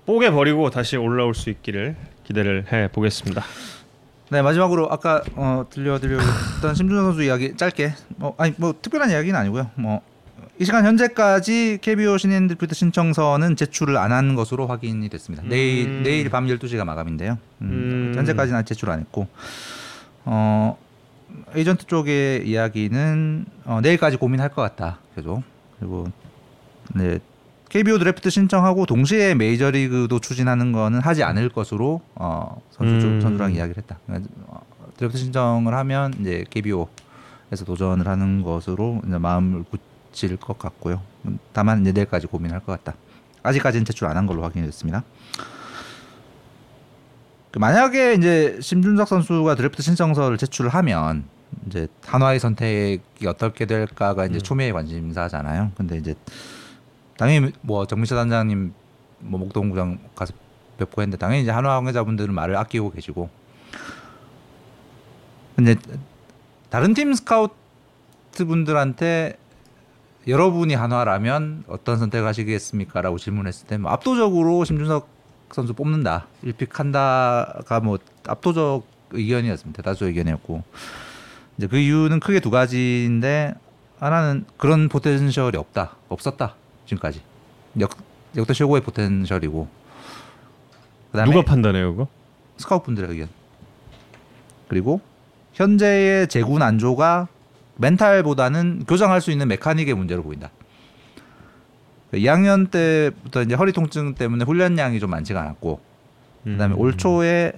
Speaker 1: 뽀개 버리고 다시 올라올 수 있기를 기대를 해 보겠습니다.
Speaker 2: 네 마지막으로 아까 어, 들려드렸던 심준호 선수 이야기 짧게 뭐 아니 뭐 특별한 이야기는 아니고요. 뭐 이 시간 현재까지 KBO 신인 드래프트 신청서는 제출을 안 한 것으로 확인이 됐습니다. 내일
Speaker 1: 음.
Speaker 2: 내일 밤 12시가 마감인데요. 음,
Speaker 1: 음.
Speaker 2: 현재까지는 제출 안 했고 어 에이전트 쪽의 이야기는 어, 내일까지 고민할 것 같다. 계속 그리고 네 KBO 드래프트 신청하고 동시에 메이저리그도 추진하는 거는 하지 않을 것으로 어, 선수 쪽
Speaker 1: 음.
Speaker 2: 선수랑 이야기를 했다. 어, 드래프트 신청을 하면 이제 KBO에서 도전을 하는 것으로 이제 마음을 굳힐 것 같고요. 음, 다만 이제 내일까지 고민할 것 같다. 아직까지는 제출 안 한 걸로 확인됐습니다. 그 만약에 이제 심준석 선수가 드래프트 신청서를 제출을 하면 이제 한화의 선택이 어떻게 될까가 이제 초미의 관심사잖아요. 근데 이제 당연히 뭐 정민철 단장님 뭐 목동구장 가서 뵙고 했는데 당연히 이제 한화 관계자분들은 말을 아끼고 계시고 근데 다른 팀 스카우트 분들한테 여러분이 한화라면 어떤 선택을 하시겠습니까 라고 질문했을 때 뭐 압도적으로 심준석 선수 뽑는다 1픽 한다가 뭐 압도적 의견이었습니다. 대다수 의견이었고. 이제 그 이유는 크게 두 가지인데 하나는 그런 potential이 없다 없었다 지금까지. 역 역대 최고의 potential이고. 그다음에
Speaker 1: 누가 판단해요 그거?
Speaker 2: 스카우트 분들의 의견. 그리고 현재의 제구 난조가 멘탈보다는 교정할 수 있는 mechanic의 문제로 보인다. 2학년 때부터 이제 허리 통증 때문에 훈련량이 좀 많지가 않았고 그다음에
Speaker 1: 음.
Speaker 2: 올 초에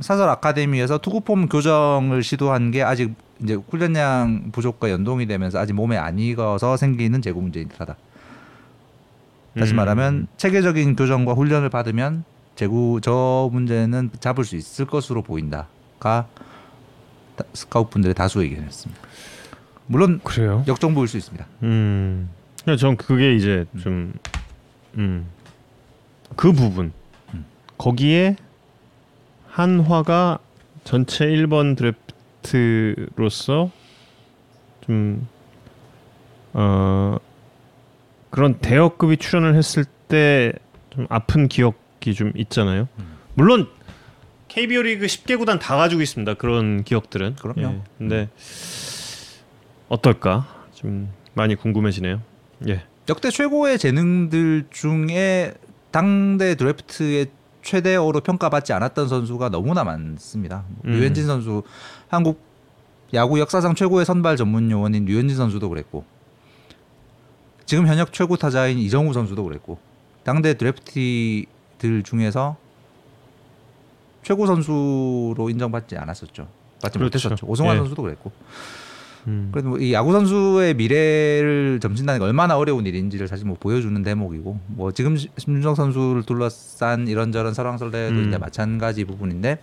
Speaker 2: 사설 아카데미에서 투구폼 교정을 시도한 게 아직 이제 훈련량 부족과 연동이 되면서 아직 몸에 안 익어서 생기는 재구 문제인 듯하다. 다시
Speaker 1: 음.
Speaker 2: 말하면 체계적인 교정과 훈련을 받으면 재구 저 문제는 잡을 수 있을 것으로 보인다가 다- 스카우트 분들의 다수 의견이었습니다. 물론
Speaker 1: 그래요?
Speaker 2: 역정보일 수 있습니다.
Speaker 1: 음. 전 그게 이제 좀 음. 그 부분.
Speaker 2: 음.
Speaker 1: 거기에 한화가 전체 1번 드래프트로서 좀 어, 그런 대여급이 출연을 했을 때 좀 아픈 기억이 좀 있잖아요.
Speaker 2: 음.
Speaker 1: 물론 KBO 리그 10개 구단 다 가지고 있습니다. 그런 기억들은.
Speaker 2: 그럼요.
Speaker 1: 예. 근데 어떨까? 좀 많이 궁금해지네요. 예.
Speaker 2: 역대 최고의 재능들 중에 당대 드래프트의 최대어로 평가받지 않았던 선수가 너무나 많습니다.
Speaker 1: 음.
Speaker 2: 류현진 선수 한국 야구 역사상 최고의 선발 전문 요원인 류현진 선수도 그랬고 지금 현역 최고 타자인 이정우 선수도 그랬고 당대 드래프티들 중에서 최고 선수로 인정받지 않았었죠. 받지
Speaker 1: 그렇죠.
Speaker 2: 못했었죠. 오성환
Speaker 1: 예.
Speaker 2: 선수도 그랬고
Speaker 1: 음.
Speaker 2: 그래도 뭐 이 야구 선수의 미래를 점친다는 게 얼마나 어려운 일인지를 사실 뭐 보여주는 대목이고 뭐 지금 시- 심준석 선수를 둘러싼 이런저런 설왕설래도
Speaker 1: 음.
Speaker 2: 이제 마찬가지 부분인데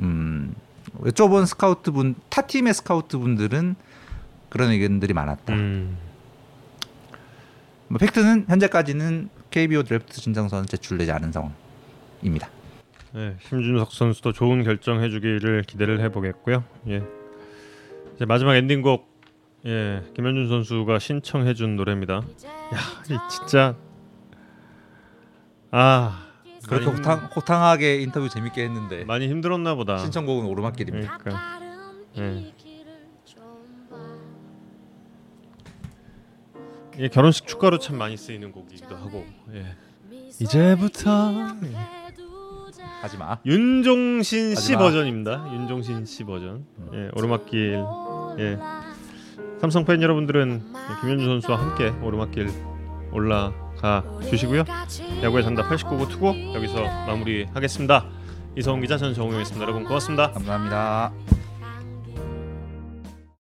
Speaker 2: 음 여쭤본 스카우트 분 타 팀의 스카우트 분들은 그런 의견들이 많았다.
Speaker 1: 음.
Speaker 2: 뭐 fact는 현재까지는 KBO 드래프트 신청서는 제출되지 않은 상황입니다.
Speaker 1: 네, 심준석 선수도 좋은 결정 해주기를 기대를 해보겠고요. 예. 이제 마지막 엔딩곡 예 김현준 선수가 신청해준 노래입니다. 야, 이 진짜 아
Speaker 2: 그렇게
Speaker 1: 많이
Speaker 2: 호탕, 호탕하게 인터뷰 재밌게 했는데
Speaker 1: 많이 힘들었나 보다.
Speaker 2: 신청곡은 오르막길입니다.
Speaker 1: 그러니까 예. 예, 결혼식 축가로 참 많이 쓰이는 곡이기도 하고 예. 이제부터 예.
Speaker 2: 하지 마.
Speaker 1: 윤종신 씨
Speaker 2: 하지마.
Speaker 1: 버전입니다. 윤종신 씨 버전. 예, 오르막길. 예. 삼성 팬 여러분들은 예, 김현주 선수와 함께 오르막길 올라가 주시고요. 야구의 장답 89구 투고 여기서 마무리하겠습니다. 이성훈 기자 저는 정우영이었습니다. 여러분 고맙습니다.
Speaker 2: 감사합니다.